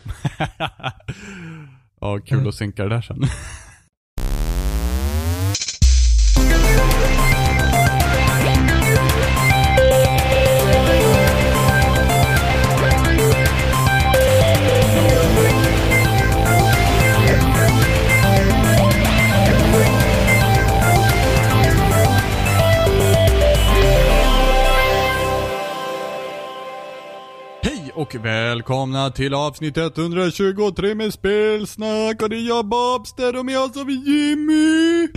Ja, kul att synka det där sen. och välkomna till avsnitt 123 med spelsnack och det är jag Bobster och med oss har vi Jimmy.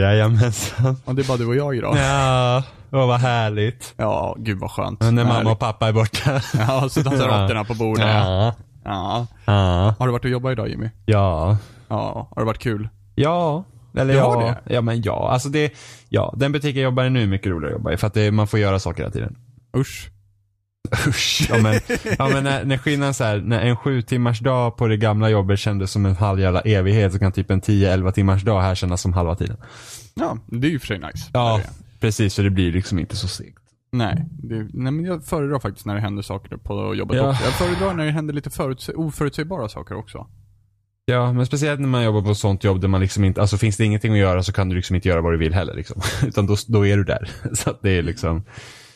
Jajamensan. Och det är bara du och jag idag. Ja, åh vad härligt. Ja, gud vad skönt. Men när mamma Härligt. och pappa är borta. Ja, så dansar Ja. råttorna på bordet. Ja. Ja. Ja. Har du varit och jobbat idag Jimmy? Ja. Ja. Har det varit kul? Ja. Eller Du ja. har det? Ja men ja. Alltså det, ja. Den butiken jag jobbar i nu är mycket roligare att jobba i. För att det, man får göra saker hela tiden. Usch. Usch. Ja men, ja, men när, när skillnaden så här, när en sju timmars dag på det gamla jobbet kändes som en halv jävla evighet så kan typ en 10-11 timmars dag här kännas som halva tiden. Ja, det är ju för sig nice. Ja, precis. Så det blir liksom inte så segt. Nej, det, nej, men jag föredrar faktiskt när det händer saker på jobbet Ja. också. Jag föredrar när det händer lite förutse- oförutsägbara saker också. Ja, men speciellt när man jobbar på ett sånt jobb där man liksom inte, alltså finns det ingenting att göra så kan du liksom inte göra vad du vill heller liksom. Utan då, då är du där. Så att det är liksom,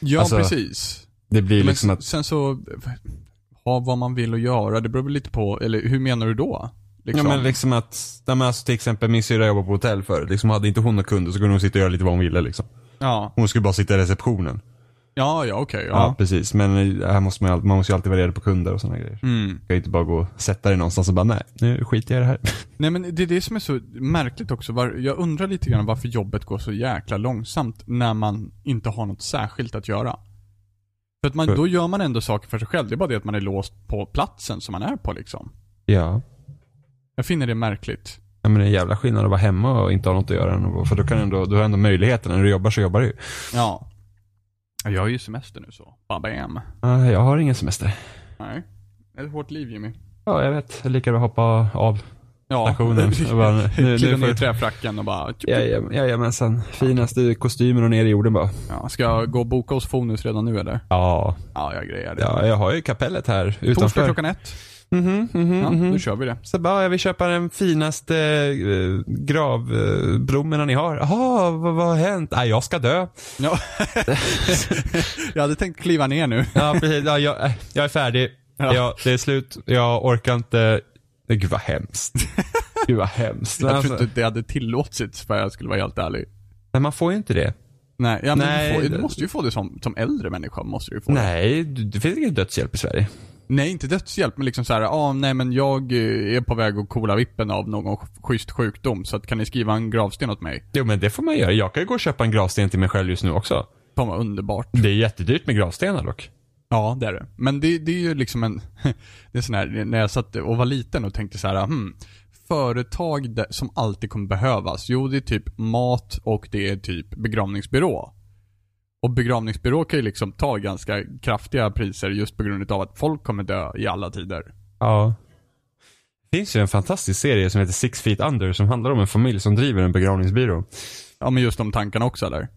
Ja, Alltså, precis. Det blir Men liksom att, sen så, ha vad man vill att göra, det beror väl lite på, eller hur menar du då? Liksom. ja men liksom att, nej, men alltså till exempel min syrra jobbar på hotell förut, liksom hade inte hon några kunder så kunde hon sitta och göra lite vad hon ville liksom. ja. Hon skulle bara sitta i receptionen. ja, ja okej, Ja, ja. precis. Men eh, här måste man, man måste ju alltid vara redo på kunder och sådana grejer. Mm. Du kan ju inte bara gå och sätta dig någonstans och bara nej, nu skiter jag i det här. Nej men det är det som är så märkligt också. Var, jag undrar lite grann varför jobbet går så jäkla långsamt när man inte har något särskilt att göra. För att man, då gör man ändå saker för sig själv. Det är bara det att man är låst på platsen som man är på liksom. Ja. Jag finner det märkligt. Ja men det är en jävla skillnad att vara hemma och inte ha något att göra. För då kan du ändå, du har ändå möjligheten. När du jobbar så jobbar du ju. Ja. Jag har ju semester nu så. Bam. Ja, jag har ingen semester. Nej. Det är ett hårt liv Jimmy. Ja, jag vet. Jag är lika bra att hoppa av Ja. stationen. Jag bara, nu, nu Kliva ner träfracken och bara... Jajamen, Jajamensan. Finaste kostymen och ner i jorden bara. Ja, ska jag gå och boka hos Fonus redan nu eller? Ja. Ja, jag grejar det. ja, jag har ju kapellet här Torsdag utanför. klockan ett. Mhm, mhm, Ja, mhm. då kör vi det. Så bara, jag vill köpa den finaste uh, gravblommorna ni har. Jaha, vad, vad har hänt? Nej, jag ska dö. Ja. jag hade tänkt kliva ner nu. Ja, precis. Ja, jag, äh, jag är färdig. Ja. Ja. det är slut. Jag orkar inte. Nej, Gud vad hemskt. Gud vad hemskt. Jag alltså, tror inte det hade tillåtits för jag skulle vara helt ärlig. men man får ju inte det. Nej, ja, men Nej, du, får, du det- måste ju få det som, som äldre människa. Måste du ju få det. Nej, du- det finns ingen dödshjälp i Sverige. nej, inte dödshjälp, men liksom så här, ja, ah, nej men jag eh, är på väg att kola vippen av någon schysst sjukdom, så att kan ni skriva en gravsten åt mig? Jo men det får man göra. Jag kan ju gå och köpa en gravsten till mig själv just nu också. Fan vad underbart. Det är jättedyrt med gravstenar dock. Ja, det är det. Men det, det är ju liksom en, det är sån här, när jag satt och var liten och tänkte så här, hmm, företag som alltid kommer behövas. Jo, det är typ mat och det är typ begravningsbyrå. Och begravningsbyrå kan ju liksom ta ganska kraftiga priser just på grund av att folk kommer dö i alla tider. Ja. Det finns ju en fantastisk serie som heter Six Feet Under som handlar om en familj som driver en begravningsbyrå. Ja, men just de tankarna också eller?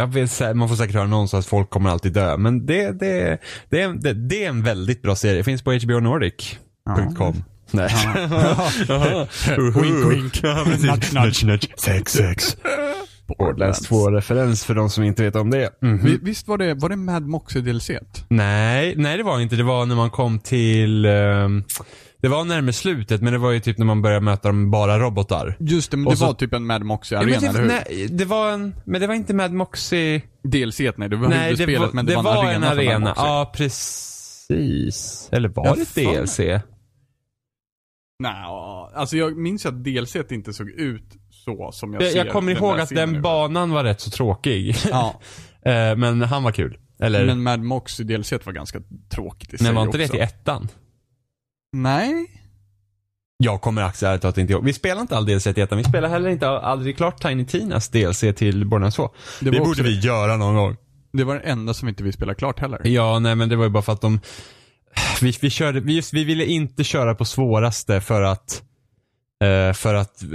Jag vet, man får säkert höra någonstans att folk kommer alltid dö. Men det, det, det, är, det, det är en väldigt bra serie. Finns på HBO Nordic.com. Nej. Ja. Wink, wink. Precis. Nudge, nudge. nudge. Sex, sex. Borderlands 2-referens för de som inte vet om det. Mhm. Vi- Visst var det, var det Mad Moxie DLC? Nej, nej det var inte. Det var när man kom till ehm, Det var närmare slutet men det var ju typ när man började möta de bara robotar. Just det, men det så- var typ en Mad Moxie Ja, arena, men eller det, hur? nej, det var en, men det var inte Mad Moxie. DLC, nej, det var Nej, det huvudspelet, var, men det, var en arena, för Mad arena. Moxie. Ja, precis. Eller var Jag det DLC? Nej, alltså jag minns ju att DLC inte såg ut så som jag, Jag, ser jag kommer ihåg att den nu. banan var rätt så tråkig. Ja, Eh, men han var kul. Eller, men Mad Moxie DLC var ganska tråkigt i sig men var inte det också. till ettan? Nej. Jag kommer aktivt ärligt talat inte ihåg. Vi spelar inte all DLC till ettan. Vi spelar heller inte aldrig klart Tiny Tinas DLC till Borderlands 2. Det, Det, borde vi göra någon gång. det var det enda som inte vi spelade klart heller. Ja, nej men det var ju bara för att de... Vi, vi, körde, vi, just, vi ville inte köra på svåraste för att för att eh,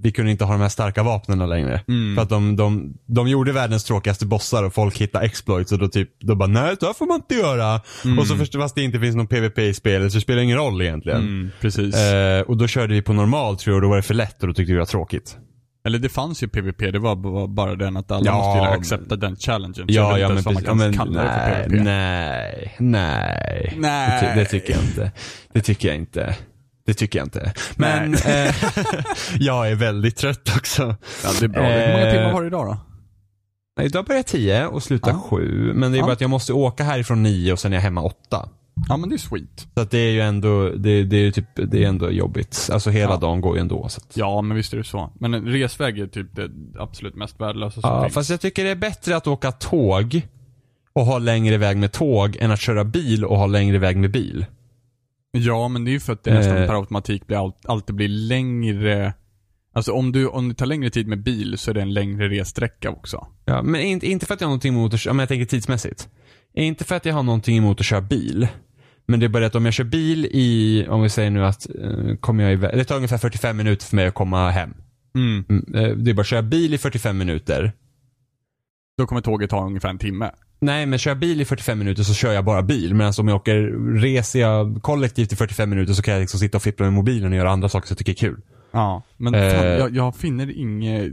vi kunde inte ha de här starka vapnen längre. Mm. För att de, de, de gjorde världens tråkigaste bossar och folk hittade exploits och då typ, då bara nej det här får man inte göra. Och så först, fast det inte finns någon PVP i spelet så det spelar ingen roll egentligen. Mm, precis. Eh, och då körde vi på normal tror jag och då var det för lätt och då tyckte vi det var tråkigt. Eller det fanns ju PVP, det var bara den att alla Ja, måste accepta den challengen. Ja, ja men precis. Ja, men, nej, nej, nej. Nej. Det, det tycker jag inte. Det tycker jag inte. Det tycker jag inte. Men eh, jag är väldigt trött också. Ja, det är bra. Hur många Eh, timmar har du idag då? Nej, Idag börjar jag 10 och slutar Ja. 7. Men det är Ja. bara att jag måste åka härifrån 9 och sen är jag hemma 8. Ja men det är sweet. Så att det är ju ändå, det, det är typ, det är ändå jobbigt. Alltså hela Ja. dagen går ju ändå. Så att, Ja men visst är det så. Men en resväg är typ det absolut mest värdelösa som ja, finns. fast jag tycker det är bättre att åka tåg och ha längre väg med tåg än att köra bil och ha längre väg med bil. Ja men det är ju för att det nästan Eh. per automatik blir all, alltid blir längre Alltså om du, om det tar längre tid med bil så är det en längre ressträcka också. Ja, men inte, inte för att jag har någonting emot att men jag tänker tidsmässigt. Inte för att jag har någonting emot att köra bil. Men det är bara att om jag kör bil i, om vi säger nu att, eh, kommer jag iväg, det tar ungefär 45 minuter för mig att komma hem. Mm. Mm, eh, det är bara att köra bil i 45 minuter. Då kommer tåget ta ungefär en timme. Nej, men kör jag bil i 45 minuter så kör jag bara bil. Medan om jag åker, reser jag kollektivt i 45 minuter så kan jag liksom sitta och fippla med mobilen och göra andra saker som jag tycker är kul. Ja. Men Eh. jag, jag finner inget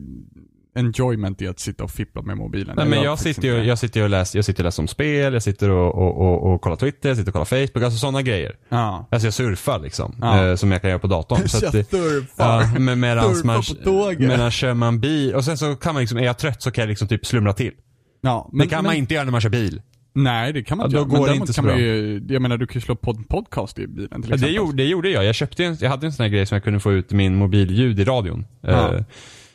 enjoyment i att sitta och fippla med mobilen. Nej, men gör jag faktiskt sitter, ju, jag sitter ju och läser, jag sitter och läser om spel, jag sitter och, och, och, och kollar Twitter, jag sitter och kollar Facebook, alltså sådana grejer. Ja. Alltså jag surfar liksom, Ja. eh, som jag kan göra på datorn. Så att det, surfar. ja, men medans Surfa man, på tåget. medan kör man bil, och sen så kan man liksom, är jag trött så kan jag liksom typ slumra till. Ja, det kan man inte göra när man kör bil. Nej, det kan man Ja, inte då göra. går det däremot inte så kan man ju, jag menar du kan ju slå på en podcast i bilen till Ja, exempel. det, gjorde, det gjorde jag. Jag köpte en, jag hade en sån här grej som jag kunde få ut min mobilljud i radion. Ja. Eh,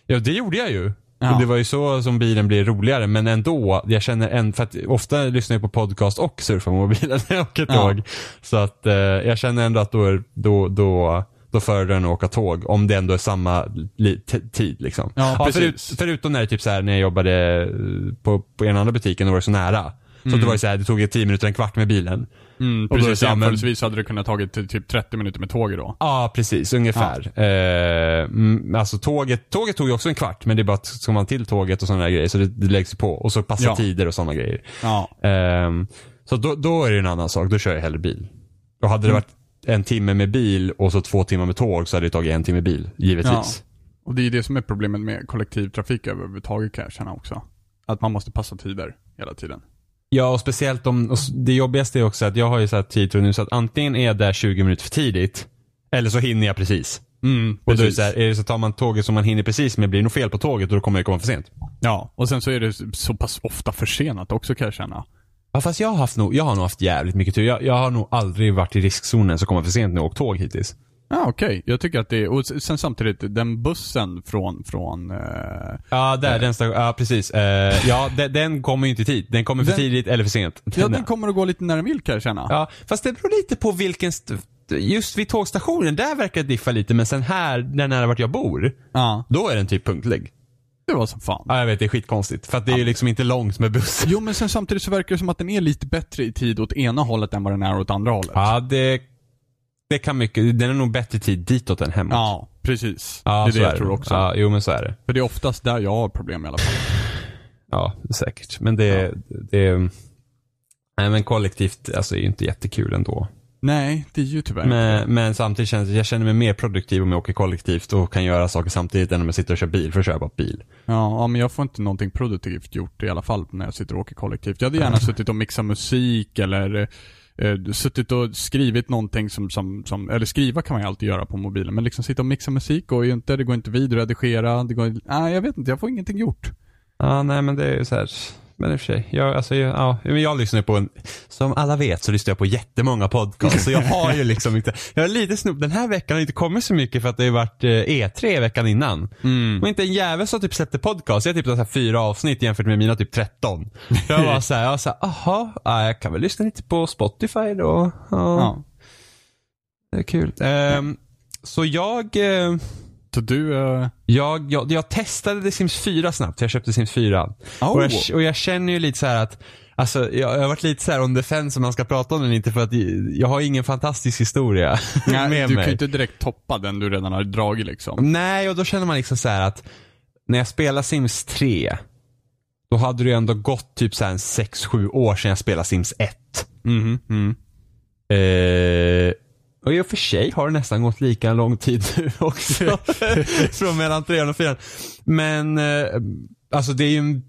ja, det gjorde jag ju. Ja. Och det var ju så som bilen blir roligare, men ändå, jag känner en, för att ofta lyssnar jag på podcast och surfar på mobilen när jag åker Ja. tåg. Så att eh, jag känner ändå att då, då, då, då föredrar jag att åka tåg, om det ändå är samma tid liksom. Ja, precis. förut, förutom när typ så här, när jag jobbade eh, på, på en annan butiken och var det så nära. Så det var ju så här, det tog ju 10 minuter, en kvart med bilen. Mm, Och då precis. så, ja, Jämförelsevis hade det kunnat tagit ty- typ 30 minuter med tåget då. Ja, precis. Ungefär. Eh, mm, alltså tåget, tåget tog ju också en kvart, men det är bara att ska man till tåget och sådana grejer, så det, det läggs på. Och så passa Ja. tider och sådana grejer. Ja. Ehm, så då, då är det en annan sak, då kör jag hellre bil. Och hade det Mm. varit en timme med bil och så två timmar med tåg så hade det tagit en timme bil, givetvis. Och det är det som är problemet med kollektivtrafik överhuvudtaget kan jag känna också. Att man måste passa tider hela tiden. Ja, och speciellt om, och det jobbigaste är också att jag har ju så här nu så att antingen är jag där 20 minuter för tidigt, eller så hinner jag precis. Mm, Och då är det så här, är det så tar man tåget som man hinner precis men blir det nog fel på tåget och då kommer det komma för sent. Ja, och sen så är det så pass ofta försenat också kan jag känna. Ja fast jag har, haft nog, jag har nog haft jävligt mycket tur. Jag, jag har nog aldrig varit i riskzonen så kommer för sent när jag åkt tåg hittills. Ja, okej. Jag tycker att det är, och sen samtidigt, den bussen från, från, eh, Ja, där, den station, ja precis. Eh, ja, den, den kommer ju inte i tid. Den kommer för Den- tidigt eller för sent. ja den kommer att gå lite när den vill kan jag känna. ja, fast det beror lite på vilken, st- just vid tågstationen, där verkar det diffa lite, men sen här, där nära vart jag bor, Ja, då är den typ punktlig. Det var som fan. Ja, jag vet, det är skitkonstigt. För att det är ju liksom inte långt med buss. Jo men sen samtidigt så verkar det som att den är lite bättre i tid åt ena hållet än vad den är åt andra hållet. Ja, det, det kan mycket, den är nog bättre tid ditåt än hemåt. Ja, precis. Ja, det är så det jag är tror också. Ja, jo men så är det. För det är oftast där jag har problem i alla fall. Ja, säkert. Men det, det, nej men kollektivt, alltså är ju inte jättekul ändå. Nej, det är ju tyvärr Men, men samtidigt känns jag känner mig mer produktiv om jag åker kollektivt och kan göra saker samtidigt än om jag sitter och kör bil, för att köra bara bil. Ja, ja, men jag får inte någonting produktivt gjort i alla fall när jag sitter och åker kollektivt. Jag hade gärna suttit och mixat musik eller eh, suttit och skrivit någonting som, som, som, eller skriva kan man ju alltid göra på mobilen, men liksom sitta och mixa musik går ju inte, det går inte vid, redigera, det går nej jag vet inte, jag får ingenting gjort. Ja, nej men det är ju så här. Men i och för sig, jag, alltså, jag, ja, men jag lyssnar på en, som alla vet så lyssnar jag på jättemånga podcasts. Så jag har ju liksom inte, jag är lite snopp, den här veckan har inte kommit så mycket för att det har varit eh, E3 veckan innan. Och inte en jävel som typ släppte podcast. Jag har typ så här fyra avsnitt jämfört med mina typ 13. Jag var såhär, jag var såhär, aha, ja, jag kan väl lyssna lite på Spotify då. Ja, Ja. Det är kul. Ehm, så jag, eh, Så du, eh, jag, jag, jag testade The Sims 4 snabbt, jag köpte Sims 4. Oh. Och, jag, och jag känner ju lite så här att Alltså jag, jag har varit lite så här on the fence om man ska prata om den inte för att jag har ingen fantastisk historia Nej, med du mig. kan ju inte direkt toppa den du redan har dragit liksom. Nej, och då känner man liksom så att när jag spelade Sims 3, då hade det ju ändå gått typ så här en 6-7 år sedan jag spelade Sims 1. Mhm, mm. Eh, och i och för sig har det nästan gått lika lång tid nu också. Från mellan 3 och 4. Men, eh, alltså det är ju en,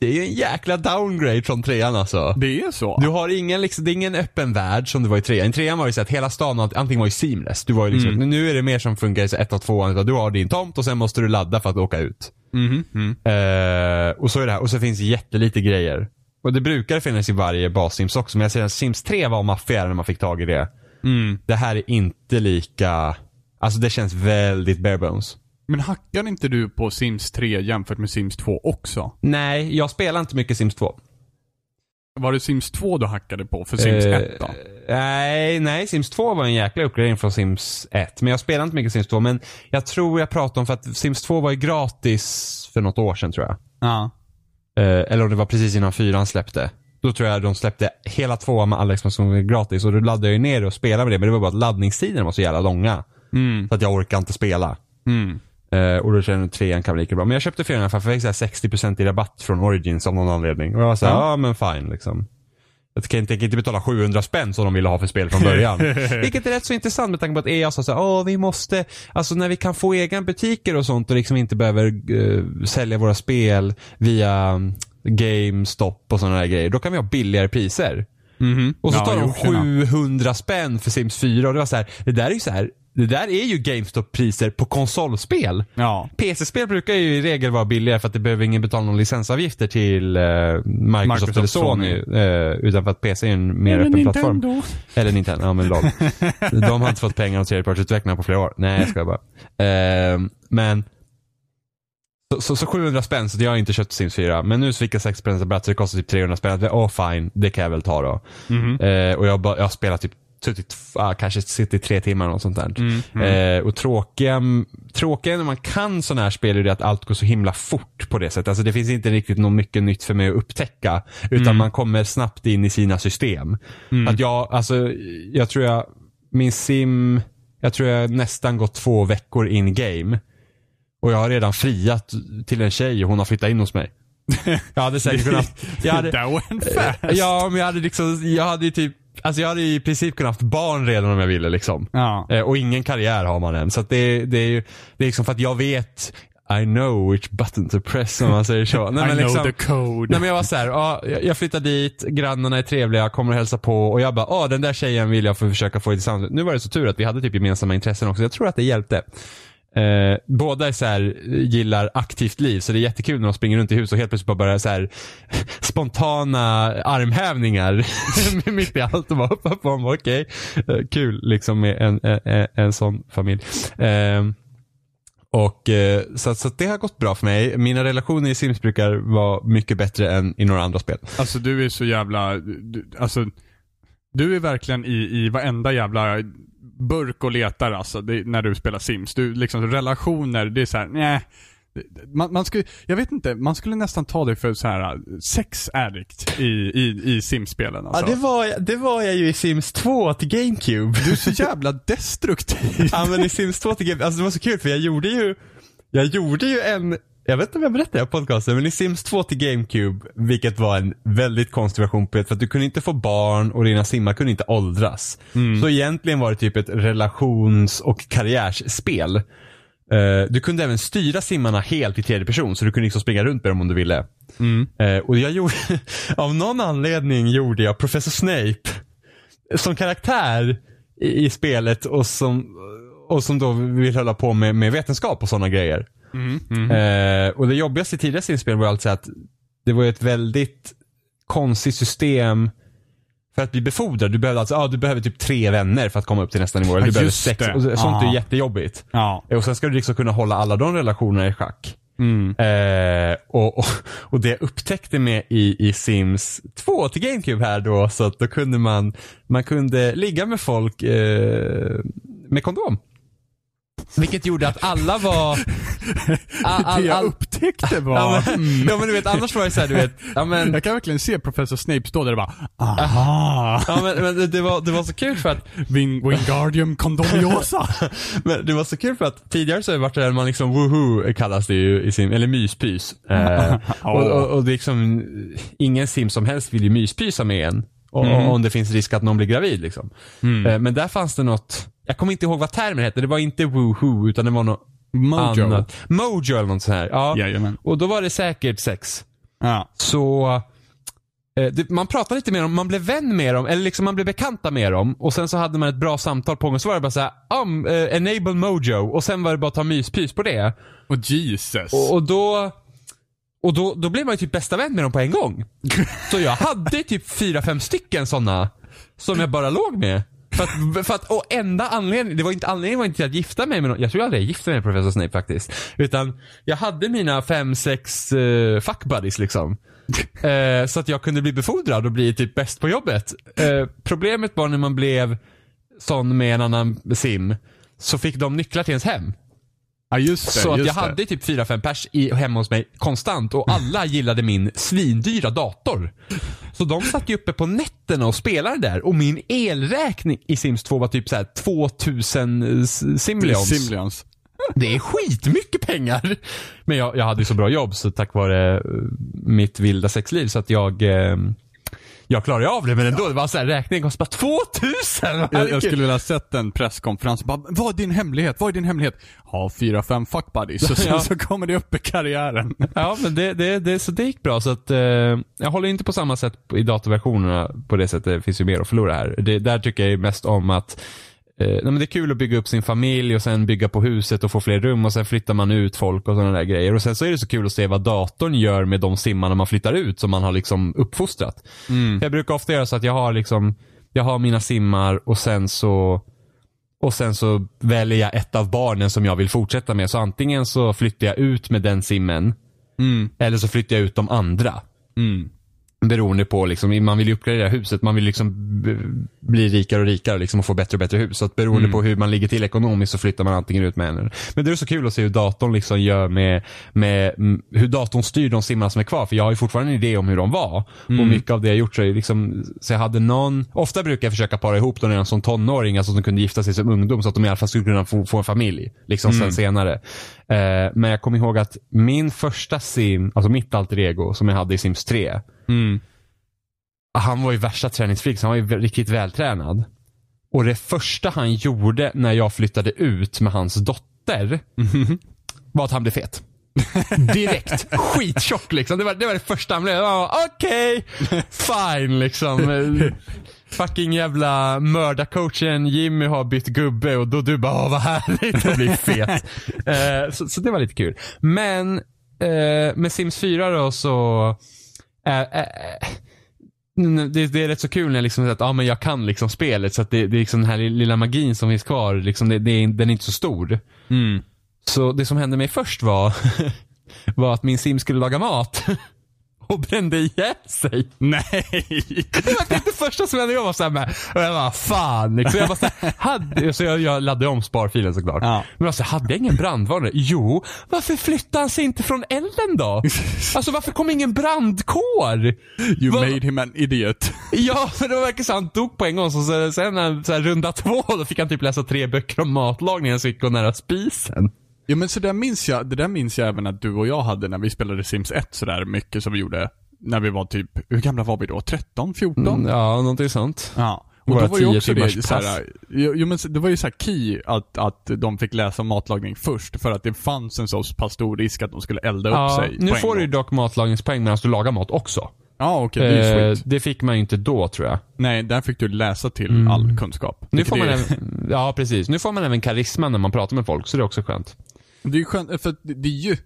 det är ju en jäkla downgrade från trean alltså. Det är så? Du har ingen, liksom, det är ingen öppen värld som det var i trean. I trean var det så att hela stan, allting var ju seamless. Du var ju liksom, Nu är det mer som funkar i så ett och tvåan. Du har din tomt och sen måste du ladda för att åka ut. Mhm, mm. Eh, och så är det här. Och så finns jättelite grejer. Och det brukar finnas i varje bas-sims också. Men jag säger att Sims 3 var maffigare när man fick tag i det. Mm. Det här är inte lika, alltså det känns väldigt bare bones. Men hackar inte du på Sims 3 jämfört med Sims 2 också? Nej, jag spelar inte mycket Sims 2. Var det Sims 2 du hackade på för Sims Eh, 1 då? Nej, nej, Sims 2 var en jäkla uppgradering från Sims 1. Men jag spelar inte mycket Sims 2. Men jag tror jag pratade om för att Sims 2 var ju gratis för något år sedan tror jag. Ja. Eh, eller om det var precis innan fyran släppte. Då tror jag de släppte hela tvåan med alla expansioner gratis. Och då laddade jag ju ner det och spelade med det. Men det var bara att laddningstiderna var så jävla långa. Mm. Så att jag orkar inte spela. Mm. Eh, och då känner jag trean kan bli lika bra. Men jag köpte fyran för jag fick så här 60% i rabatt från Origins av någon anledning. Och jag var såhär, ja Ja. men fine liksom. Jag kan inte, inte betala 700 spänn som de ville ha för spel från början. Vilket är rätt så intressant med tanke på att EA sa såhär, åh vi måste, alltså när vi kan få egna butiker och sånt och liksom inte behöver eh, sälja våra spel via GameStop och sådana där grejer. Då kan vi ha billigare priser. Mhm. Och så Ja, tar de jo, tjena. 700 spänn för Sims 4 och det var så här, det där är ju så här, det där är ju GameStop-priser på konsolspel. Ja. PC-spel brukar ju i regel vara billigare för att det behöver ingen betala någon licensavgifter till eh, Microsoft, Microsoft, eller Sony. Eh, utan för att PC är en mer öppen plattform. Eller Nintendo, ja men lol. De har inte fått pengar av tredjepartsutvecklarna på flera år. Nej, jag ska bara. Eh, men så, så, så 700 spänn, så jag har inte köpt Sims 4. Men nu så fick jag 6 spänn rabatt så det kostar typ 300 spänn. Åh oh, fine, det kan jag väl ta då. Mhm. Eh, och jag, jag har spelat typ suttit, ah, kanske suttit tre timmar och sånt där. Mm, Eh, och tråkiga, tråkiga när man kan sådana här spel är det att allt går så himla fort på det sättet. Alltså det finns inte riktigt något mycket nytt för mig att upptäcka. Utan Mm. man kommer snabbt in i sina system. Att jag, alltså, jag tror jag, min sim, jag tror jag nästan gått två veckor in game. Och jag har redan friat till en tjej och hon har flyttat in hos mig. Jag hade säkert kunnat, jag hade, That went fast. Ja, men jag hade liksom, jag hade ju typ, alltså jag hade i princip kunnat haft barn redan om jag ville liksom. Ja. Eh, och ingen karriär har man än. Så det, det är ju, det är liksom för att jag vet, I know which button to press om man säger så. Nej, I men know liksom, the code. Nej men jag var så här, ja, jag flyttar dit, grannarna är trevliga, kommer och hälsar på och jag bara, ja den där tjejen vill jag få försöka få i tillsammans. Nu var det så tur att vi hade typ gemensamma intressen också. Jag tror att det hjälpte. Eh, båda är så här, gillar aktivt liv, så det är jättekul när de springer runt i huset och helt plötsligt bara börjar så här, spontana armhävningar mitt i allt och bara hoppar på dem. Okej, Eh, kul liksom med en, en, en, sån familj. Eh, och eh, så, så att det har gått bra för mig. Mina relationer i Sims brukar vara mycket bättre än i några andra spel. Alltså du är så jävla, du, alltså du är verkligen i, i varenda jävla burk och letar alltså, det, när du spelar Sims. Du, liksom relationer, det är såhär, nej. Man, man skulle, jag vet inte, man skulle nästan ta det för så här sex addict i, i, i Sims-spelen alltså. Ja, det var, det var jag ju i Sims 2 till GameCube. Du är så jävla destruktiv. ja, men i Sims 2 till GameCube, alltså det var så kul för jag gjorde ju, jag gjorde ju en, jag vet inte om jag berättade på podcasten, men i Sims 2 till GameCube, vilket var en väldigt konstig version på det, för att du kunde inte få barn och dina simmar kunde inte åldras. Så egentligen var det typ ett relations och karriärsspel. Eh, du kunde även styra simmarna helt i tredje person, så du kunde liksom springa runt med dem om du ville. Eh, och jag gjorde, av någon anledning gjorde jag Professor Snape som karaktär i, i spelet och som, och som då vill hålla på med, med vetenskap och sådana grejer. Eh, och det jobbigaste i tidigare Sims-spel var alltså att det var ett väldigt konstigt system för att bli befordrad. Du behöver alltså, ja, du behöver typ tre vänner för att komma upp till nästa nivå. Eller du Ja, behöver sex. det. Och sånt är Ja. jättejobbigt. Ja. Och sen ska du liksom kunna hålla alla de relationerna i schack. Mm. Eh, och, och, och det jag upptäckte med i, i Sims 2 till GameCube här då, så att då kunde man, man kunde ligga med folk eh, med kondom. Vilket gjorde att alla var... All, all, det jag all, upptäckte var... ja, men, Mm. ja men du vet, annars var det såhär, du vet, ja men, Jag kan verkligen se professor Snape stå där och bara aha, ja, men, men det- det, var, det var så kul för att, Wing, Wingardium Condoriosa. men det var så kul för att tidigare så har det varit det där man liksom woohoo kallas det ju i sin, eller myspys. Eh, och, och, och det är liksom, ingen sim som helst vill ju myspysa med en. Mm. om det finns risk att någon blir gravid liksom. Eh, men där fanns det något, jag kommer inte ihåg vad termen hette, det var inte woohoo utan det var något Mojo. annat. Mojo eller något sånt här. Ja. Jajamän. Och då var det säkert sex. Ja. Så eh, det, man pratade lite med dem, man blev vän med dem, eller liksom man blev bekanta med dem. Och sen så hade man ett bra samtal på gång. Så var det bara såhär, um, eh, enable mojo. Och sen var det bara att ta myspys på det. Och Jesus. Och, och då och då, då blev man ju typ bästa vän med dem på en gång. Så jag hade typ fyra, fem stycken sådana som jag bara låg med. För att, för att, och enda anledningen, det var inte anledningen var inte till att gifta mig med någon, jag tror aldrig jag gifte mig med Professor Snape faktiskt. Utan jag hade mina fem, sex uh, fuck buddies liksom. Eh, så att jag kunde bli befordrad och bli typ bäst på jobbet. Eh, problemet var när man blev sån med en annan sim, så fick de nycklar till ens hem. Ja, just det. Så att just jag det. hade typ fyra fem pers i, hemma hos mig konstant och alla gillade min svindyra dator. Så de satt ju uppe på nätterna och spelade där och min elräkning i Sims 2 var typ så här 2000 s- simleons. Simleons. Det är skitmycket pengar. Men jag, jag hade ju så bra jobb så tack vare eh, mitt vilda sexliv så att jag eh, jag klarade av det men ändå, det var så här, räkningen kostade 2000! Jag, jag skulle vilja ha sett en presskonferens. Bara, vad är din hemlighet? Vad är din hemlighet? Ha fyra, fem fuck buddies. Och sen Ja. så kommer det upp i karriären. Ja, men det, det, det, så det gick bra. Så att, eh, jag håller inte på samma sätt i datorversionerna på det sättet. Det finns ju mer att förlora här. Det, där tycker jag mest om att nej, men det är kul att bygga upp sin familj och sen bygga på huset och få fler rum och sen flyttar man ut folk och sådana där grejer. Och sen så är det så kul att se vad datorn gör med de simmarna man flyttar ut som man har liksom uppfostrat. Jag brukar ofta göra så att jag har liksom, jag har mina simmar och sen så och sen så väljer jag ett av barnen som jag vill fortsätta med. Så antingen så flyttar jag ut med den simmen eller så flyttar jag ut de andra. Beroende på liksom, man vill ju uppgradera huset, man vill liksom bli rikare och rikare liksom och få bättre och bättre hus. Så att beroende på hur man ligger till ekonomiskt så flyttar man antingen ut med en Men det är så kul att se hur datorn liksom gör med, med mm, hur datorn styr de simmarna som är kvar. För jag har ju fortfarande en idé om hur de var. Och mycket av det jag gjort så är liksom, så jag hade någon, ofta brukar jag försöka para ihop dem redan som tonåring, alltså att de kunde gifta sig som ungdom så att de i alla fall skulle kunna få, få en familj. Liksom sen senare. Eh, men jag kommer ihåg att min första sim, alltså mitt alter ego som jag hade i Sims 3, han var ju värsta träningsfreak, så han var ju riktigt vältränad. Och det första han gjorde när jag flyttade ut med hans dotter var att han blev fet. Direkt. Skittjock liksom. Det var, det var det första han blev. Okej, fine liksom. Fucking jävla mördarcoachen Jimmy har bytt gubbe och då du bara, åh vad härligt att bli fet. Eh, så, så det var lite kul. Men eh, med Sims 4 då så eh, eh, Mm, det, det är rätt så kul när jag liksom att ah, men jag kan liksom spelet så att det, det är liksom den här lilla magin som finns kvar, liksom det, det är, den är inte så stor. Så det som hände mig först var, var att min sim skulle laga mat och brände ihjäl sig. Nej! Det var det första som hände. Jag var såhär med, och jag bara fan liksom. Jag, bara, så här, hade, så jag, jag laddade om sparfilen såklart. Ja. Men alltså, hade jag ingen brandvarnare? Jo, varför flyttade han sig inte från elden då? Alltså varför kom ingen brandkår? You Vad- made him an idiot. Ja, för det verkar så han dog på en gång. Så, så, sen när, så här, runda två, då fick han typ läsa tre böcker om matlagning så gick gå nära spisen. Ja men så där minns jag, det där minns jag även att du och jag hade när vi spelade Sims 1 sådär mycket som vi gjorde. När vi var typ, hur gamla var vi då? 13? 14? Mm, ja, någonting sånt. Ja. Och Våra då var ju också det såhär, jo, jo men det var ju såhär key att, att de fick läsa matlagning först. För att det fanns en så pass stor risk att de skulle elda upp Ja, sig. nu får du ju dock matlagningspoäng medan du lagar mat också. Ja okej, det är ju Eh, det fick man ju inte då tror jag. Nej, där fick du läsa till all kunskap. Mm. Nu får man är, även, ja precis. Nu får man även karisma när man pratar med folk, så det är också skönt. Det är ju skönt, för det det är ju,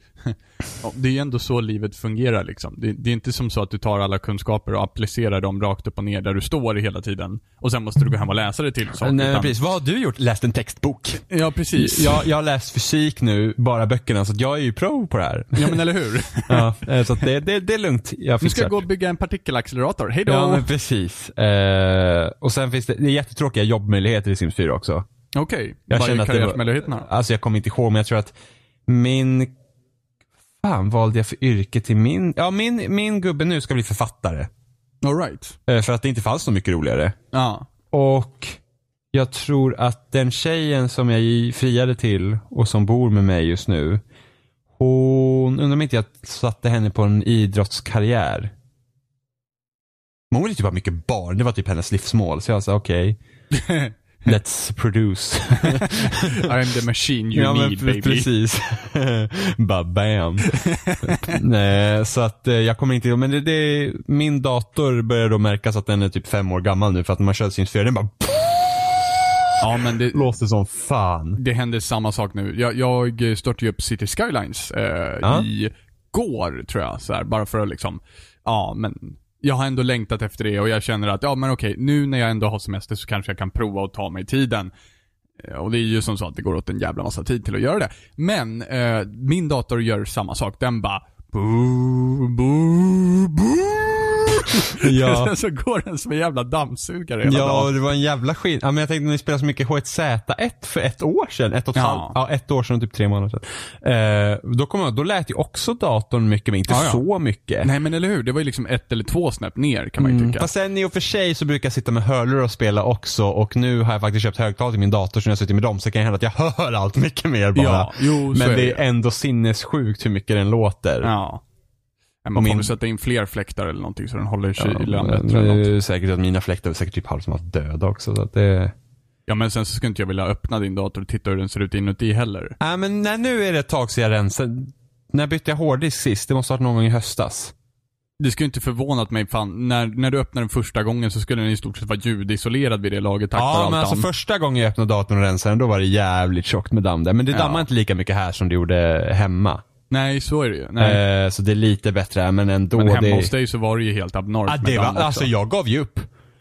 det är ju ändå så livet fungerar liksom. Det, det är inte som så att du tar alla kunskaper och applicerar dem rakt upp och ner där du står hela tiden. Och sen måste du gå hem och läsa det till saker. Nej, utan- precis. Vad har du gjort? Läst en textbok. Ja, precis. Jag, jag har läst fysik nu, bara böckerna, så jag är ju pro på det här. Ja men eller hur? Ja, eh, så det, det, det är lugnt. Jag Nu ska fixar jag gå och bygga en partikelaccelerator. Hej då! Ja men precis. Eh, och sen finns det, det är jättetråkiga jobbmöjligheter i Sims 4 också. Okej, Jag vad känner är karriärsmöjligheterna? Alltså jag kommer inte ihåg, men jag tror att min... Fan valde jag för yrke till min... Ja, min, min gubbe nu ska bli författare. Alright. Eh, För att det inte fanns så mycket roligare. Ja. Och jag tror att den tjejen som jag friade till och som bor med mig just nu. Hon, undrar om inte jag satte henne på en idrottskarriär. Men hon ville typ ha mycket barn, det var typ hennes livsmål. Så jag sa okej, let's produce. I'm the machine you ja, need baby. precis. Bara bam. Nej, så att eh, jag kommer inte, men det, det, min dator börjar då märkas att den är typ fem år gammal nu för att när man 4, den bara Ja men det, låter som fan. det händer samma sak nu. Jag, jag startade ju upp City Skylines eh, Ja. i går tror jag. Så här, bara för att liksom, ja men jag har ändå längtat efter det och jag känner att, ja men okej, nu när jag ändå har semester så kanske jag kan prova att ta mig tiden. Eh, och det är ju som så att det går åt en jävla massa tid till att göra det. Men eh, min dator gör samma sak. Den bara boo, boo, boo. Ja. Sen så går den som en jävla dammsugare hela Ja, dagen. det var en jävla skit. Ja, men jag tänkte när ni spelade så mycket H1Z1 för ett år sedan. Ett och ett Ja. halvt. Ja, ett år sedan och typ tre månader sedan. Eh, då, kom jag, då lät ju också datorn mycket, men inte Ja, ja. så mycket. Nej men eller hur, det var ju liksom ett eller två snäpp ner kan man ju tycka. Fast sen i och för sig så brukar jag sitta med hörlurar och spela också och nu har jag faktiskt köpt högtalare till min dator så när jag sitter med dem så kan det hända att jag hör allt mycket mer bara. Ja, jo, Men det. är ändå sinnessjukt hur mycket den låter. Ja. Man får min- väl sätta in fler fläktar eller någonting så den håller kylan Ja, bättre men det är säkert att mina fläktar är säkert typ halvt döda också. Så att det... Ja men sen så skulle inte jag vilja öppna din dator och titta hur den ser ut inuti heller. Nej men nej, nu är det ett tag sedan jag rensade. När bytte jag hårddisk sist? Det måste ha varit någon gång i höstas. Det skulle inte förvånat mig fan, när, när du öppnade den första gången så skulle den i stort sett vara ljudisolerad vid det laget tack Ja men alltså damm. första gången jag öppnade datorn och rensade den då var det jävligt tjockt med damm där. Men det Ja. dammar inte lika mycket här som det gjorde hemma. Nej, så är det ju. Nej. Eh, så det är lite bättre men ändå. men hemma det... hos dig så var det ju helt abnormt med det var, alltså jag gav ju upp.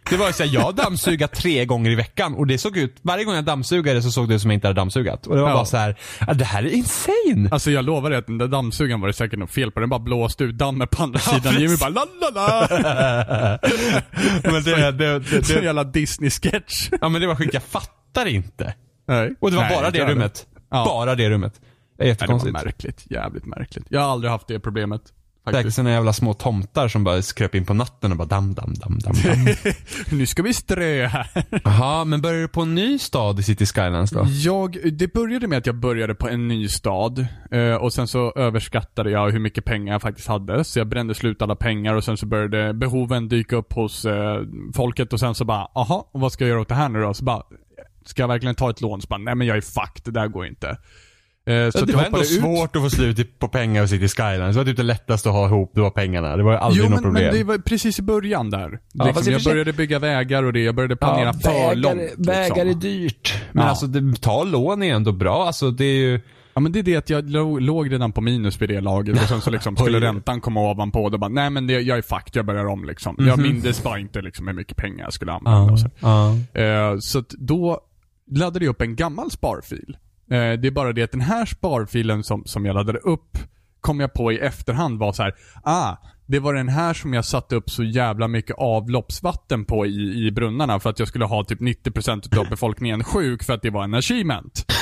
Det var ju såhär, jag dammsugat tre gånger i veckan och det såg ut, varje gång jag dammsugade så såg det ut som jag inte hade dammsugat. Och det var Ja. bara så här, ja, det här är insane! Alltså jag lovar dig att den där dammsugaren var det säkert något fel på. Den bara blåste ut dammet på andra sidan. Jimmy bara la la la. men det, det, det, Så det, jävla Disney-sketch. ja men det var sjukt, jag fattar inte. Nej. Och det var Nej, bara det rummet. Ja. Bara det rummet. Det är Nej, det var jättekonstigt. märkligt. Jävligt märkligt. Jag har aldrig haft det problemet. Säkert Faktiskt. såna jävla små tomtar som bara kröp in på natten och bara dam, dam, dam, dam, dam. nu ska vi strö här. Jaha, men börjar du på en ny stad i City Skylines då? Jag, det började med att jag började på en ny stad. Eh, och sen så överskattade jag hur mycket pengar jag faktiskt hade. Så jag brände slut alla pengar och sen så började behoven dyka upp hos eh, folket och sen så bara, aha, vad ska jag göra åt det här nu då? Så bara, ska jag verkligen ta ett lån? Så bara, nej men jag är fucked, det där går inte. Eh, så det var ändå ut. svårt att få slut på pengar i City Skylines. Det var typ det lättaste att ha ihop, det var pengarna. Det var aldrig Jo något men, problem. men det var precis i början där. Ja, i liksom, och jag började bygga vägar och det, jag började planera för vägar, långt. Liksom. vägar är dyrt. Men Ja. alltså, det, ta lån är ändå bra. Alltså det är ju... Ja men det är det att jag låg, redan på minus vid det laget och sen så liksom skulle räntan komma ovanpå och då bara, nej men det, jag är fucked, jag börjar om liksom. Jag mindes bara inte liksom hur mycket pengar jag skulle använda och så. ja. Eh, så att då laddade jag upp en gammal sparfil. Eh, det är bara det att den här sparfilen som, som jag laddade upp, kom jag på i efterhand var så här: ah, det var den här som jag satte upp så jävla mycket avloppsvatten på i, i brunnarna för att jag skulle ha typ 90% av befolkningen sjuk för att det var en achievement.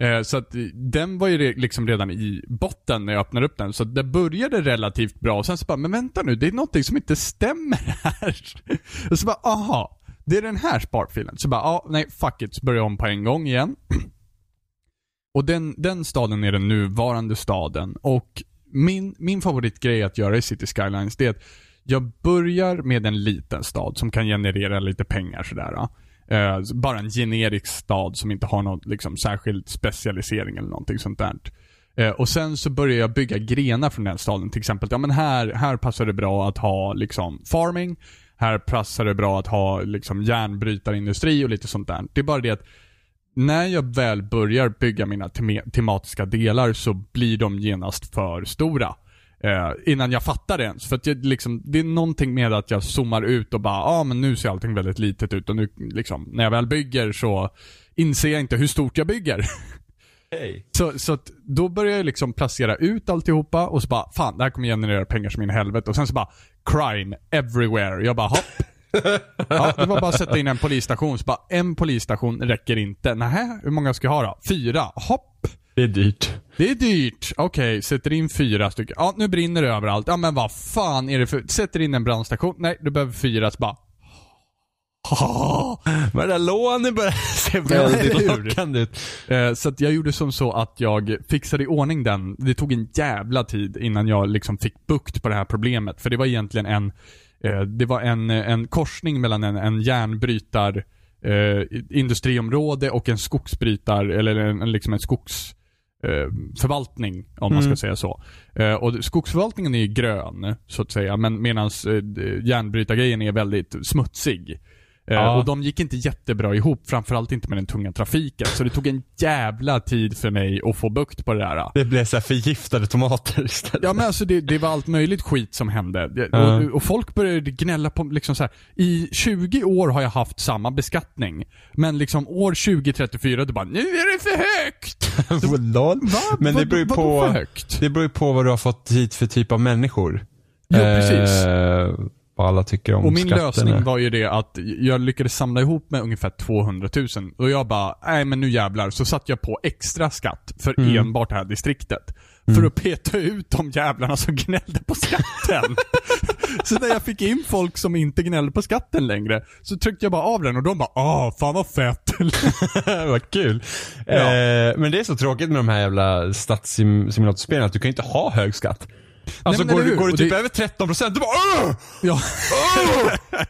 Eh, Så att den var ju re- liksom redan i botten när jag öppnade upp den. Så det började relativt bra. Och sen så bara, men vänta nu, det är någonting som inte stämmer här. Och så bara, aha. Det är den här sparfilen. Så bara, ja, nej, fuck it. Så börjar jag om på en gång igen. Och den, den staden är den nuvarande staden. Och min, min favoritgrej att göra i City Skylines, det är att jag börjar med en liten stad som kan generera lite pengar sådär. Eh, bara en generisk stad som inte har någon liksom, särskild specialisering eller någonting sånt där. Eh, och sen så börjar jag bygga grenar från den staden. Till exempel, ja men här, här passar det bra att ha liksom farming. Här passar det bra att ha liksom järnbrytarindustri och lite sånt där. Det är bara det att när jag väl börjar bygga mina tem tematiska delar så blir de genast för stora. Eh, innan jag fattar det ens. För att jag, liksom, det är någonting med att jag zoomar ut och bara, ja ah, men nu ser allting väldigt litet ut och nu liksom, när jag väl bygger så inser jag inte hur stort jag bygger. Hej. Så, så då börjar jag liksom placera ut alltihopa och så bara, fan det här kommer generera pengar som in i helvete. Och sen så bara, crime everywhere. Jag bara, hopp. Ja, det var bara att sätta in en polisstation. Så bara, en polisstation räcker inte. Nähä, hur många ska jag ha då? Fyra? Hopp! Det är dyrt. Det är dyrt. Okej, sätter in fyra stycken. Ja, nu brinner det överallt. Ja, men vad fan är det för... Sätter in en brandstation. Nej, du behöver fyra. Så bara... Men det där lånet börjar se väldigt lockande ut. Eh, så jag gjorde som så att jag fixade i ordning den. Det tog en jävla tid innan jag liksom fick bukt på det här problemet. För det var egentligen en, eh, det var en, en korsning mellan en, en järnbrytar eh, industriområde och en skogsbrytar, eller en, liksom en skogs förvaltning, om man ska Mm. säga så. Och skogsförvaltningen är grön, så att säga, men medan järnbrytargrejen är väldigt smutsig. Eh, Ja. Och de gick inte jättebra ihop, framförallt inte med den tunga trafiken. Så det tog en jävla tid för mig att få bukt på det där. Det blev så här förgiftade tomater istället. Ja men alltså det, det var allt möjligt skit som hände. Ja. Och, och folk började gnälla på liksom så här. I 20 år har jag haft samma beskattning. Men liksom år 2034, det bara nu är det för högt! Lol. Va? Men det beror ju på, det beror på vad du har fått hit för typ av människor. Jo, precis. Eh, vad alla tycker om Och min lösning var ju det att jag lyckades samla ihop med ungefär 200 000. Och jag bara, nej men nu jävlar. Så satte jag på extra skatt för Mm. enbart det här distriktet. För att peta ut de jävlarna som gnällde på skatten. så när jag fick in folk som inte gnällde på skatten längre, så tryckte jag bara av den och de bara, ah fan vad fett. Vad kul. Ja. Eh, men det är så tråkigt med de här jävla stadssimulatorspelen att du kan inte ha hög skatt. Alltså men går, du- går Och typ det- över 13% du bara Åh! ja. Åh!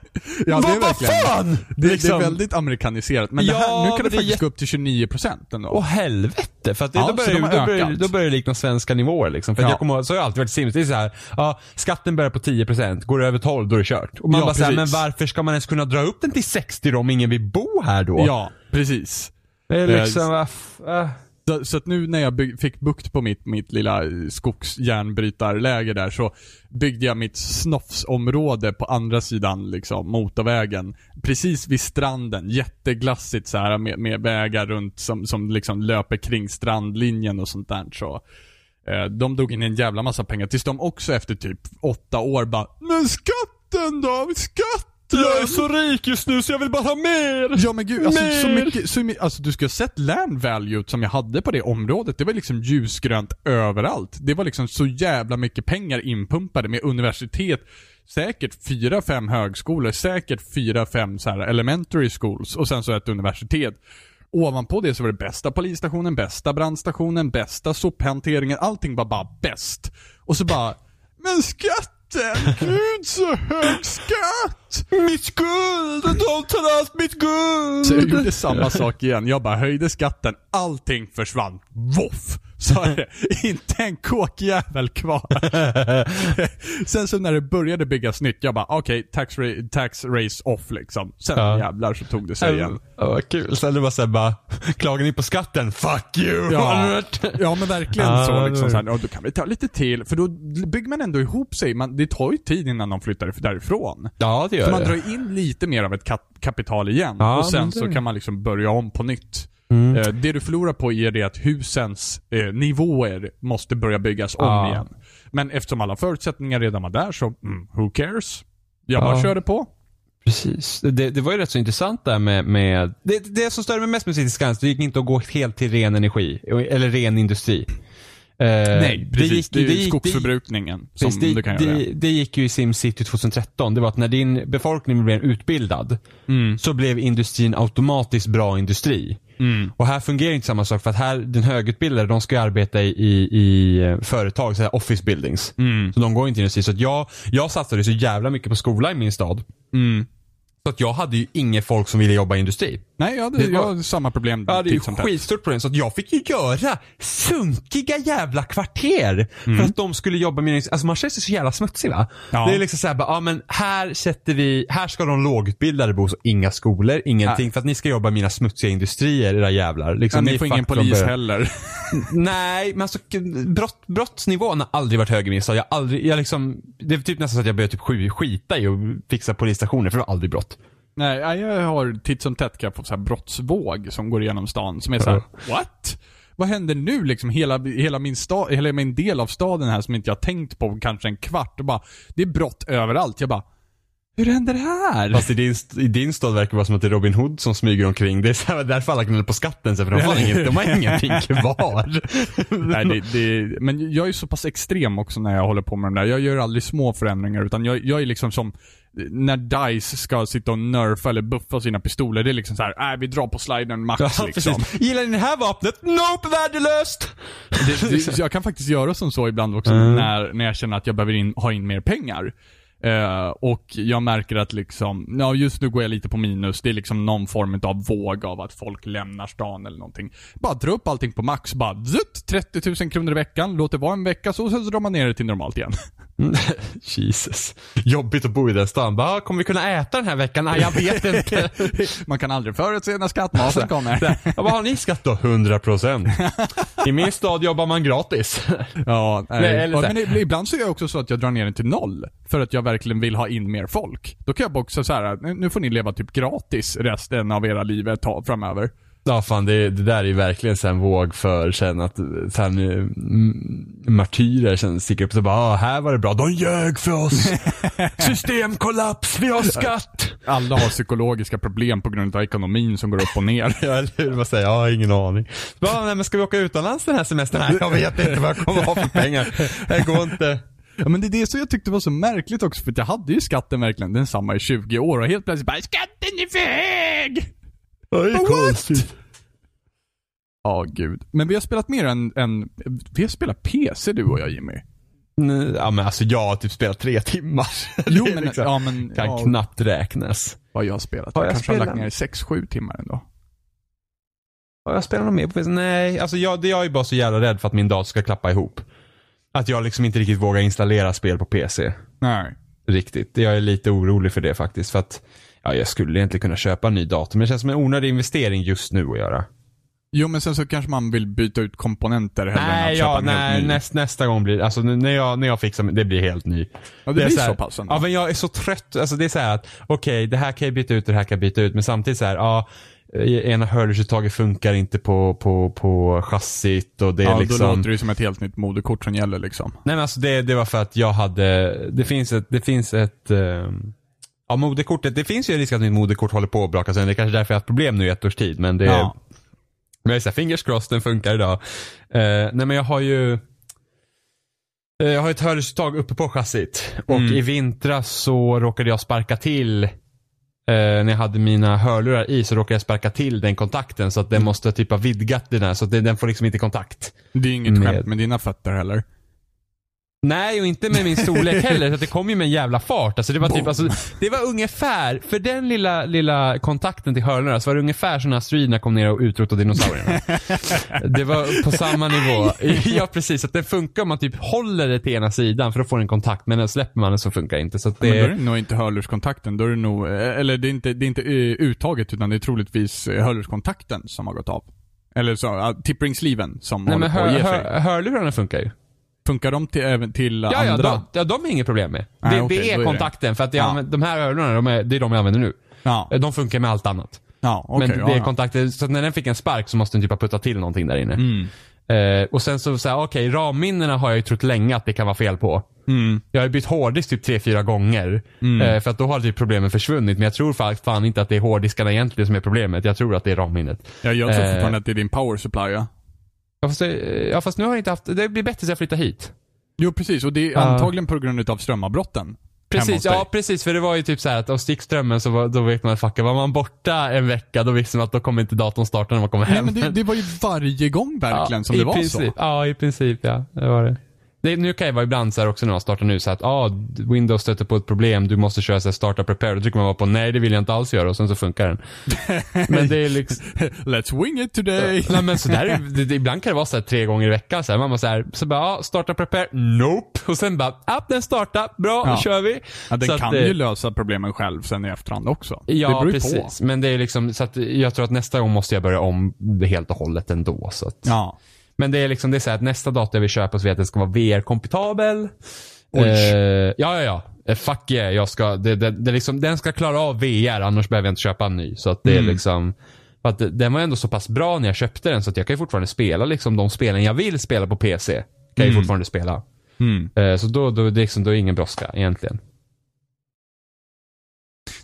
ja, det är vad, fan! Det, det Liksom- är väldigt amerikaniserat. Men Ja, det här, nu kan det det är faktiskt gå upp till 29% ändå. Åh helvete! För att det, Ja, då, börjar, de då, börjar, då börjar det likna svenska nivåer liksom. För Ja. jag kommer så har jag alltid varit Sims. Det är så här, ja, skatten börjar på 10%, går det över 12 då är det kört. Och man Ja, bara såhär, men varför ska man ens kunna dra upp den till 60 då om ingen vill bo här då? Ja, precis. Det är Eh, liksom, äh. Så, så att nu när jag bygg, fick bukt på mitt, mitt lilla skogsjärnbrytarläger skogsjärnbrytarläge där så byggde jag mitt snofsområde på andra sidan liksom motorvägen. Precis vid stranden, jätteglassigt så här med, med vägar runt som, som liksom löper kring strandlinjen och sånt där. Så, eh, de drog in en jävla massa pengar tills de också efter typ åtta år bara Men skatten då? Skatten! Jag är så rik just nu så jag vill bara ha mer! Ja men gud, alltså, så mycket, så, my- alltså du skulle ha sett land value som jag hade på det området. Det var liksom ljusgrönt överallt. Det var liksom så jävla mycket pengar inpumpade med universitet, säkert fyra fem högskolor, säkert fyra fem så här elementary schools och sen så ett universitet. Ovanpå det så var det bästa polisstationen, bästa brandstationen, bästa sophanteringen, allting var bara bäst. Och så bara, men skatten! Gud så hög skatt! Mitt guld! De tar allt mitt guld! Så jag gjorde samma sak igen. Jag bara höjde skatten, allting försvann. Voff! Så är det. Inte en kåkjävel kvar. Sen så när det började byggas nytt, jag bara okej, tax, ra- tax race off liksom. Sen Ja. jävlar så tog det sig igen. Ja, vad kul. Sen det var såhär bara, klagar ni på skatten? Fuck you! Ja, ja men verkligen så liksom. var- Så här, ja, då kan vi ta lite till. För då bygger man ändå ihop sig. Man, det tar ju tid innan de flyttar därifrån. Ja, det gör Så man det. drar in lite mer av ett kap- kapital igen. Ja, och sen det- så kan man liksom börja om på nytt. Mm. Eh, det du förlorar på är det att husens eh, nivåer måste börja byggas om Ja. igen. Men eftersom alla förutsättningar redan var där så, mm, who cares? Jag bara Ja. körde på. Precis. Det, det var ju rätt så intressant där med, med det, det som störde mig mest med City Skans, det gick inte att gå helt till ren energi, eller ren industri. Eh, Nej, precis. Det, är ju gick- skogsförbrukningen som Precis, det, du kan göra. det, det gick ju i SimCity 2013. Det var att när din befolkning blev utbildad Mm. så blev industrin automatiskt bra industri. Mm. Och här fungerar inte samma sak för att här, den högutbildade, de ska ju arbeta i, i, i eh, företag, så här office buildings. Mm. Så de går inte in i industri. Så att jag, jag satsade så jävla mycket på skola i min stad. Mm. Så att jag hade ju inget folk som ville jobba i industri. Nej, jag hade, var- jag hade samma problem Ja, det är ju tätt. skitstort problem. Så att jag fick ju göra sunkiga jävla kvarter för att de skulle jobba med Alltså man känner sig så jävla smutsig va? Ja. Det är liksom såhär, ja men här sätter vi, här ska de lågutbildade bo, så inga skolor, ingenting. Nej. För att ni ska jobba i mina smutsiga industrier, era jävlar. Liksom, Ja, ni får ingen polis heller. Nej, men alltså brott, brottsnivån har aldrig varit hög i min stad. Jag aldrig, jag liksom, det är typ nästan så att jag börjar typ sk- skita i att fixa polisstationer för det var aldrig brott. Nej, ja, jag har titt som tätt kan jag få så här brottsvåg som går igenom stan som är så här: what? Vad händer nu liksom? Hela, hela, min stad, hela min del av staden här som inte jag tänkt på kanske en kvart och bara, det är brott överallt. Jag bara, Hur hände det här? Fast i din, i din stad verkar det vara som att det är Robin Hood som smyger omkring. Det är så här, därför alla gnäller på skatten, så för de, har inget, de har ingenting kvar. Nej, det, det, men jag är så pass extrem också när jag håller på med de där. Jag gör aldrig små förändringar utan jag, jag är liksom som när DICE ska sitta och nerfa eller buffa sina pistoler. Det är liksom så här, äh, vi drar på sliden max Ja, liksom. precis. Gillar ni det här vapnet? Nope, värdelöst! Det, det, jag kan faktiskt göra som så ibland också Mm. när, när jag känner att jag behöver in, ha in mer pengar. Eh, och jag märker att liksom, ja just nu går jag lite på minus. Det är liksom någon form av våg av att folk lämnar stan eller någonting. Bara dra upp allting på max, bara zutt, 30 000 kronor i veckan, låt det vara en vecka så, sen så drar man ner det till normalt igen. Jesus. Jobbigt att bo i den stan. Bara, kommer vi kunna äta den här veckan? Nej, jag vet inte. man kan aldrig förutse när skattmasen kommer. Vad har ni skatt då? 100%. I min stad jobbar man gratis. Ja, nej. Nej, eller Ja, så men ib- ibland så är jag också så att jag drar ner den till noll. För att jag verkligen vill ha in mer folk. Då kan jag också så här, nu- nu får ni leva typ gratis resten av era liv ett tag framöver. Ja fan det, det där är ju verkligen så här en våg för sen att sen mm, martyrer sen sticker upp och bara ah, här var det bra, de ljög för oss. Systemkollaps, vi har skatt. Alla har psykologiska problem på grund av ekonomin som går upp och ner. Ja eller hur, man säger, jag har ingen aning. Bara, nej men ska vi åka utomlands den här semestern? Nej jag vet inte vad jag kommer ha för pengar. Det går inte. Ja, men det är det som jag tyckte var så märkligt också, för jag hade ju skatten verkligen densamma i 20 år och helt plötsligt bara skatten är för hög! Det är konstigt. Ja, gud. Men vi har spelat mer än, än vi har spelat PC du och jag Jimmy. Nej, Ja men alltså jag har typ spelat tre timmar. Jo men, liksom- ja men, Kan ja, knappt räknas. vad jag har spelat. Har jag, jag kanske har lagt spelat? ner 6-7 timmar ändå. Har jag spelat något mer på PC? Nej, alltså jag, jag är bara så jävla rädd för att min dator ska klappa ihop. Att jag liksom inte riktigt vågar installera spel på PC. Nej. Riktigt. Jag är lite orolig för det faktiskt. För att ja, jag skulle egentligen kunna köpa en ny dator. Men det känns som en onödig investering just nu att göra. Jo men sen så kanske man vill byta ut komponenter hellre än Nej, att köpa ja, en nej helt ny. näst, nästa gång blir alltså när jag, när jag fixar det blir helt ny. Ja, det, är blir så, så, här, pass ändå. Ja men jag är så trött. Alltså det är så här att okej det här kan jag byta ut och det här kan jag byta ut. Men samtidigt så här, ja. Ena hörlursuttaget funkar inte på, på, på chassit och det är ja, liksom. då låter det som ett helt nytt moderkort som gäller liksom. Nej men alltså det, det var för att jag hade, det finns ett, det finns ett ehm, Ja moderkortet, det finns ju en risk att mitt moderkort håller på att braka sönder. Det är kanske därför jag har haft problem nu i ett års tid. Men det, Ja. men jag är såhär, fingers crossed, den funkar idag. Eh, nej men jag har ju eh, Jag har ett hörlursuttag uppe på chassit. Och Mm. i vintras så råkade jag sparka till eh, när jag hade mina hörlurar i så råkade jag sparka till den kontakten så att den måste typ ha vidgat den här så att den, den får liksom inte kontakt. Det är inget Med- skämt med dina fötter heller. Nej, och inte med min storlek heller. Så att det kom ju med en jävla fart. Alltså det var typ, alltså, det var ungefär, för den lilla, lilla kontakten till hörlurarna så var det ungefär som när asteroiderna kom ner och utrotade dinosaurierna. det var på samma nivå. ja, precis. Att det funkar om man typ håller det till ena sidan för då får den kontakt. Men släpper man den så funkar det inte. Så att Men då är det, det nog inte hörlurskontakten, då är det nog, eh, eller det är inte, det är inte eh, uttaget utan det är troligtvis eh, hörlurskontakten som har gått av. Eller så, uh, tippring-sleeven som nej håller men på att hör, ge sig. hör, hörlurarna funkar ju. Funkar de till, även till Ja, ja, andra? de, ja, de är inget problem med. Nej, det, okej, det är är det. kontakten. För att jag Ja. de här hörlurarna, de är, det är de jag använder nu. Ja, De funkar med allt annat. ja okej. men ja, det är ja. kontakter, så när den fick en spark så måste den typ ha puttat till någonting där inne. Mm. Eh, och sen så, så okej, ramminnena har jag ju trott länge att det kan vara fel på. Mm. Jag har ju bytt hårddisk typ tre fyra gånger. Mm. Eh, för att då har typ problemen försvunnit. Men jag tror fa- fan inte att det är hårddiskarna egentligen som är problemet. Jag tror att det är ramminnet. Ja, jag tror Eh. fortfarande att det är din power supply ja. Ja fast, det, ja, fast nu har jag inte haft, det blir bättre sen jag flyttar hit. Jo precis, och det är antagligen på grund av strömavbrotten. Precis, ja precis. För det var ju typ så här att av stickströmmen så var, då vet man att fucka, var man borta en vecka då visste man att då kommer inte datorn starta när man kommer Nej hem. men det, det var ju varje gång verkligen ja, som det var princip, så. Ja, i princip ja. Det var det. Det. Nu kan jag vara ibland så här också när man startar nu så att ah, Windows stöter på ett problem, du måste köra så här starta prepare. Då trycker man bara på nej det vill jag inte alls göra och sen så funkar den. Men det är liksom, Let's wing it today! nej men så där, är- det, ibland kan det vara så här tre gånger i veckan så här, man bara så här, så bara ja, starta prepare, nope. Och sen bara, ja den startar, bra, Ja. då kör vi. Ja, den Så att, kan eh, ju lösa problemen själv sen i efterhand också. Ja, precis. på. Men det är liksom, så att jag tror att nästa gång måste jag börja om helt och hållet ändå. Så att, Ja. Men det är liksom, det är så att nästa dator jag vill köpa så vet jag att den ska vara VR-kompatibel. Eh, ja, ja, ja. Eh, fuck yeah, jag ska, det, det, det är liksom, den ska klara av VR, annars behöver jag inte köpa en ny. Så att det är Mm. liksom, för att den var ändå så pass bra när jag köpte den så att jag kan ju fortfarande spela liksom de spelen jag vill spela på PC. Kan jag ju Mm. fortfarande spela. Mm. Eh, så då, då, det är liksom, då är det ingen brådska egentligen.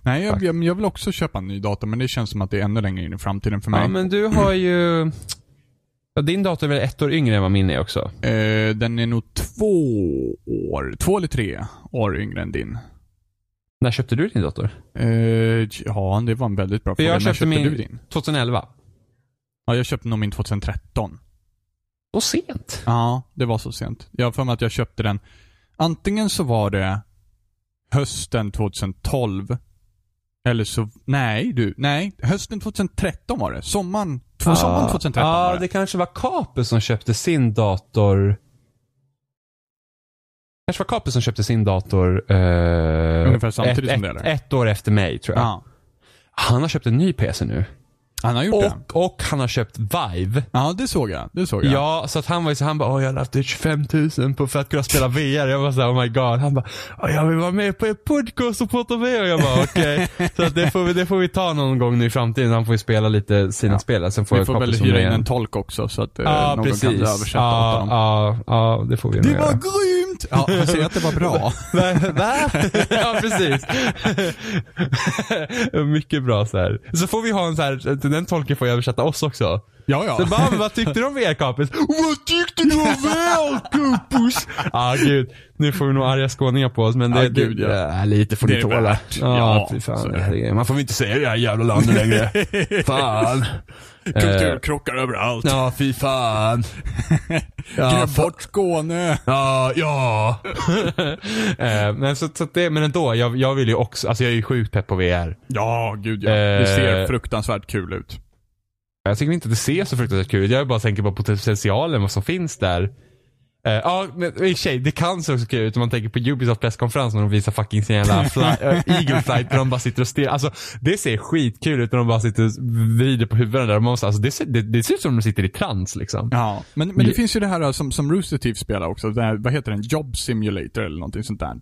Nej, jag, jag, jag vill också köpa en ny dator, men det känns som att det är ännu längre in i framtiden för mig. Ja, men du har ju... Ja, din dator är väl ett år yngre än vad min är också? Eh, den är nog två år, två eller tre år yngre än din. När köpte du din dator? Eh, ja, det var en väldigt bra fråga. jag När köpte min du din? 2011. Ja, jag köpte nog min 2013. Så sent? Ja, det var så sent. Jag har för mig att jag köpte den. Antingen så var det hösten 2012. Eller så, nej du, nej. Hösten 2013 var det. Sommaren, två, sommaren 2013 Ja, var det det. kanske var Capus som köpte sin dator. kanske var Capus som köpte sin dator eh, Ungefär samtidigt ett, som det, ett, eller? ett år efter mig tror jag. Ja. Han har köpt en ny PC nu. Han har gjort det. Och, och han har köpt Vive. Ja, det såg jag. Det såg jag. Ja, så att han var ju så han bara, åh jag har lagt ut 25 000 på, för att kunna spela VR. Jag var så här, oh my god. Han bara, jag vill vara med på er podcast och prata VR. Jag bara, okej. Så att det får, vi, det får vi ta någon gång nu i framtiden. Han får ju spela lite sina Ja. spel. Sen får Vi får väl hyra in en- tolk också så att eh, Ja, någon precis. kan översätta åt ja, honom. ja, ja, det får vi Det var göra. Ja, han säger att det var bra. Va? Ja, precis. Mycket bra så här. Så får vi ha en så här, den tolken får översätta oss också. Ja, ja. Så bara, vad tyckte du om VR-kapus? Vad tyckte du om VR-kapus? Ja, ah, gud. Nu får vi nog arga skåningar på oss, men det, Ja, gud, ja. ja, lite får ni tåla. Ja, Ja, fy fan. Man får väl inte säga det här jävla landet längre. fan. Kulturkrockar överallt. Ja, fy fan. Ja, fa- bort Skåne. Ja, ja. Eh, men, så, så det, men ändå, jag, jag vill ju också, alltså jag är ju sjukt pepp på VR. Ja, gud ja. Det ser Eh. fruktansvärt kul ut. Jag tycker inte att det ser så fruktansvärt kul ut. Jag bara tänker på potentialen, vad som finns där. Eh, Ja, men i och för sig, det kan se också kul ut om man tänker på Ubisoft presskonferens när de visar fucking sin jävla fly, äh, Eagle flight där de bara sitter och stirrar. Alltså, det ser skitkul ut när de bara sitter och vrider på huvudena där. Man måste, alltså, det, ser, det, det ser ut som de sitter i trans liksom. Ja, men, men det Ja. finns ju det här som, som Rooster Teeth spelar också. Det här, vad heter den? Job Simulator eller någonting sånt där.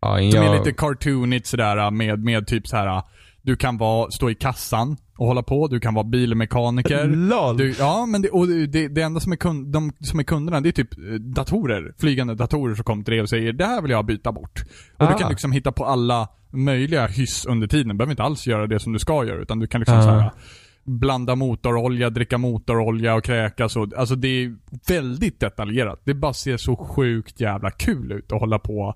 Ja, Som jag, är lite cartoonigt sådär med, med typ så här. Du kan vara, stå i kassan och hålla på. Du kan vara bilmekaniker. LOL. Du, ja, men det, och det, det enda som är, kund, de som är kunderna, det är typ eh, datorer. Flygande datorer som kommer till dig och säger det här vill jag byta bort. Och Ah. du kan liksom hitta på alla möjliga hyss under tiden. Du behöver inte alls göra det som du ska göra, utan du kan liksom Ah. så här, blanda motorolja, dricka motorolja och kräkas och, alltså det är väldigt detaljerat. Det bara ser så sjukt jävla kul ut att hålla på.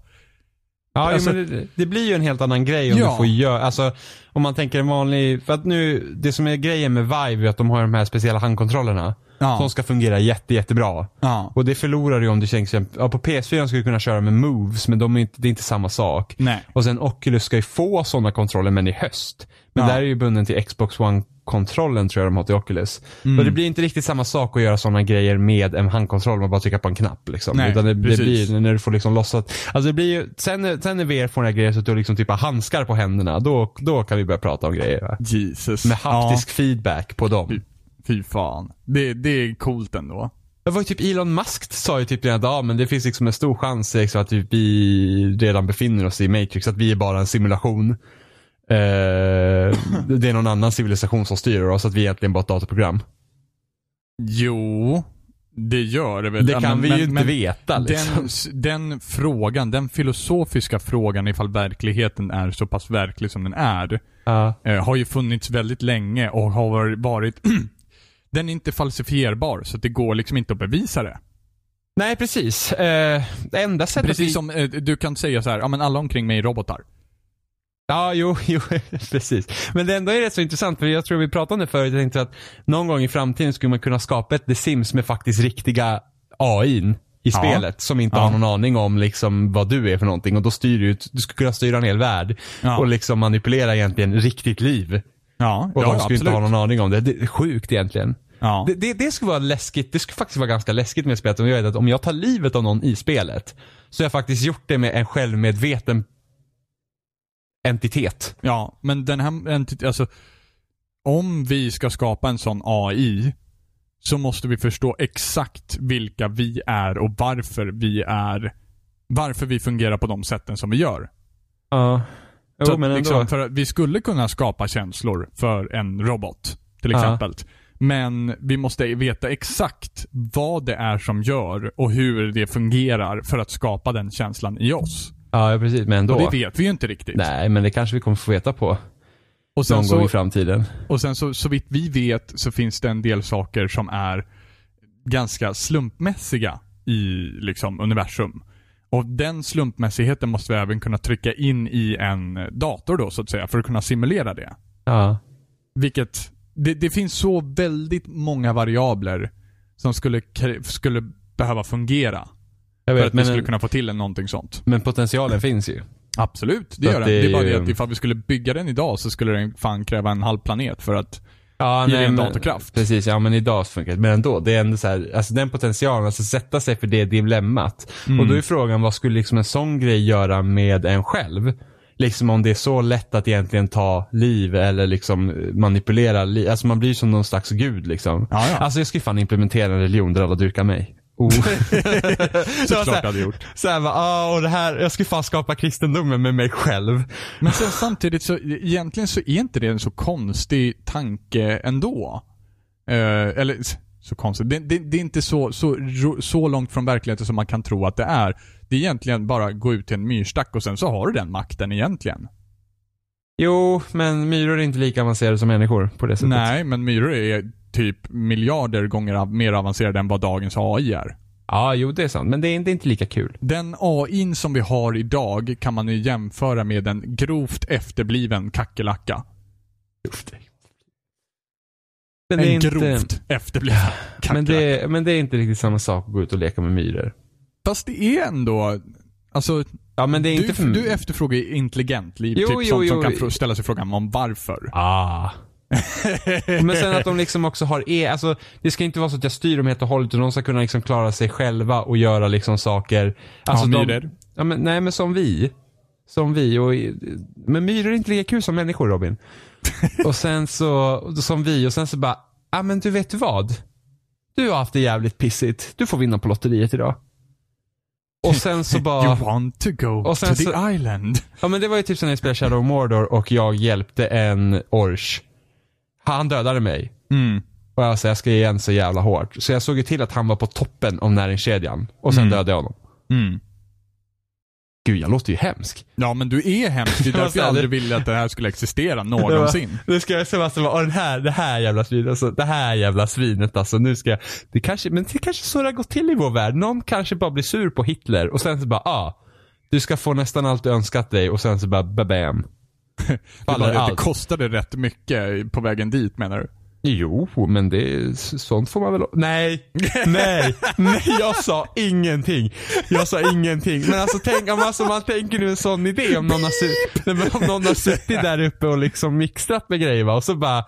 Ja, Alltså- jo, men det, det blir ju en helt annan grej om Ja. du får göra, alltså om man tänker en vanlig, för att nu, det som är grejen med Vive är att de har de här speciella handkontrollerna. Ja. Som ska fungera jätte, jättebra. Ja. Och det förlorar du om du exempel, ja, på PS4 ska du kunna köra med moves men de är inte, det är inte samma sak. Nej. Och sen Oculus ska ju få sådana kontroller men i höst. Men Ja. där är ju bunden till Xbox One-kontrollen tror jag de har till Oculus. Mm. Och det blir inte riktigt samma sak att göra sådana grejer med en handkontroll, man bara trycka på en knapp liksom. Nej, Utan det, det blir när du får liksom lossa, alltså det blir ju, sen, sen när VR får några grejer så att du liksom typ har handskar på händerna, då, då kan vi börja prata om grejer. Va? Jesus. Med haptisk feedback på dem. Fy, fy fan. Det, det är coolt ändå. Det var ju typ Elon Musk sa ju typ redan att ja, men det finns liksom en stor chans liksom, att vi redan befinner oss i Matrix, att vi är bara en simulation. Eh, det är någon annan civilisation som styr oss, att vi är egentligen bara ett datorprogram. Jo, det gör det väl. Det kan men- vi ju men- inte men veta liksom. Den, den frågan, den filosofiska frågan ifall verkligheten är så pass verklig som den är, Ja. eh, har ju funnits väldigt länge och har varit- den är inte falsifierbar, så det går liksom inte att bevisa det. Nej, precis. Eh, det enda sättet Precis vi... som eh, du kan säga så här, ja men alla omkring mig är robotar. Ja, jo, jo, precis. Men det ändå är rätt så intressant, för jag tror vi pratade om det förut, jag tänkte att någon gång i framtiden skulle man kunna skapa ett The Sims med faktiskt riktiga AI i Ja. spelet, som inte Ja. har någon aning om liksom vad du är för någonting. Och då styr du, du skulle kunna styra en hel värld Ja. och liksom manipulera egentligen riktigt liv. Ja, Och de skulle inte ha absolut. någon aning om det. Det är sjukt egentligen. Ja. Det, det, det skulle vara läskigt, det skulle faktiskt vara ganska läskigt med spelet om jag vet att om jag tar livet av någon i spelet, så har jag faktiskt gjort det med en självmedveten entitet. Ja, men den här, enti- alltså, om vi ska skapa en sån AI, så måste vi förstå exakt vilka vi är och varför vi är, varför vi fungerar på de sätten som vi gör. Ja. Jo men ändå. liksom, för att vi skulle kunna skapa känslor för en robot, till Ja. exempel. Men vi måste veta exakt vad det är som gör och hur det fungerar för att skapa den känslan i oss. Ja, precis. Men ändå. Och det vet vi ju inte riktigt. Nej, men det kanske vi kommer få veta på och sen någon så, gång i framtiden. Och sen så, så vitt vi vet så finns det en del saker som är ganska slumpmässiga i liksom universum. Och den slumpmässigheten måste vi även kunna trycka in i en dator då så att säga för att kunna simulera det. Ja. Vilket, det, det finns så väldigt många variabler som skulle, skulle behöva fungera. Jag för vet, att vi men, skulle kunna få till en någonting sånt. men potentialen finns ju. Absolut, det Så gör att den. det Det är bara är det att ifall vi skulle bygga den idag så skulle den fan kräva en halv planet för att Ja, ren men- datorkraft. Precis, ja men idag funkar det. Men ändå, det är ändå så här, alltså den potentialen, alltså sätta sig för det dilemmat. Mm. Och då är frågan, vad skulle liksom en sån grej göra med en själv? Liksom om det är så lätt att egentligen ta liv eller liksom manipulera liv. Alltså man blir som någon slags gud liksom. Ja, ja. Alltså jag skulle fan implementera en religion där alla dyrkar mig. Oh. såklart här- hade gjort. Så här, bara, ah, och det här, jag skulle fan skapa kristendomen med mig själv. Men sen samtidigt så, egentligen så är inte det en så konstig tanke ändå. Eh, eller så konstigt. Det, det, det är inte så, så, så långt från verkligheten som man kan tro att det är. Det är egentligen bara gå ut till en myrstack och sen så har du den makten egentligen. Jo, men myror är inte lika avancerade som människor på det sättet. Nej, men myror är typ miljarder gånger av, mer avancerade än vad dagens AI är. Ja, jo det är sant. Men det är inte, det är inte lika kul. Den AI som vi har idag kan man ju jämföra med en grovt efterbliven kackerlacka. Men är en inte, grovt efterbliven kackerlacka. men, det, men det är inte riktigt samma sak att gå ut och leka med myror. Fast det är ändå, alltså Ja, men det är du, inte för du efterfrågar intelligent liv, Jo, typ jo, sånt som jo. kan fr- ställa sig frågan om varför. Ah. Men sen att de liksom också har, e alltså det ska inte vara så att jag styr dem helt och hållet utan de ska kunna liksom klara sig själva och göra liksom saker. Alltså ja, de, myror. ja, men, nej men som vi. Som vi och, men myror är inte lika kul som människor Robin. och sen så, som vi och sen så bara, ja men du vet vad? Du har haft det jävligt pissigt. Du får vinna på lotteriet idag. Och sen så bara, You want to go Och sen to the så- island. ja men det var ju typ som när jag spelade Shadow of Mordor och jag hjälpte en orch. Han dödade mig. Mm. Och jag, alltså, jag ska ge igen så jävla hårt. Så jag såg ju till att han var på toppen av näringskedjan. Och sen Mm. dödade jag honom. Mm. Gud, jag låter ju hemsk. Ja men du är hemsk, det är därför jag aldrig ville att det här skulle existera någonsin. Nu ska jag säga alltså, åh, den här, det här jävla svinet, alltså, det här jävla svinet alltså, nu ska jag, det kanske, men det kanske så det har gått till i vår värld. Någon kanske bara blir sur på Hitler och sen så bara, ah, du ska få nästan allt du önskat dig och sen så bara, babam. Faller det att det allt. kostade rätt mycket på vägen dit menar du? Jo, men det, sånt får man väl Nej, nej, nej, jag sa ingenting. Jag sa ingenting. Men alltså tänk, om alltså, man tänker nu en sån idé om någon har, om någon har suttit där uppe och liksom mixtrat med grejer va? och så bara,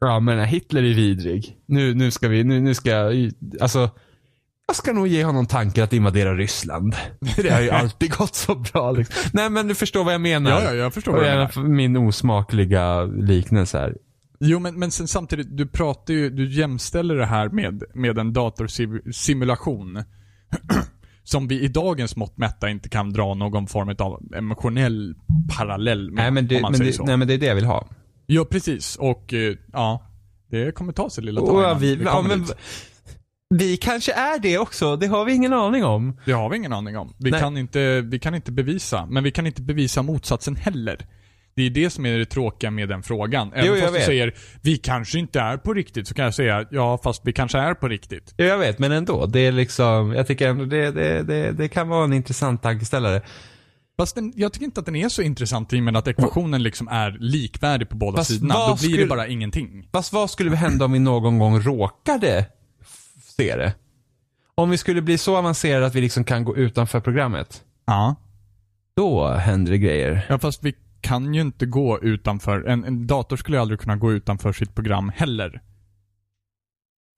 ja men Hitler är vidrig. Nu, nu ska vi, nu, nu ska alltså, jag ska nog ge honom tanken att invadera Ryssland. Det har ju alltid gått så bra liksom. Nej men du förstår vad jag menar. Ja, ja, jag förstår Och vad även menar. min osmakliga liknelse här. Jo men, men sen samtidigt, du pratar ju, du jämställer det här med, med en datorsimulation. som vi i dagens mått mätta inte kan dra någon form av emotionell parallell med, Nej men, det, om man men, säger det, så. nej men det är det jag vill ha. Ja, precis. Och eh, ja, det kommer ta sig lilla Och Thailand. vi, ja, men. Vi kanske är det också, det har vi ingen aning om. Det har vi ingen aning om. Vi Nej. kan, inte, vi kan inte bevisa, men vi kan inte bevisa motsatsen heller. Det är det som är det tråkiga med den frågan. Även Jo, fast du vet. säger vi kanske inte är på riktigt, så kan jag säga ja, fast vi kanske är på riktigt. Ja, jag vet, men ändå. Det är liksom, jag tycker ändå det, det, det, det kan vara en intressant tankeställare. Fast den, jag tycker inte att den är så intressant i och med att ekvationen liksom är likvärdig på båda Fast sidorna. Då blir det skulle- bara ingenting. Fast vad skulle hända om vi någon gång råkade se det? Om vi skulle bli så avancerade att vi liksom kan gå utanför programmet. Ja. Då händer det grejer. Ja, fast vi kan ju inte gå utanför, en, en dator skulle ju aldrig kunna gå utanför sitt program heller.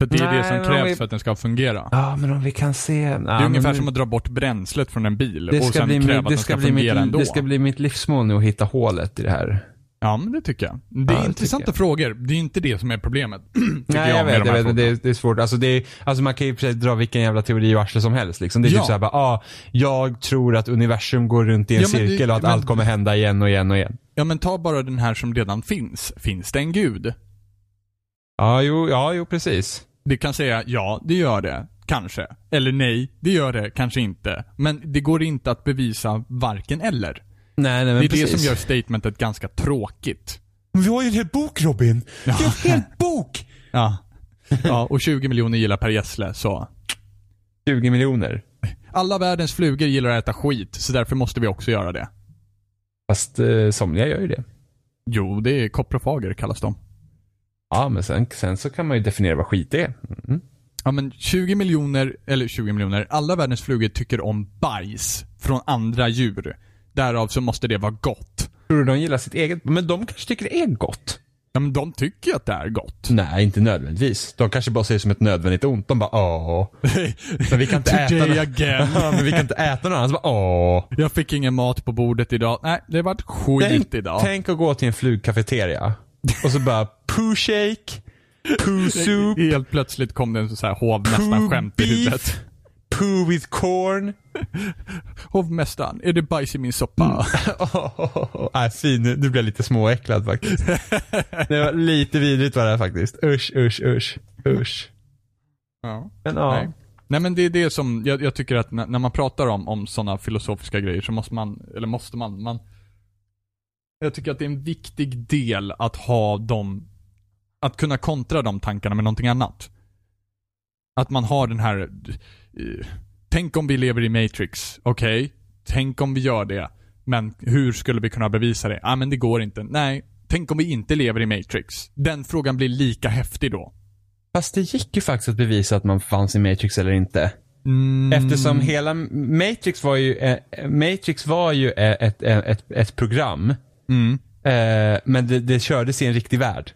För det är Nej, det som krävs vi- för att den ska fungera. Ja, men om vi kan se. Ja, Det är ungefär som att dra bort bränslet från en bil det och sen bli, kräva att den ska bli mitt, fungera ändå. det ska bli mitt livsmål nu att hitta hålet i det här. Ja, men det tycker jag. Det är Ja, intressanta frågor. Det är inte det som är problemet. Nej, jag, med vet, jag vet, det, är, det är svårt. Alltså, det är, alltså man kan ju precis dra vilken jävla teori och arsle som helst. Liksom. Det är Ja. typ såhär bara, ah, jag tror att universum går runt i en Ja, men det- cirkel och att men- allt kommer hända igen och igen och igen. Ja, men ta bara den här som redan finns. Finns det en gud? Ja, jo, ja, jo precis. Det kan säga ja, det gör det. Kanske. Eller nej, det gör det kanske inte. Men det går inte att bevisa varken eller. Nej, nej men Det är precis. det som gör statementet ganska tråkigt. Men Vi har ju en hel bok Robin! Vi har en hel bok! Ja. Ja, och 20 miljoner gillar Per Gessle, så. 20 miljoner. Alla världens flugor gillar att äta skit, så därför måste vi också göra det. Fast eh, somliga gör ju det. Jo, det är koprofager kallas de. Ja, men sen, sen så kan man ju definiera vad skit är. Mm. Ja men 20 miljoner, eller 20 miljoner, alla världens flugor tycker om bajs från andra djur. Därav så måste det vara gott. Tror du de gillar sitt eget? Men de kanske tycker det är gott? Ja men de tycker ju att det är gott. Nej, inte nödvändigtvis. De kanske bara ser det som ett nödvändigt ont. De bara åh. Men vi kan inte äta Today again. Ja, men vi kan inte äta något annat. Så bara åh. Jag fick ingen mat på bordet idag. Nej, det vart skit Tänk, idag. tänk att gå till en flugkafeteria. Och så bara poo shake, poo soup, Helt plötsligt kom det en sån här hovmästaren-skämt i huvudet. Poo with corn. Hovmästaren, är det bajs i min soppa? Oh, nej, fin. Nu nu blir jag lite småäcklad faktiskt. Det var lite vidrigt var det här faktiskt. Usch, usch, usch. Usch. Ja. Men ja. Nej. Nej men det är det som, jag, jag tycker att när, när man pratar om, om sådana filosofiska grejer så måste man, eller måste man, man Jag tycker att det är en viktig del att ha dem, att kunna kontra de tankarna med någonting annat. Att man har den här, eh, tänk om vi lever i Matrix, okej? Tänk om vi gör det. Men hur skulle vi kunna bevisa det? Ja ah, men det går inte. Nej, tänk om vi inte lever i Matrix. Den frågan blir lika häftig då. Fast det gick ju faktiskt att bevisa att man fanns i Matrix eller inte. Mm. Eftersom hela Matrix var ju, eh, Matrix var ju eh, ett, ett, ett, ett program. Mm. Eh, men det, det kördes i en riktig värld.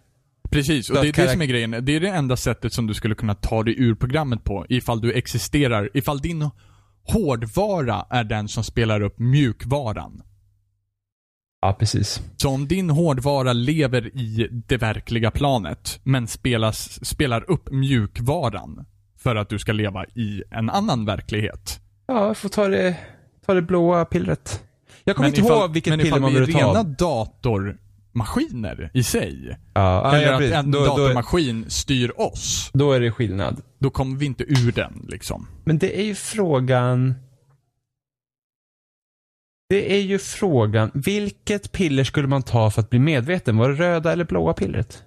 Precis, och det är det som är grejen. Det är det enda sättet som du skulle kunna ta dig ur programmet på, ifall du existerar, ifall din hårdvara är den som spelar upp mjukvaran. Ja, precis. Så om din hårdvara lever i det verkliga planet, men spelas, spelar upp mjukvaran för att du ska leva i en annan verklighet. Ja, jag får ta det, ta det blåa pillret. Jag kommer Men inte ifall- ihåg vilket men piller ifall man vi är borde ta. rena datormaskiner i sig, Ja, eller ja, att en då, då, datormaskin styr oss, då är det skillnad. då kommer vi inte ur den liksom. Men det är ju frågan... Det är ju frågan, vilket piller skulle man ta för att bli medveten? Var det röda eller blåa pillret?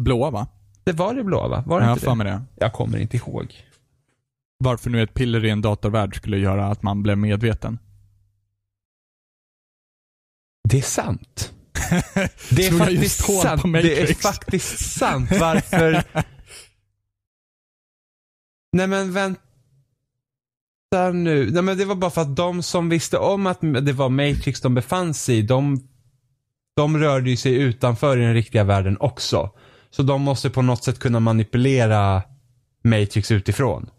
Blåa va? Det var det blåa va? Var det Jag har inte för det? det. Jag kommer inte ihåg. Varför nu ett piller i en datorvärld skulle göra att man blev medveten. Det är sant. Det är faktiskt sant. Det är faktiskt sant. Varför? Nej men vänta nu. Nej men det var bara för att de som visste om att det var Matrix de befann sig i, de, de rörde ju sig utanför i den riktiga världen också. Så de måste på något sätt kunna manipulera Matrix utifrån.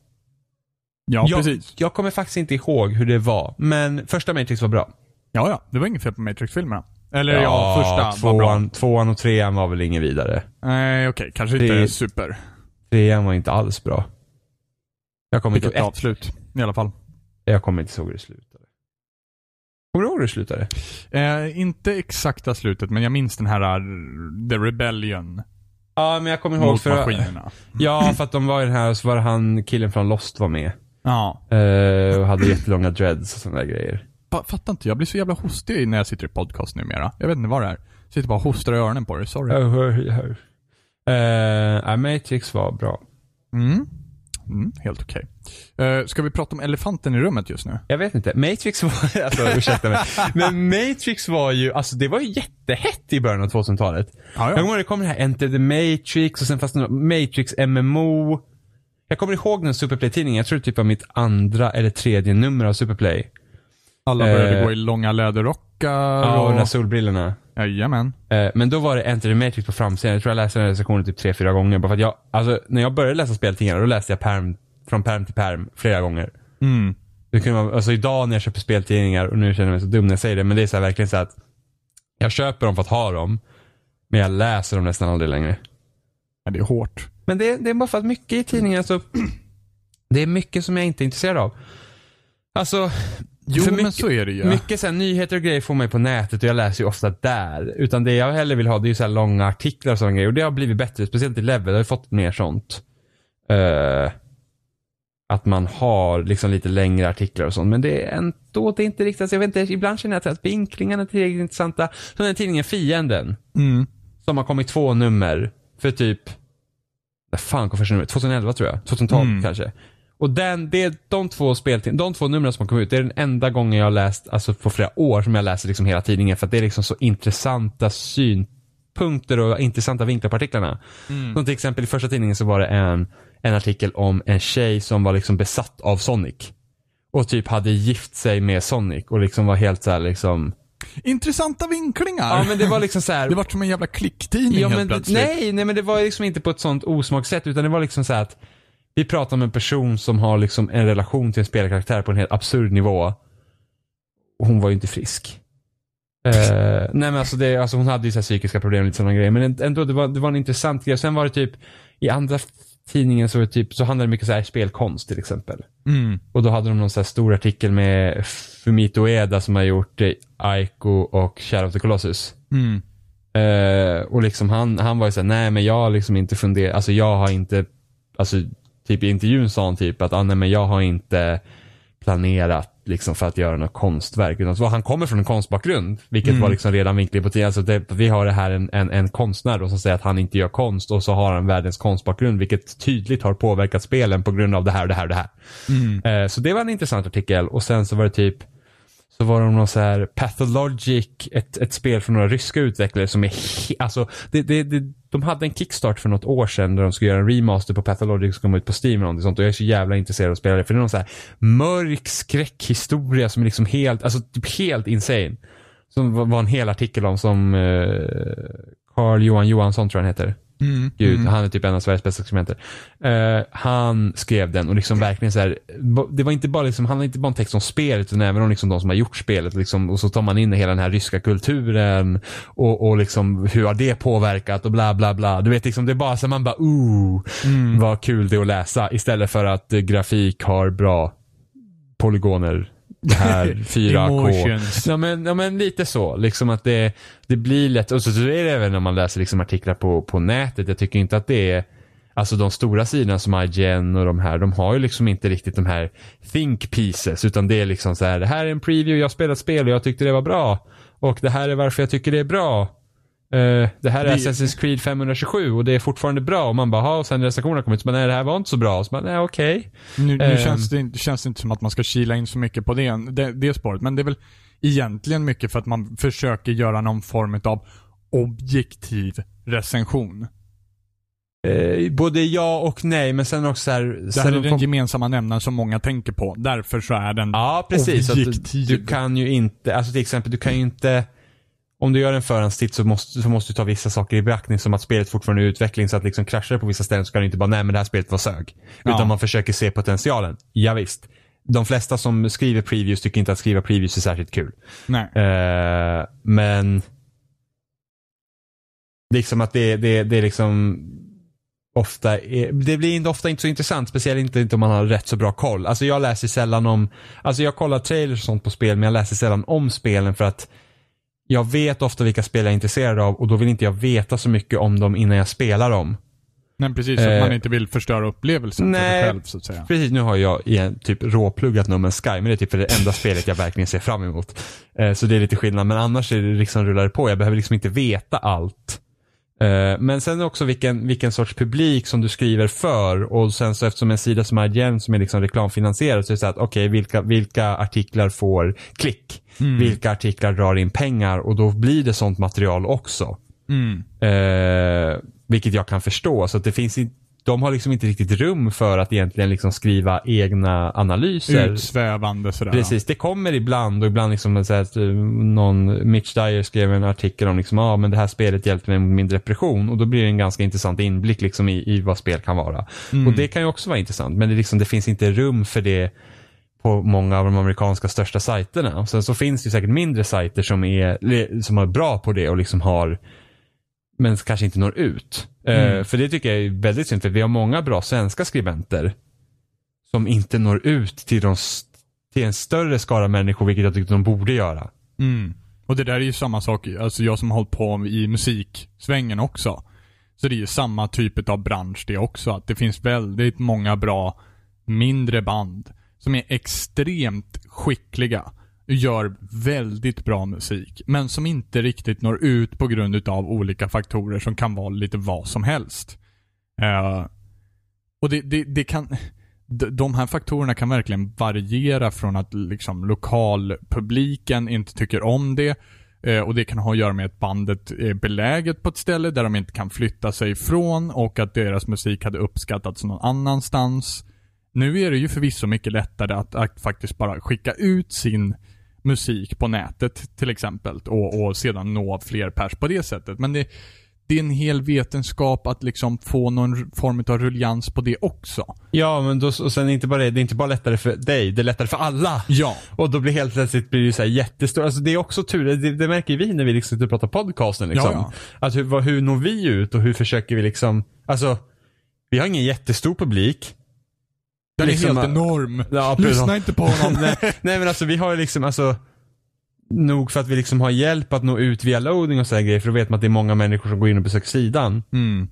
Ja, jag, precis. jag kommer faktiskt inte ihåg hur det var, men första Matrix var bra. Ja, ja. Det var inget fel på Matrix-filmerna. Eller ja, första var bra. tvåan, tvåan och trean var väl inget vidare. Nej, okej. Kanske inte Det- super. Trean var inte alls bra. Jag kommer Fick inte, ett, avslut. I alla fall. jag kommer inte ihåg hur det slutade. Kommer du ihåg hur det slutade? Eh, inte exakta slutet, men jag minns den här uh, The Rebellion Ja, men jag kommer ihåg mot för... maskinerna. Ja, för att de var i den här, så var han, killen från Lost var med. Ja. Eh, och hade jättelånga dreads och sådana där grejer. Fa- Fattar inte, jag blir så jävla hostig när jag sitter i podcast numera. Jag vet inte vad det är. Sitter bara och hostar i öronen på det, sorry. Jag jag. Eh, ja, Matrix var bra. Mm. Mm, helt okej. Eh, ska vi prata om elefanten i rummet just nu? Jag vet inte. Matrix var, alltså ursäkta mig. Men Matrix var ju, alltså det var ju jättehett i början av 2000-talet. Ja, Jag kommer ihåg det kom det här Enter the Matrix och sen något Matrix MMO. Jag kommer ihåg den Superplay-tidningen, jag tror det typ var mitt andra eller tredje nummer av Superplay. Alla började Eh. gå i långa läderrockar Ja, och och... de där solbrillorna. Jajamän. Eh, Men då var det Enter the Matrix på framsidan. Jag tror jag läste den recensionen typ tre, fyra gånger. Bara för att jag, alltså när jag började läsa speltidningar, då läste jag perm, från perm till perm flera gånger. Mm. Det kunde vara, alltså idag när jag köper speltidningar, och nu känner jag mig så dum när jag säger det, men det är så verkligen så att jag köper dem för att ha dem, men jag läser dem nästan aldrig längre. Ja, det är hårt. Men det, det är bara för att mycket i tidningen, alltså, det är mycket som jag inte är intresserad av. Alltså, Jo, för men mycket, så är det ju. mycket så här, nyheter och grejer får man ju på nätet och jag läser ju ofta där. Utan det jag hellre vill ha det är ju så här långa artiklar och sådana grejer. Och det har blivit bättre, speciellt i Level, jag har ju fått mer sånt. Eh, att man har liksom lite längre artiklar och sånt. Men det är ändå det är inte riktigt, jag vet inte, ibland känner jag att vinklingarna är tillräckligt intressanta. Som den tidningen Fienden, Mm. som har kommit två nummer för typ, när fan kom första numret? 2011 tror jag. 2012 Mm. kanske. Och den, det är de två speltid, de två numren som har kommit ut, det är den enda gången jag har läst, alltså på flera år som jag läser liksom hela tidningen. För att det är liksom så intressanta synpunkter och intressanta vinklar på artiklarna. Som till exempel i första tidningen så var det en, en artikel om en tjej som var liksom besatt av Sonic. Och typ hade gift sig med Sonic och liksom var helt så här liksom. Intressanta vinklingar. Ja men det var liksom så här. Det vart som en jävla klicktidning Ja, helt men, plötsligt. nej, nej men det var liksom inte på ett sånt osmakssätt utan det var liksom så här att vi pratar om en person som har liksom en relation till en spelkaraktär på en helt absurd nivå. Och hon var ju inte frisk. Eh, nej men alltså, det, alltså hon hade ju så här psykiska problem och lite sådana grejer. Men ändå, det var, det var en intressant grej. Sen var det typ, i andra tidningen så, var det typ, så handlade det mycket så här spelkonst till exempel. Mm. Och då hade de någon så här stor artikel med Fumito Ueda som har gjort eh, Aiko och Shadow of the Colossus. Mm. Eh, och liksom han, han var ju såhär, nej men jag har liksom inte funderat, alltså jag har inte, alltså typ i intervjun sa han typ att, ah, nej men jag har inte planerat liksom för att göra något konstverk. Utan så han kommer från en konstbakgrund, vilket Mm. var liksom redan vinkling på tiden. Alltså det, vi har det här en, en, en konstnär då som säger att han inte gör konst och så har han världens konstbakgrund, vilket tydligt har påverkat spelen på grund av det här och det här och det här. Mm. Eh, så det var en intressant artikel och sen så var det typ så var det någon så här Pathologic, ett, ett spel från några ryska utvecklare som är alltså, det, det, det, de hade en kickstart för något år sedan där de skulle göra en remaster på Pathologic som kom ut på Steam eller någonting sånt och jag är så jävla intresserad av att spela det för det är någon så här mörk skräckhistoria som är liksom helt, alltså typ helt insane. Som var, en hel artikel om som eh, Carl Johan Johansson tror jag han heter. Mm. Gud, Mm. han är typ en av Sveriges bästa skribenter. Eh, han skrev den och liksom verkligen så här, det var inte bara liksom, han inte bara en text om spelet utan även om liksom de som har gjort spelet liksom, och så tar man in hela den här ryska kulturen och, och liksom hur har det påverkat och bla bla bla. Du vet liksom, det är bara så man bara ooh, Mm. vad kul det är att läsa istället för att eh, grafik har bra polygoner. Det här 4K. Emotions. Ja men, ja men lite så, liksom att det, det blir lätt, och så, så är det även när man läser liksom artiklar på, på nätet. Jag tycker inte att det är, alltså de stora sidorna som IGN och de här, de har ju liksom inte riktigt de här think pieces, utan det är liksom så här, det här är en preview, jag har spelat spel och jag tyckte det var bra. Och det här är varför jag tycker det är bra. Eh, det här är Det- Assassin's Creed 527 och det är fortfarande bra. Och man bara, "Ha", och sen recensionerna kom ut så bara, nej det här var inte så bra. Så bara, nej okej. Nu, nu Ehm. känns det, inte- känns det inte som att man ska kila in så mycket på det, det, det spåret, men det är väl egentligen mycket för att man försöker göra någon form av objektiv recension. Eh, både ja och nej, men sen också så här, Det här är de den kom- gemensamma nämnaren som många tänker på. Därför så är den Ja, precis. Att du, objektiv. du kan ju inte, alltså till exempel, du kan ju inte om du gör en förhandstitt så måste, så måste du ta vissa saker i beaktning som att spelet fortfarande är i utveckling så att liksom kraschar det på vissa ställen så kan du inte bara nej men det här spelet var sög. Ja. Utan man försöker se potentialen. Ja, visst. De flesta som skriver previews tycker inte att skriva previews är särskilt kul. Nej. Eh, men liksom att det, det, det är liksom ofta, är, det blir inte, ofta inte så intressant, speciellt inte, inte om man har rätt så bra koll. Alltså jag läser sällan om, alltså jag kollar trailers och sånt på spel men jag läser sällan om spelen för att jag vet ofta vilka spel jag är intresserad av och då vill inte jag veta så mycket om dem innan jag spelar dem. Men precis, så att Eh, man inte vill förstöra upplevelsen för nej. sig själv så att säga. Precis, nu har jag igen typ råpluggat No Man's Sky, men det är typ för det enda spelet jag verkligen ser fram emot. Eh, så det är lite skillnad, men annars är det liksom rullar det på. Jag behöver liksom inte veta allt. Eh, men sen också vilken, vilken sorts publik som du skriver för och sen så eftersom en sida som IGN som är liksom reklamfinansierad så är det så att okej, vilka, vilka artiklar får klick? Mm. Vilka artiklar drar in pengar? Och då blir det sånt material också. Mm. Eh, vilket jag kan förstå. Så det finns i, de har liksom inte riktigt rum för att egentligen liksom skriva egna analyser. Utsvävande sådär. Precis, det kommer ibland och ibland liksom så att, eh, någon Mitch Dyer skrev en artikel om liksom, ah, men det här spelet hjälpte mig med min depression och då blir det en ganska intressant inblick liksom i, i vad spel kan vara. Mm. Och det kan ju också vara intressant men det, liksom, det finns inte rum för det på många av de amerikanska största sajterna. Sen så finns det säkert mindre sajter som är, som är bra på det och liksom har men kanske inte når ut. Eh, Mm. för det tycker jag är väldigt synd för vi har många bra svenska skribenter som inte når ut till, de, till en större skara människor vilket jag tycker de borde göra. Mm. Och det där är ju samma sak, alltså jag som har hållit på i musiksvängen också. Så det är ju samma typ av bransch det också. Att det finns väldigt många bra mindre band som är extremt skickliga och gör väldigt bra musik. Men som inte riktigt når ut på grund utav olika faktorer som kan vara lite vad som helst. Uh, och det, det, det kan... de- här faktorerna kan verkligen variera från att liksom lokalpubliken inte tycker om det eh, och det kan ha att göra med att bandet är beläget på ett ställe där de inte kan flytta sig ifrån och att deras musik hade uppskattats någon annanstans. Nu är det ju förvisso mycket lättare att, att faktiskt bara skicka ut sin musik på nätet till exempel och, och sedan nå fler pers på det sättet. Men det, det är en hel vetenskap att liksom få någon form av ruljans på det också. Ja, men då, och sen inte bara det, det är inte bara lättare för dig, det är lättare för alla. Ja. Och då blir helt plötsligt blir det så här jättestort. Alltså det är också tur, det, det märker vi när vi liksom sitter och pratar podcasten liksom. Ja, Att hur, vad, hur når vi ut och hur försöker vi liksom, alltså, vi har ingen jättestor publik. Den Liksom, är helt enorm. Ja. Lyssna inte på honom. nej, nej men alltså vi har ju liksom, alltså, nog för att vi liksom har hjälp att nå ut via loading och sådär grejer, för då vet man att det är många människor som går in och besöker sidan. Mm.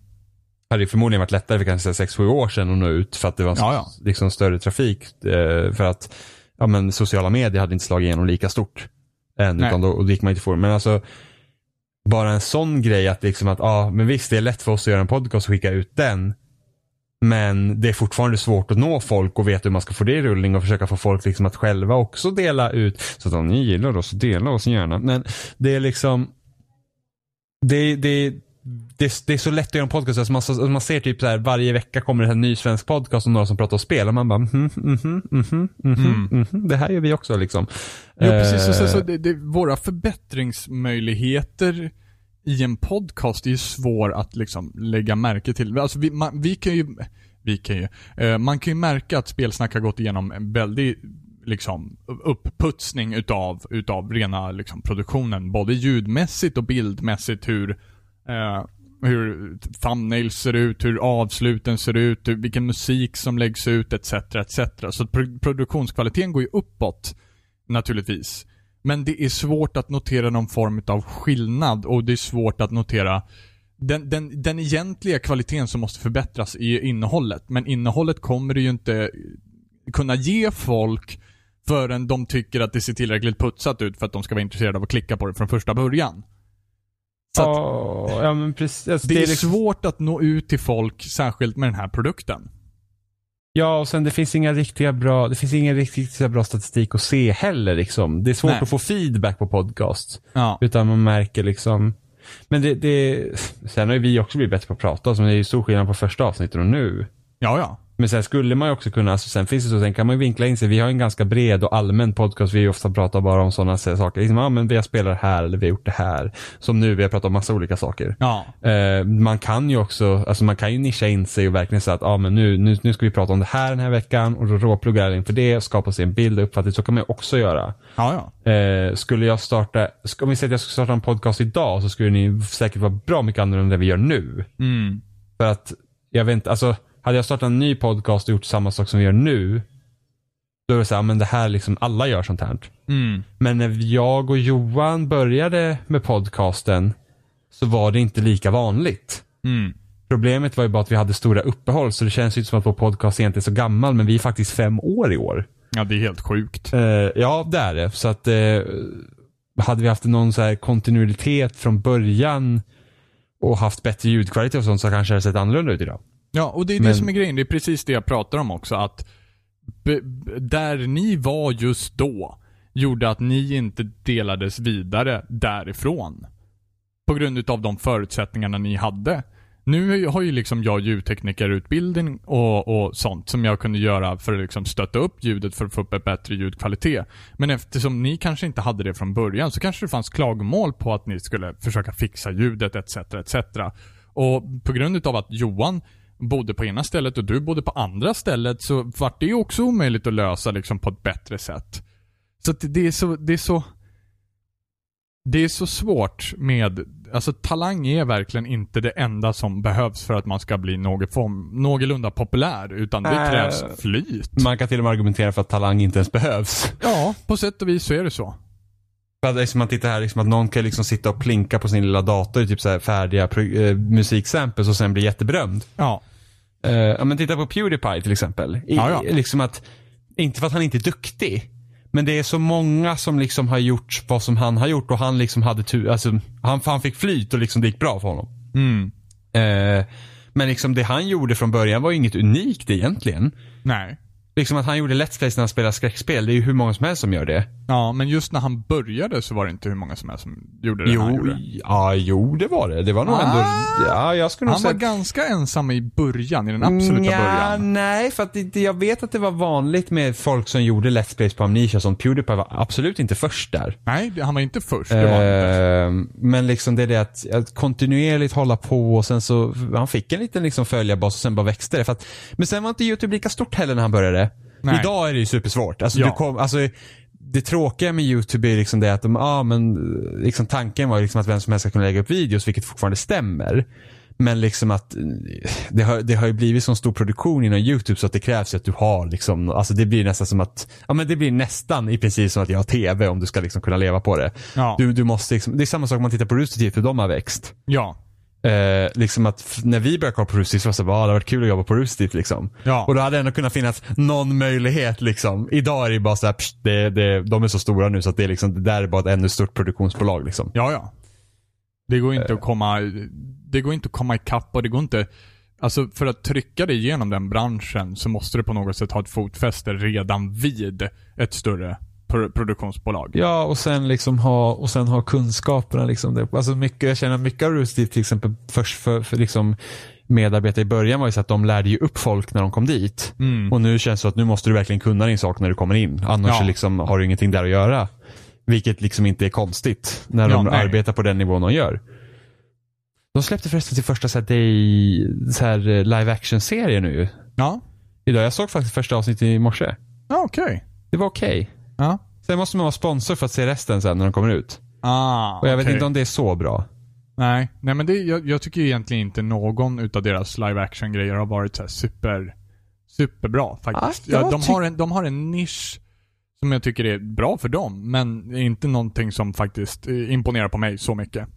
hade ju förmodligen varit lättare för kanske 6-7 år sedan att nå ut för att det var Ja, ja. liksom större trafik. eh, För att ja, men sociala medier hade inte slagit igenom lika stort än. Nej. Utan då, och då gick man inte få det. Men alltså bara en sån grej att liksom att ja, men visst det är lätt för oss att göra en podcast och skicka ut den. Men det är fortfarande svårt att nå folk och veta hur man ska få det i rullning och försöka få folk liksom att själva också dela ut. Så att om ni gillar oss, dela oss gärna. Men det är liksom det, det, det, det är så lätt att göra en podcast. Alltså man, så- man ser typ så här varje vecka kommer det en ny svensk podcast och några som pratar om spel och man bara mhm, mhm, mhm, mhm, mhm. Det här gör vi också liksom. Jo, precis. Och sen så Eh, det, det, våra förbättringsmöjligheter i en podcast är ju svår att liksom lägga märke till. Alltså vi, man, vi kan ju, vi kan ju, eh, man kan ju märka att Spelsnack har gått igenom en väldig liksom uppputsning utav, utav rena liksom, produktionen. Både ljudmässigt och bildmässigt hur eh, hur thumbnails ser ut, hur avsluten ser ut, hur, vilken musik som läggs ut etc. etc. Så produktionskvaliteten går ju uppåt naturligtvis. Men det är svårt att notera någon form av skillnad och det är svårt att notera den, den, den egentliga kvaliteten som måste förbättras är innehållet. Men innehållet kommer du ju inte kunna ge folk förrän de tycker att det ser tillräckligt putsat ut för att de ska vara intresserade av att klicka på det från första början. Så att ja, precis. Alltså, det är liksom- svårt att nå ut till folk, särskilt med den här produkten. Ja, och sen det finns inga riktiga bra, det finns ingen riktigt bra statistik att se heller liksom. Det är svårt Nej. att få feedback på podcast. Ja. Utan man märker liksom Men det, det sen har ju vi också blivit bättre på att prata, så det är ju stor skillnad på första avsnittet och nu. Ja, ja. Men sen skulle man ju också kunna, alltså sen finns det så, sen kan man ju vinkla in sig. Vi har en ganska bred och allmän podcast. Vi ofta pratar bara om sådana saker. Liksom, ja men vi har spelat här eller vi har gjort det här. Som nu, vi har pratat om massa olika saker. Ja. Eh, man kan ju också, alltså man kan ju nischa in sig och verkligen säga att ah, men nu, nu, nu ska vi prata om det här den här veckan och då råpluggar jag inför det och skapa sig en bild och uppfattning. Så kan man ju också göra. Ja, ja. Eh, skulle jag starta, om vi säger att jag skulle starta en podcast idag så skulle ni säkert vara bra mycket annorlunda än det vi gör nu. Mm. För att, jag vet inte, alltså hade jag startat en ny podcast och gjort samma sak som vi gör nu. Då är det så här, men det här liksom, alla gör sånt här. Mm. Men när jag och Johan började med podcasten så var det inte lika vanligt. Mm. Problemet var ju bara att vi hade stora uppehåll så det känns ju inte som att vår podcast egentligen är så gammal men vi är faktiskt fem år i år. Ja, det är helt sjukt. Eh, ja, det är det. Så att eh, hade vi haft någon så här kontinuitet från början och haft bättre ljudkvalitet och sånt så kanske det hade sett annorlunda ut idag. Ja, och det är det Men- som är grejen. Det är precis det jag pratar om också. Att där ni var just då gjorde att ni inte delades vidare därifrån. På grund utav de förutsättningarna ni hade. Nu har ju liksom jag ljudteknikerutbildning och, och sånt som jag kunde göra för att liksom stötta upp ljudet för att få upp ett bättre ljudkvalitet. Men eftersom ni kanske inte hade det från början så kanske det fanns klagomål på att ni skulle försöka fixa ljudet etc. etc. Och på grund utav att Johan bodde på ena stället och du bodde på andra stället så vart det också omöjligt att lösa liksom på ett bättre sätt. Så att det är så, det är så det är så svårt med, alltså talang är verkligen inte det enda som behövs för att man ska bli någon form, någorlunda populär, utan det Äh. krävs flyt. Man kan till och med argumentera för att talang inte ens behövs. Ja, på sätt och vis så är det så. Liksom man tittar här, liksom att någon kan liksom sitta och plinka på sin lilla dator typ så här färdiga eh, musiksamples och sen bli jätteberömd. Ja. Eh, ja men titta på Pewdiepie till exempel. I, Ja, ja. Liksom att, inte för att han inte är duktig. Men det är så många som liksom har gjort vad som han har gjort och han liksom hade tur, alltså han, han fick flyt och liksom det gick bra för honom. Mm. Eh, men liksom det han gjorde från början var ju inget unikt egentligen. Nej. Liksom att han gjorde Let's Plays när han spelar skräckspel, det är ju hur många som helst som gör det. Ja, men just när han började så var det inte hur många som helst som gjorde det när han Jo, gjorde ja, jo det var det. Det var nog Ah. ändå, ja jag skulle Han var säga ganska ensam i början, i den absoluta Nja, början. Nej, för att det, jag vet att det var vanligt med folk som gjorde Let's Plays på Amnesia som Pewdiepie var absolut inte först där. Nej, han var inte först. Det var inte. Eh, men liksom det är det att, att kontinuerligt hålla på och sen så, han fick en liten liksom följarbas och sen bara växte det. För att, men sen var inte YouTube lika stort heller när han började. Nej. Idag är det ju supersvårt. Alltså, Ja. du kom, alltså, det tråkiga med YouTube är liksom det att de, ja men liksom tanken var liksom att vem som helst ska kunna lägga upp videos, vilket fortfarande stämmer. Men liksom att det har, det har ju blivit så stor produktion inom YouTube så att det krävs att du har liksom, alltså det blir nästan som att, ja men det blir nästan i princip som att jag har TV om du ska liksom kunna leva på det. Ja. Du, du måste liksom, det är samma sak om man tittar på Rooster Teeth, hur de har växt. Ja. Eh, liksom att när vi började kolla på Rooster så var det bara, ah, det har varit kul att jobba på Rooster liksom. Ja. Och då hade det ändå kunnat finnas någon möjlighet liksom. Idag är det bara så här, pst, det, det, de är så stora nu så att det är liksom, det där är bara ett ännu stort produktionsbolag liksom. Ja, ja. Det går inte att komma, det går inte att komma ikapp och det går inte, alltså för att trycka dig igenom den branschen så måste du på något sätt ha ett fotfäste redan vid ett större produktionsbolag. Ja, och sen liksom ha, och sen ha kunskaperna liksom. Det, alltså mycket, jag känner mycket av Rooster till exempel först för, för liksom medarbetare i början var ju så att de lärde ju upp folk när de kom dit. Mm. Och nu känns det så att nu måste du verkligen kunna din sak när du kommer in. Annars Ja. liksom har du ingenting där att göra. Vilket liksom inte är konstigt när Ja, de nej. arbetar på den nivån de gör. De släppte förresten sin första så här, day, så här live action-serie nu. Ja. Idag. Jag såg faktiskt första avsnittet i morse. Ja, okej. Det var okej. Ja. Sen måste man vara sponsor för att se resten sen när de kommer ut. Ah, Och jag vet okej. inte om det är så bra. Nej, nej men det, jag, jag tycker egentligen inte någon utav deras live action grejer har varit så super, superbra faktiskt. Jag ja, de, har en, de har en nisch som jag tycker är bra för dem, men inte någonting som faktiskt eh, imponerar på mig så mycket.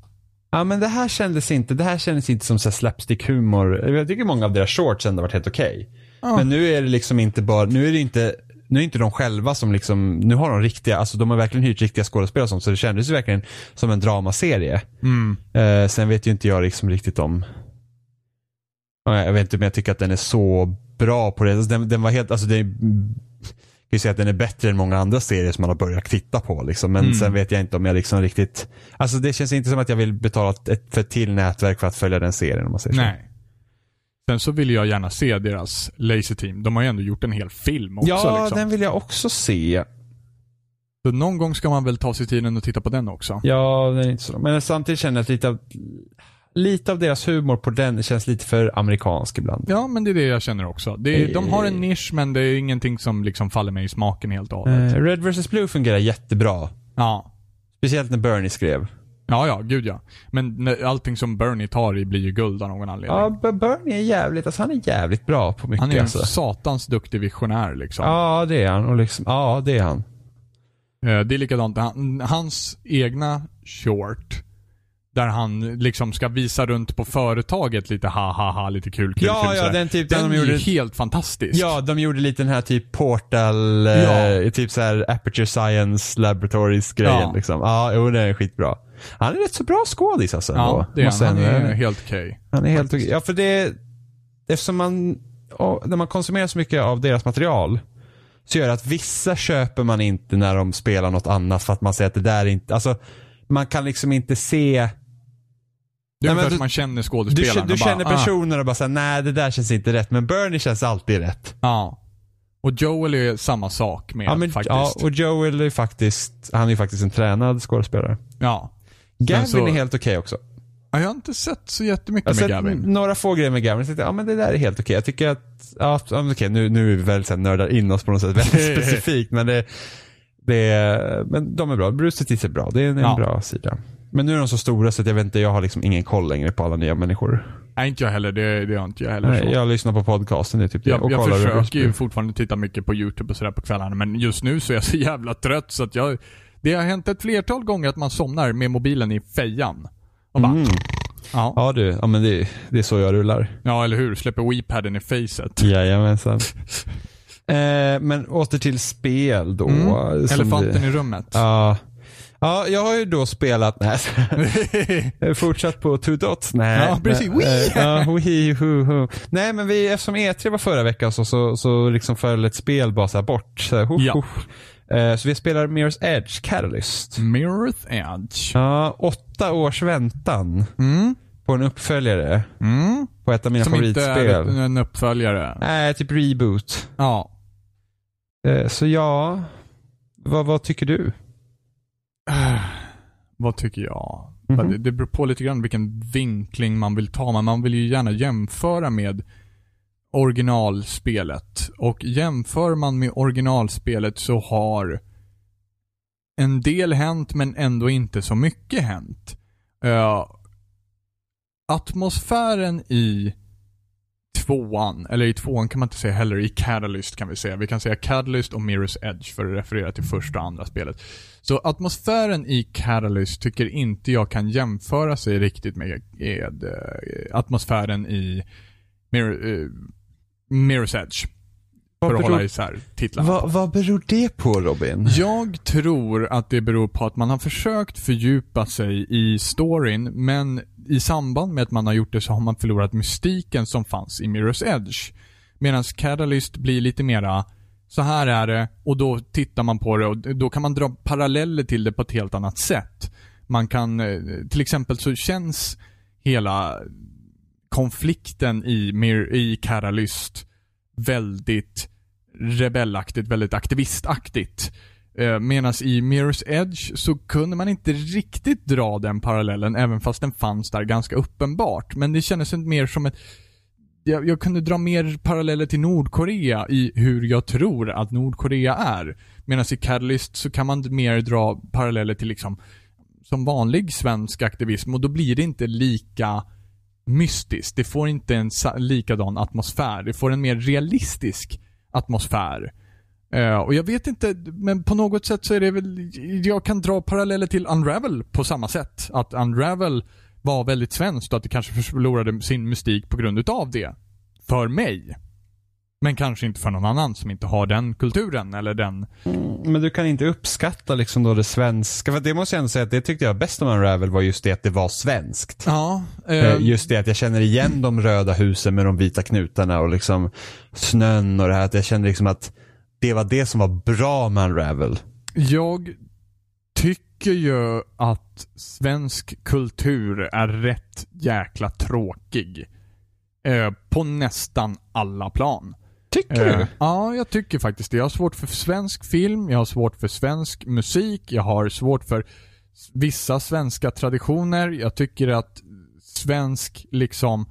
Ja men det här kändes inte, det här kändes inte som så här slapstick-humor. Jag tycker många av deras shorts ändå varit helt okej. Ja. Men nu är det liksom inte bara, nu är det inte, nu är inte de själva som liksom, nu har de riktiga, alltså de har verkligen hyrt riktiga skådespelare och sånt så det kändes ju verkligen som en dramaserie. Mm. Eh, sen vet ju inte jag liksom riktigt om, Ja, jag vet inte om jag tycker att den är så bra på det. Alltså, Den, den var helt, alltså det kan ju säga att den är bättre än många andra serier som man har börjat titta på liksom. Men Mm. sen vet jag inte om jag liksom riktigt, alltså det känns inte som att jag vill betala ett, ett för ett till nätverk för att följa den serien om man säger så. Sen så vill jag gärna se deras Lazy Team. De har ju ändå gjort en hel film också Ja, liksom. den vill jag också se. Så någon gång ska man väl ta sig tiden och titta på den också. Ja, den är inte så. Men samtidigt känner jag att lite av, lite av deras humor på den känns lite för amerikansk ibland. Ja, men det är det jag känner också. Det är, de har en nisch, men det är ingenting som liksom faller mig i smaken helt och hållet. Eh, Red vs Blue fungerar jättebra. Ja. Speciellt när Bernie skrev. Ja, ja, gud ja. Men allting som Bernie tar i blir ju guld av någon anledning. Ja, Bernie är jävligt, alltså han är jävligt bra på mycket han är en alltså. satans duktig visionär liksom. Ja, det är han. Och liksom, ja, det är han. Eh, Det är likadant, han, hans egna short, där han liksom ska visa runt på företaget lite ha ha ha, lite kul kul Ja, kul, ja, den typ- den den de gjorde- helt fantastisk. Ja, de gjorde lite den här typ Portal, Ja. eh, typ så här Aperture Science Laboratories grejen Ja. liksom. Ja, jo den är skitbra. Han är rätt så bra skådis alltså ja det är han. Han är ändå- helt okej. Han är helt okej. Ja, för det, eftersom man, när man konsumerar så mycket av deras material så gör det att vissa köper man inte när de spelar något annat för att man säger att det där är inte, alltså man kan liksom inte se Det är Nej, du- man känner du, skådespelaren känner- du och bara, känner ah. personer och bara säger nej det där känns inte rätt. Men Bernie känns alltid rätt. Ja. Och Joel är samma sak med Ja, men, faktiskt. ja, och Joel är faktiskt, han är faktiskt en tränad skådespelare. ja. Gavin så- är helt okej också. Ja, Jag har inte sett så jättemycket Jag med sett Gavin. några få grejer med Gavin. Jag tänkte, ja men det där är helt okej. Jag tycker att, ja okej nu, nu är vi så här nördar in oss på något sätt väldigt specifikt. Men det, det är, men de är bra. Bruce Teeth är bra. Det är en, en Ja. bra sida. Men nu är de så stora så att jag vet inte, jag har liksom ingen koll längre på alla nya människor. Nej, inte jag heller. Det, det har inte jag heller. Nej, så. jag lyssnar på podcasten, det är typ det. Jag, jag försöker ju fortfarande titta mycket på YouTube och sådär på kvällarna, men just nu så är jag så jävla trött så att jag... Det har hänt ett flertal gånger att man somnar med mobilen i fejan. Och bara, Mm. Ja. Ja du, ja men det, det är så jag rullar. Ja, eller hur? Släpper Weepadden i facet. Jajamensan. eh, men åter till spel då. Mm. Elefanten vi- i rummet. Ja. Ja, jag har ju då spelat, nej, fortsatt på Two Dots. Nej. Ja, precis. Eh, Ja, hu, hu. Nej, men vi, eftersom E3 var förra veckan så, så, så liksom föll ett spel bara så bort. Så, här, huff, Ja. huff. Eh, så vi spelar Mirror's Edge Catalyst. Mirror's Edge. Ja, åtta års väntan Mm. på en uppföljare Mm. på ett av mina Som inte favoritspel. är en uppföljare. Nej, typ reboot. Ja. Eh, så ja, vad, vad tycker du? Vad tycker jag? Mhm. Det, det beror på lite grann vilken vinkling man vill ta, men man vill ju gärna jämföra med originalspelet. Och jämför man med originalspelet så har en del hänt, men ändå inte så mycket hänt. Eh, atmosfären i tvåan, eller i tvåan kan man inte säga heller, i Catalyst kan vi säga. Vi kan säga Catalyst och Mirror's Edge för att referera till första och andra spelet. Så atmosfären i Catalyst tycker inte jag kan jämföra sig riktigt med, med eh, atmosfären i Mirror, eh, Mirror's Edge. För att beror- hålla isär titlarna. Vad, vad beror det på Robin? Jag tror att det beror på att man har försökt fördjupa sig i storyn, men i samband med att man har gjort det så har man förlorat mystiken som fanns i Mirror's Edge. Medan Catalyst blir lite mera, så här är det, och då tittar man på det och då kan man dra paralleller till det på ett helt annat sätt. Man kan, eh, till exempel så känns hela konflikten i, Mir- i Catalyst väldigt rebellaktigt, väldigt aktivistaktigt. Eh, Medan i Mirror's Edge så kunde man inte riktigt dra den parallellen, även fast den fanns där ganska uppenbart. Men det kändes mer som ett... Jag, jag kunde dra mer paralleller till Nordkorea i hur jag tror att Nordkorea är. Medan i Catalyst så kan man mer dra paralleller till liksom som vanlig svensk aktivism och då blir det inte lika mystiskt. Det får inte en likadan atmosfär. Det får en mer realistisk atmosfär. Eh, och jag vet inte, men på något sätt så är det väl, jag kan dra paralleller till Unravel på samma sätt. Att Unravel var väldigt svenskt och att det kanske förlorade sin mystik på grund utav det. För mig. Men kanske inte för någon annan som inte har den kulturen eller den... Men du kan inte uppskatta liksom då det svenska. För det måste jag ändå säga att det tyckte jag bäst om Unravel var just det att det var svenskt. Ja. Eh, Just det att jag känner igen de röda husen med de vita knutarna och liksom snön och det här. Att jag kände liksom att det var det som var bra med Unravel. Jag tycker ju att svensk kultur är rätt jäkla tråkig. Eh, på nästan alla plan. Tycker Eh, du? ja, jag tycker faktiskt det. Jag har svårt för svensk film, jag har svårt för svensk musik, jag har svårt för vissa svenska traditioner. Jag tycker att svensk, liksom,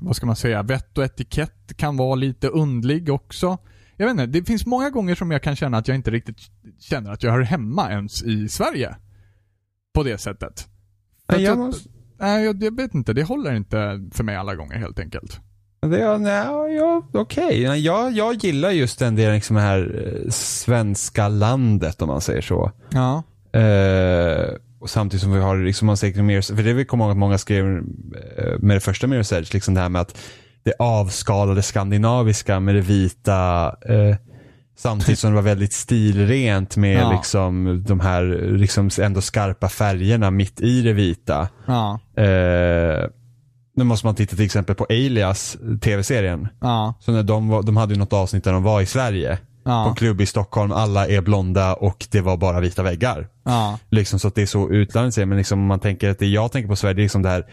vad ska man säga, vett och etikett kan vara lite undlig också. Jag vet inte, det finns många gånger som jag kan känna att jag inte riktigt känner att jag hör hemma ens i Sverige. På det sättet. Nej, jag måste- Nej, jag, jag vet inte. Det håller inte för mig alla gånger helt enkelt. Det, är- nej, ja, okej. Nej, Jag, jag gillar just den delen, liksom det här eh, svenska landet om man säger så. Ja. Eh, och samtidigt som vi har, liksom man säger för det vi kommer ihåg att många skrev eh, med det första Mirror's Edge, liksom det här med att det avskalade skandinaviska med det vita, eh, samtidigt som det var väldigt stilrent med Ja. liksom de här liksom ändå skarpa färgerna mitt i det vita. Ja. Eh, nu måste man titta till exempel på Alias, tv-serien. Ja. Så när de, var, de hade ju något avsnitt där de var i Sverige. På Ja. klubb i Stockholm, alla är blonda och det var bara vita väggar. Ja. Liksom så att det är så utlandet säger, men liksom om man tänker att det jag tänker på Sverige, det är liksom det här.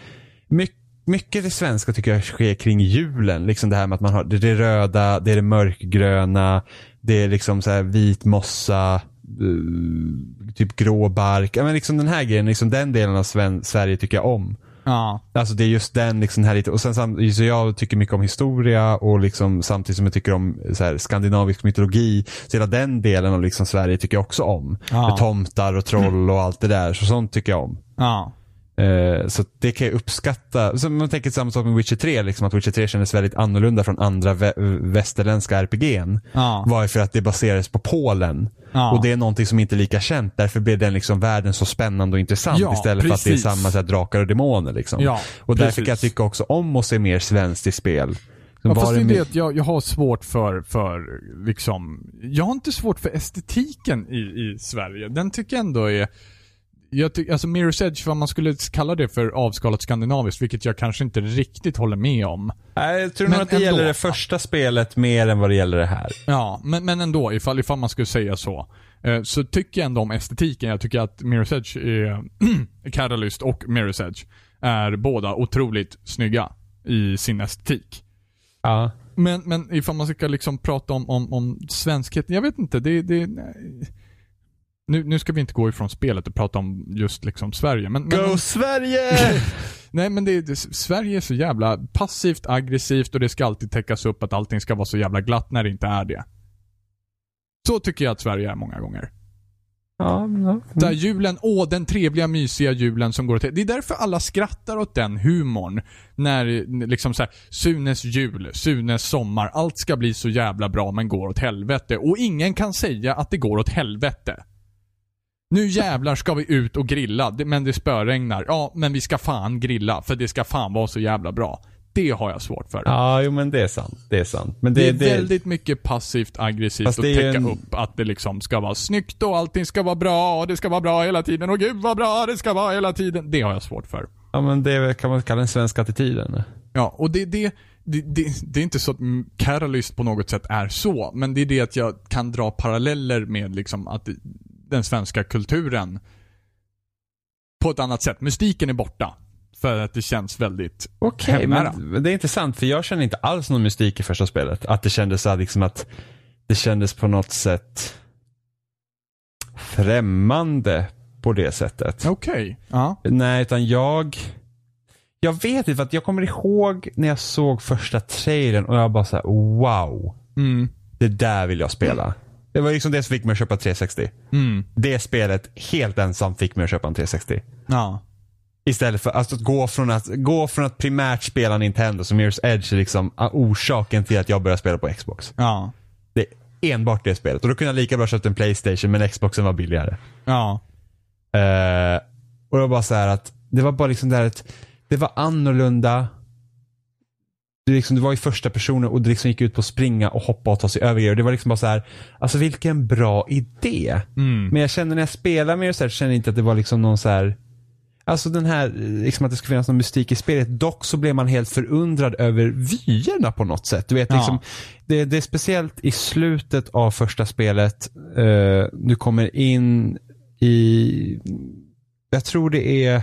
My, mycket det svenska tycker jag sker kring julen. Liksom det här med att man har det, det röda, det är det mörkgröna, det är liksom så här vit mossa, eh, typ grå bark. Ja, men liksom den här grejen, liksom den delen av Sven, Sverige tycker jag om. Ja. Alltså det är just den liksom här lite, och sen så jag tycker mycket om historia och liksom samtidigt som jag tycker om så här, skandinavisk mytologi. Så hela den delen av liksom Sverige tycker jag också om. Ja. Med tomtar och troll och allt det där. Så sånt tycker jag om. Ja. Eh, så det kan jag uppskatta. Så man tänker samma sak med Witcher 3, liksom att Witcher 3 kändes väldigt annorlunda från andra vä- västerländska RPG'n. Ja. Var ju för att det baserades på Polen. Ja. Och det är någonting som inte är lika känt. Därför blev den liksom världen så spännande och intressant Ja, istället för att precis. det är samma så här, drakar och demoner. Liksom. Ja, och därför precis. kan jag tycka också om att se mer svenskt i spel. Ja, fast det är med- det att jag, jag har svårt för, för liksom, jag har inte svårt för estetiken i, i Sverige. Den tycker jag ändå är, jag tycker, alltså Mirror's Edge, vad man skulle kalla det för avskalat skandinaviskt, vilket jag kanske inte riktigt håller med om. Nej, jag tror Men nog att det ändå. gäller det första spelet mer än vad det gäller det här. Ja, men, men ändå, ifall, ifall man skulle säga så. Eh, så tycker jag ändå om estetiken. Jag tycker att Mirror's Edge är, Catalyst och Mirror's Edge är båda otroligt snygga i sin estetik. Ja. Men, men ifall man ska liksom prata om, om, om svenskhet, jag vet inte, det, det nej. Nu, nu ska vi inte gå ifrån spelet och prata om just liksom Sverige, men, men Go Sverige! Nej men det, det, Sverige är så jävla passivt, aggressivt och det ska alltid täckas upp att allting ska vara så jävla glatt när det inte är det. Så tycker jag att Sverige är många gånger. ja, ja. Där julen, åh den trevliga mysiga julen som går åt Det är därför alla skrattar åt den humorn. När liksom så här, Sunes jul, Sunes sommar, allt ska bli så jävla bra men går åt helvete. Och ingen kan säga att det går åt helvete. Nu jävlar ska vi ut och grilla, det- men det spöregnar. Ja, men vi ska fan grilla, för det ska fan vara så jävla bra. Det har jag svårt för. Ja, jo men det är sant. Det är sant. Men Det, det, är väldigt mycket passivt aggressivt Fast att det täcka en- upp att det liksom ska vara snyggt och allting ska vara bra och det ska vara bra hela tiden och gud vad bra det ska vara hela tiden. Det har jag svårt för. Ja men det kan man kalla den svenska attityden. Ja, och det, det, det, det, det är inte så att Catalyst på något sätt är så, men det är det att jag kan dra paralleller med liksom att det- den svenska kulturen på ett annat sätt. Mystiken är borta. För att det känns väldigt Okej, hemnära. men det är intressant för jag känner inte alls någon mystik i första spelet. Att det kändes så liksom att det kändes på något sätt främmande på det sättet. Okej. Ja. Nej, utan jag jag vet inte, för att jag kommer ihåg när jag såg första trailern och jag bara så här: wow. Mm. Det där vill jag spela. Det var liksom det som fick mig att köpa 360. Mm. Det spelet helt ensam fick mig att köpa en 360. Ja. Istället för alltså, att gå från att gå från att primärt spela Nintendo som Mirror's Edge är liksom orsaken till att jag började spela på Xbox. Ja. Det är enbart det spelet. Och då kunde jag lika bra köpt en Playstation men Xboxen var billigare. Ja. Eh, och det var bara så här att det var bara liksom det här att det var annorlunda. Det, liksom, det var i första personen och det liksom gick ut på att springa och hoppa och ta sig över grejer. Och Det var liksom bara så här, alltså vilken bra idé. Mm. Men jag kände när jag spelade med det så här, kände jag inte att det var liksom någon så här Alltså den här, liksom att det skulle finnas någon mystik i spelet. Dock så blev man helt förundrad över vyerna på något sätt. Du vet, Ja. liksom, det, det är speciellt i slutet av första spelet. eh, du kommer in i, jag tror det är,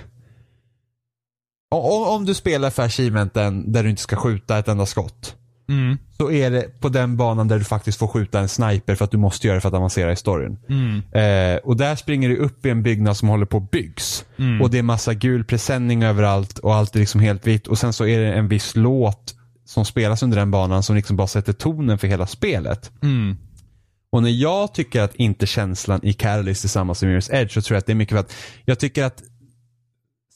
om, om du spelar för achievementen där du inte ska skjuta ett enda skott. Mm. Så är det på den banan där du faktiskt får skjuta en sniper för att du måste göra det för att avancera i storyn. Mm. Eh, och där springer du upp i en byggnad som håller på att byggs. Mm. Och det är massa gul presenning överallt och allt är liksom helt vitt. Och sen så är det en viss låt som spelas under den banan som liksom bara sätter tonen för hela spelet. Mm. Och när jag tycker att inte känslan i Catalyst är samma som Mirror's Edge så tror jag att det är mycket för att jag tycker att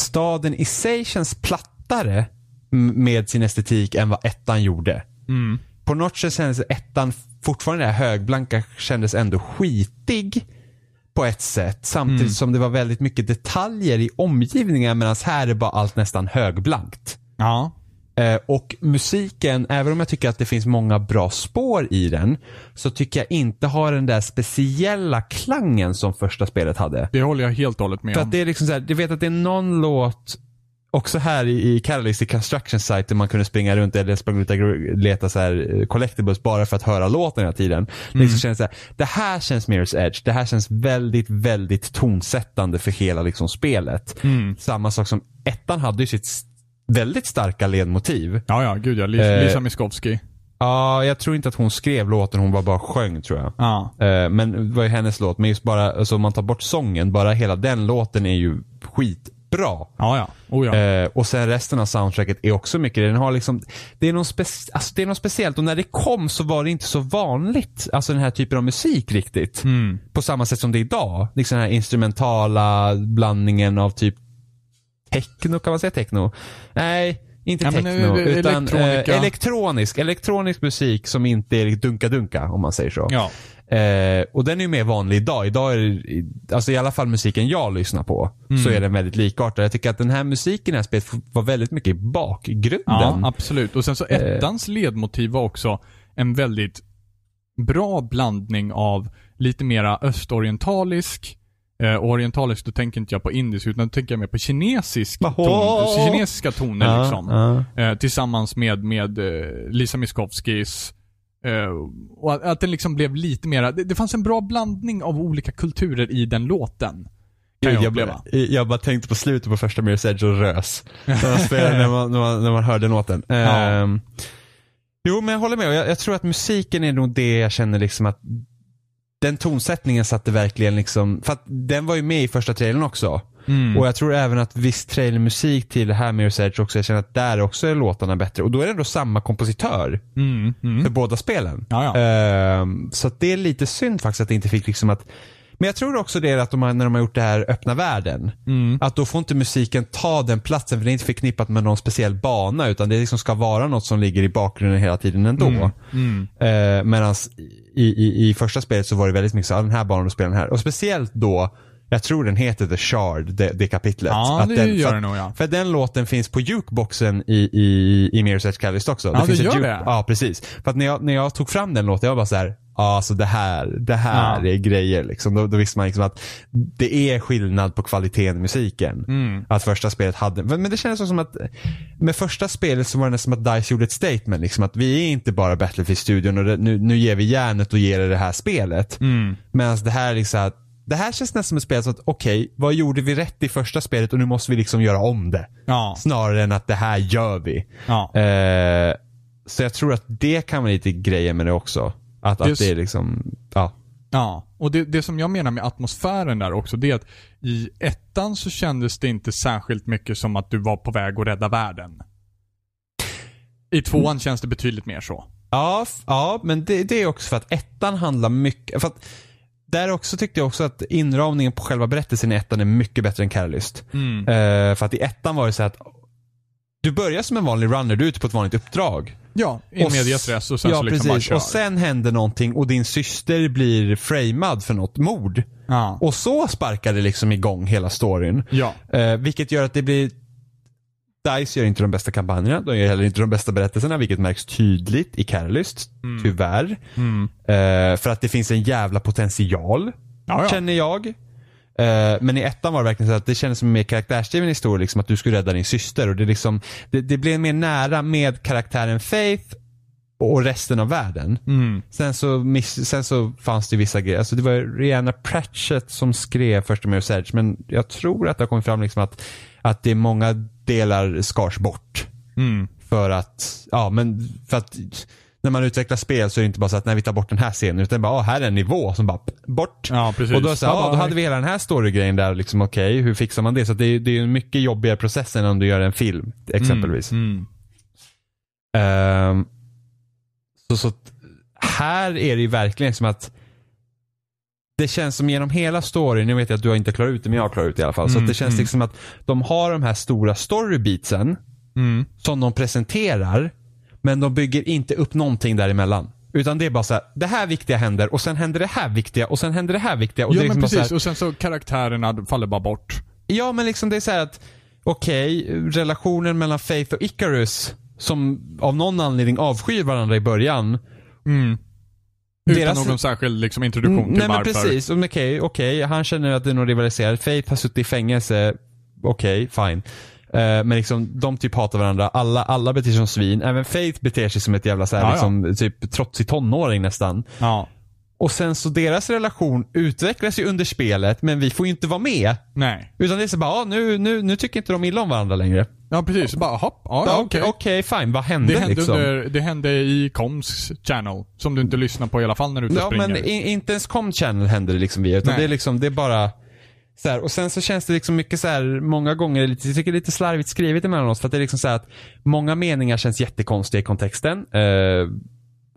staden i sig känns plattare med sin estetik än vad ettan gjorde. Mm. På något sätt kändes ettan fortfarande det här högblanka kändes ändå skitig på ett sätt. Samtidigt Mm. som det var väldigt mycket detaljer i omgivningen medan här är bara allt nästan högblankt. Ja. Eh, och musiken, även om jag tycker att det finns många bra spår i den, så tycker jag inte har den där speciella klangen som första spelet hade. Det håller jag helt och hållet med För om. att det är liksom så här, du vet att det är någon låt Också här i, i Catalyst, i Construction Site, där man kunde springa runt eller sprang ut och leta så här eh, collectibles bara för att höra låten hela tiden. Det, liksom känns så här, det här känns Mirror's Edge. Det här känns väldigt, väldigt tonsättande för hela liksom spelet. Mm. Samma sak som ettan hade ju sitt väldigt starka ledmotiv. Ja, ja, gud ja. Eh, Lisa Miskovsky. Ja, jag tror inte att hon skrev låten, hon var bara sjöng tror jag. Ja. Eh, Men det var ju hennes låt. Men just bara, alltså om man tar bort sången, bara hela den låten är ju skitbra. Ja, ja. Oh ja. Eh, och sen resten av soundtracket är också mycket, den har liksom, det är, något spec- alltså det är något speciellt och när det kom så var det inte så vanligt, alltså den här typen av musik riktigt. Mm. På samma sätt som det är idag. Liksom den här instrumentala blandningen av typ techno, kan man säga techno? Nej, inte Ja, techno, eh, utan eh, elektronisk, elektronisk musik som inte är dunka-dunka, om man säger så. Ja. Eh, och den är ju mer vanlig idag. Idag är det, alltså i alla fall musiken jag lyssnar på, Mm. så är den väldigt likartad. Jag tycker att den här musiken i det här spelet var väldigt mycket i bakgrunden. Ja, absolut. Och sen så Eh. ettans ledmotiv var också en väldigt bra blandning av lite mera östorientalisk eh, orientalisk, då tänker inte jag på indisk utan då tänker jag mer på kinesisk ton, kinesiska toner Ja, liksom. ja. Eh, tillsammans med, med eh, Lisa Miskovskis eh, och att, att den liksom blev lite mera, det, det fanns en bra blandning av olika kulturer i den låten. Kan jag jag, uppleva. bara, jag bara tänkte på slutet på första Mirror's Edge och rös. När man, spelade, när man, när man, när man hörde låten. Ja. Ehm, jo, men jag håller med. Jag, jag tror att musiken är nog det jag känner liksom att den tonsättningen satte verkligen liksom, för att den var ju med i första trailern också. Mm. Och jag tror även att viss trailermusik till det här Mirror's Edge också, jag känner att där också är låtarna bättre. Och då är det ändå samma kompositör Mm, mm. för båda spelen. Ja, ja. Ehm, så det är lite synd faktiskt att det inte fick liksom att men jag tror också det är att de har, när de har gjort det här öppna världen, Mm. att då får inte musiken ta den platsen för det är inte förknippat med någon speciell bana utan det liksom ska vara något som ligger i bakgrunden hela tiden ändå. Mm. Mm. Eh, Medan i, i, i första spelet så var det väldigt mycket så, den här banan och spela den här. Och speciellt då, jag tror den heter The Shard, det, det kapitlet. Ja, Att det den, gör det nog ja. för den låten finns på jukeboxen i, i, i Mirror's Edge Catalyst också. Ja, det finns ett gör juke- det. Ja, precis. För att när jag, när jag tog fram den låten, jag var bara så här. Ja, alltså det här, det här Ja. är grejer liksom. Då, då visste man liksom att det är skillnad på kvaliteten i musiken. Mm. Att första spelet hade, men det kändes som att med första spelet så var det nästan som att DICE gjorde ett statement liksom att vi är inte bara Battlefield-studion och det, nu, nu ger vi järnet och ger er det här spelet. Mm. Medan det här liksom att det här känns nästan som ett spel som att okej, vad gjorde vi rätt i första spelet och nu måste vi liksom göra om det. Ja. Snarare än att det här gör vi. Ja. Eh, så jag tror att det kan vara lite grejen med det också. Att, att det är liksom, ja. Ja, och det, det som jag menar med atmosfären där också, det är att i ettan så kändes det inte särskilt mycket som att du var på väg att rädda världen. I tvåan känns det betydligt mer så. Ja, ja men det, det är också för att ettan handlar mycket, för att där också tyckte jag också att inramningen på själva berättelsen i ettan är mycket bättre än Catalyst. Mm. Eh, för att i ettan var det så att du börjar som en vanlig runner, du är ute på ett vanligt uppdrag. Ja, Och s- medias och sen ja, så liksom precis. bara Och kör. sen händer någonting och din syster blir framad för något mord. Ja. Och så sparkar det liksom igång hela storyn. Ja. Eh, vilket gör att det blir DICE gör inte de bästa kampanjerna, de gör heller inte de bästa berättelserna, vilket märks tydligt i Catalyst, tyvärr. Mm. Eh, för att det finns en jävla potential, Ja, ja. känner jag. Eh, men i ettan var det verkligen så att det kändes som en mer karaktärsdriven historia, liksom att du skulle rädda din syster. Och det, liksom, det, det blev mer nära med karaktären Faith och resten av världen. Mm. Sen så, miss, sen så fanns det vissa grejer. Alltså det var Rihanna Pratchett som skrev första Mirror's Edge. Men jag tror att det har kommit fram liksom att, att det är många delar skars bort. Mm. För att, ja men för att när man utvecklar spel så är det inte bara så att när vi tar bort den här scenen utan bara, ah, här är en nivå som bara bort. Ja, precis. Och då, så, ah, då hade vi hela den här storygrejen där, liksom okej, hur fixar man det? Så det, är- det är en mycket jobbigare process än om du gör en film, exempelvis. Mm. Ehm, så, så att här är det ju verkligen som att det känns som genom hela storyn, nu vet jag att du har inte klarat ut det men jag har klarat ut det i alla fall. så Mm, att det känns mm. liksom att de har de här stora storybeatsen Mm. som de presenterar men de bygger inte upp någonting däremellan. Utan det är bara så här, det här viktiga händer och sen händer det här viktiga och sen händer det här viktiga. Och Ja det är men liksom bara så här- precis, och sen så karaktärerna faller bara bort. Ja, men liksom det är så här att okej, relationen mellan Faith och Icarus som av någon anledning avskyr varandra i början. Mm. Utan Deras- någon särskild liksom, introduktion Mm, till Nej men varför. precis, okej, okej, han känner att det är något rivaliserat. Faith har suttit i fängelse, okej, fine. Eh, men liksom, de typ hatar varandra. Alla, alla beter sig som svin. Även Faith beter sig som ett jävla så här, Ja, ja. liksom, typ trotsig tonåring nästan. Ja. Och sen så deras relation utvecklas ju under spelet, men vi får ju inte vara med. Nej. Utan det är så bara, ah, nu, nu, nu tycker inte de illa om varandra längre. Ja precis, bara hopp, ja, Ja, ja Okej, okej. fine. Vad hände, Det hände, liksom? under, det hände i Koms channel, som du inte lyssnar på i alla fall när du är ute och Ja, springer. men i, inte ens Com Channel händer det liksom via, utan Nej. det är liksom, det är bara så här, och sen så känns det liksom mycket så här, många gånger, lite, jag tycker det är lite slarvigt skrivet emellanåt, för att det är liksom så att många meningar känns jättekonstiga i kontexten. Eh,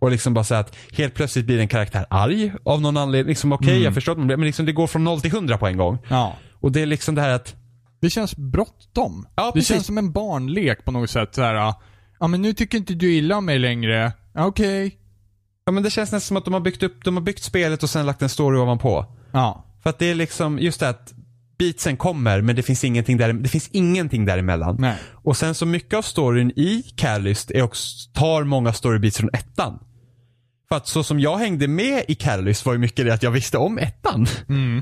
och liksom bara så här att helt plötsligt blir en karaktär arg av någon anledning. Liksom okej, Mm. jag förstår att man blir, men liksom det går från noll till hundra på en gång. Ja. Och det är liksom det här att Det känns bråttom. Ja, det känns som en barnlek på något sätt. Så här, ja men nu tycker inte du illa om mig längre. Okej. Ja men det känns nästan som att de har byggt upp, de har byggt spelet och sen lagt en story ovanpå. Ja. För att det är liksom, just det att beatsen kommer men det finns ingenting där, det finns ingenting däremellan. Nej. Och sen så mycket av storyn i Catalyst är också, tar många storybeats från ettan. För att så som jag hängde med i Catalyst var ju mycket det att jag visste om ettan.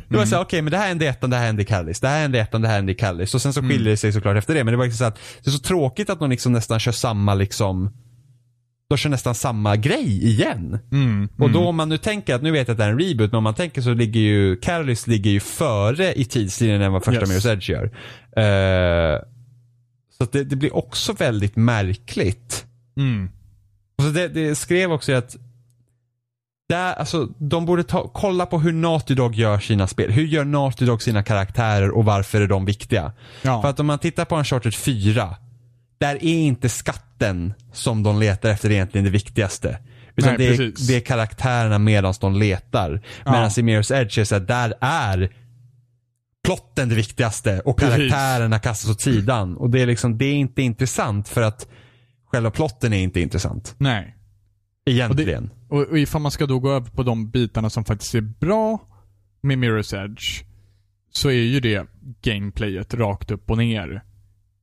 det var såhär, okej men det här hände i ettan, det här hände i Catalyst, det här hände i ettan, det här hände i Catalyst. Och sen så skiljer det sig såklart efter det. Men det var liksom så att det är så tråkigt att de liksom nästan kör samma liksom de kör nästan samma grej igen. Mm. Och då om man nu tänker att, nu vet jag att det är en reboot, men om man tänker så ligger ju, Catalyst ligger ju före i tidslinjen än vad första Yes. Mirror's Edge gör. Eh, så det, det blir också väldigt märkligt. Mm. Och så det, det skrev också att där, alltså, de borde ta, kolla på hur Naughty Dog gör sina spel. Hur gör Naughty Dog sina karaktärer och varför är de viktiga? Ja. För att om man tittar på Uncharted 4, där är inte skatten som de letar efter egentligen det viktigaste. Utan Nej, det, är, precis. det är karaktärerna medan de letar. Ja. Medan i Mirror's Edge är så att där är plotten det viktigaste och Precis. karaktärerna kastas åt sidan. Och det är liksom, det är inte intressant för att själva plotten är inte intressant. Nej. Egentligen. Och, och ifall man ska då gå över på de bitarna som faktiskt är bra med Mirror's Edge, så är ju det gameplayet rakt upp och ner.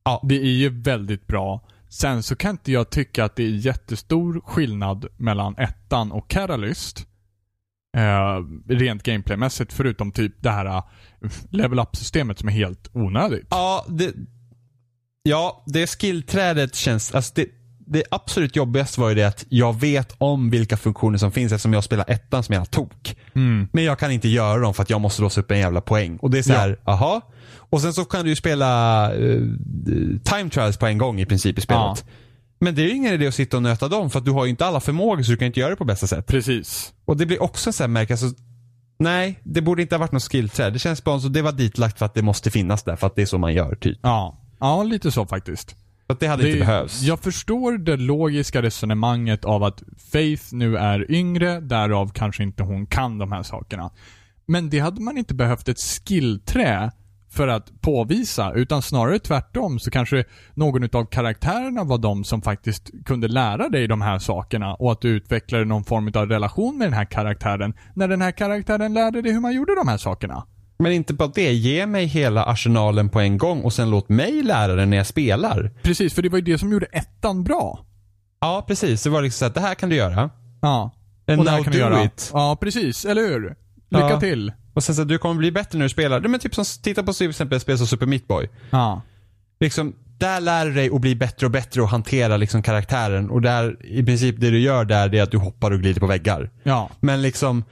Ja. Det är ju väldigt bra. Sen så kan inte jag tycka att det är jättestor skillnad mellan ettan och Catalyst. Eh, rent gameplaymässigt, förutom typ det här eh, level up-systemet som är helt onödigt. Ja, det, ja, det skillträdet känns, alltså det, det absolut jobbigaste var ju det att jag vet om vilka funktioner som finns eftersom jag spelar ettan som jag tok. Mm. Men jag kan inte göra dem för att jag måste låsa upp en jävla poäng. Och det är så här, aha. Och sen så kan du ju spela eh, time trials på en gång i princip i spelet. Ja. Men det är ju ingen idé att sitta och nöta dem för att du har ju inte alla förmågor så du kan inte göra det på bästa sätt. Precis. Och det blir också så här märke, alltså, nej, det borde inte ha varit något skillträd. Det känns bara som det var ditlagt för att det måste finnas där, för att det är så man gör typ. Ja. Ja, lite så faktiskt. Så att det hade inte behövts. Jag förstår det logiska resonemanget av att Faith nu är yngre, därav kanske inte hon kan de här sakerna. Men det hade man inte behövt ett skillträ för att påvisa, utan snarare tvärtom så kanske någon utav karaktärerna var de som faktiskt kunde lära dig de här sakerna och att du utvecklade någon form av relation med den här karaktären när den här karaktären lärde dig hur man gjorde de här sakerna. Men inte bara det, ge mig hela arsenalen på en gång och sen låt mig lära den när jag spelar. Precis, för det var ju det som gjorde ettan bra. Ja, precis. Det var liksom så att det här kan du göra. Ja. And Och det här kan du do göra. it. Ja, precis. Eller hur? Lycka Ja. till. Och sen så du kommer bli bättre när du spelar. Men typ som, titta på till exempel spel som Super Meat Boy. Ja. Liksom, där lär du dig att bli bättre och bättre och hantera liksom karaktären. Och där, i princip det du gör där, det är att du hoppar och glider på väggar. Ja. Men liksom,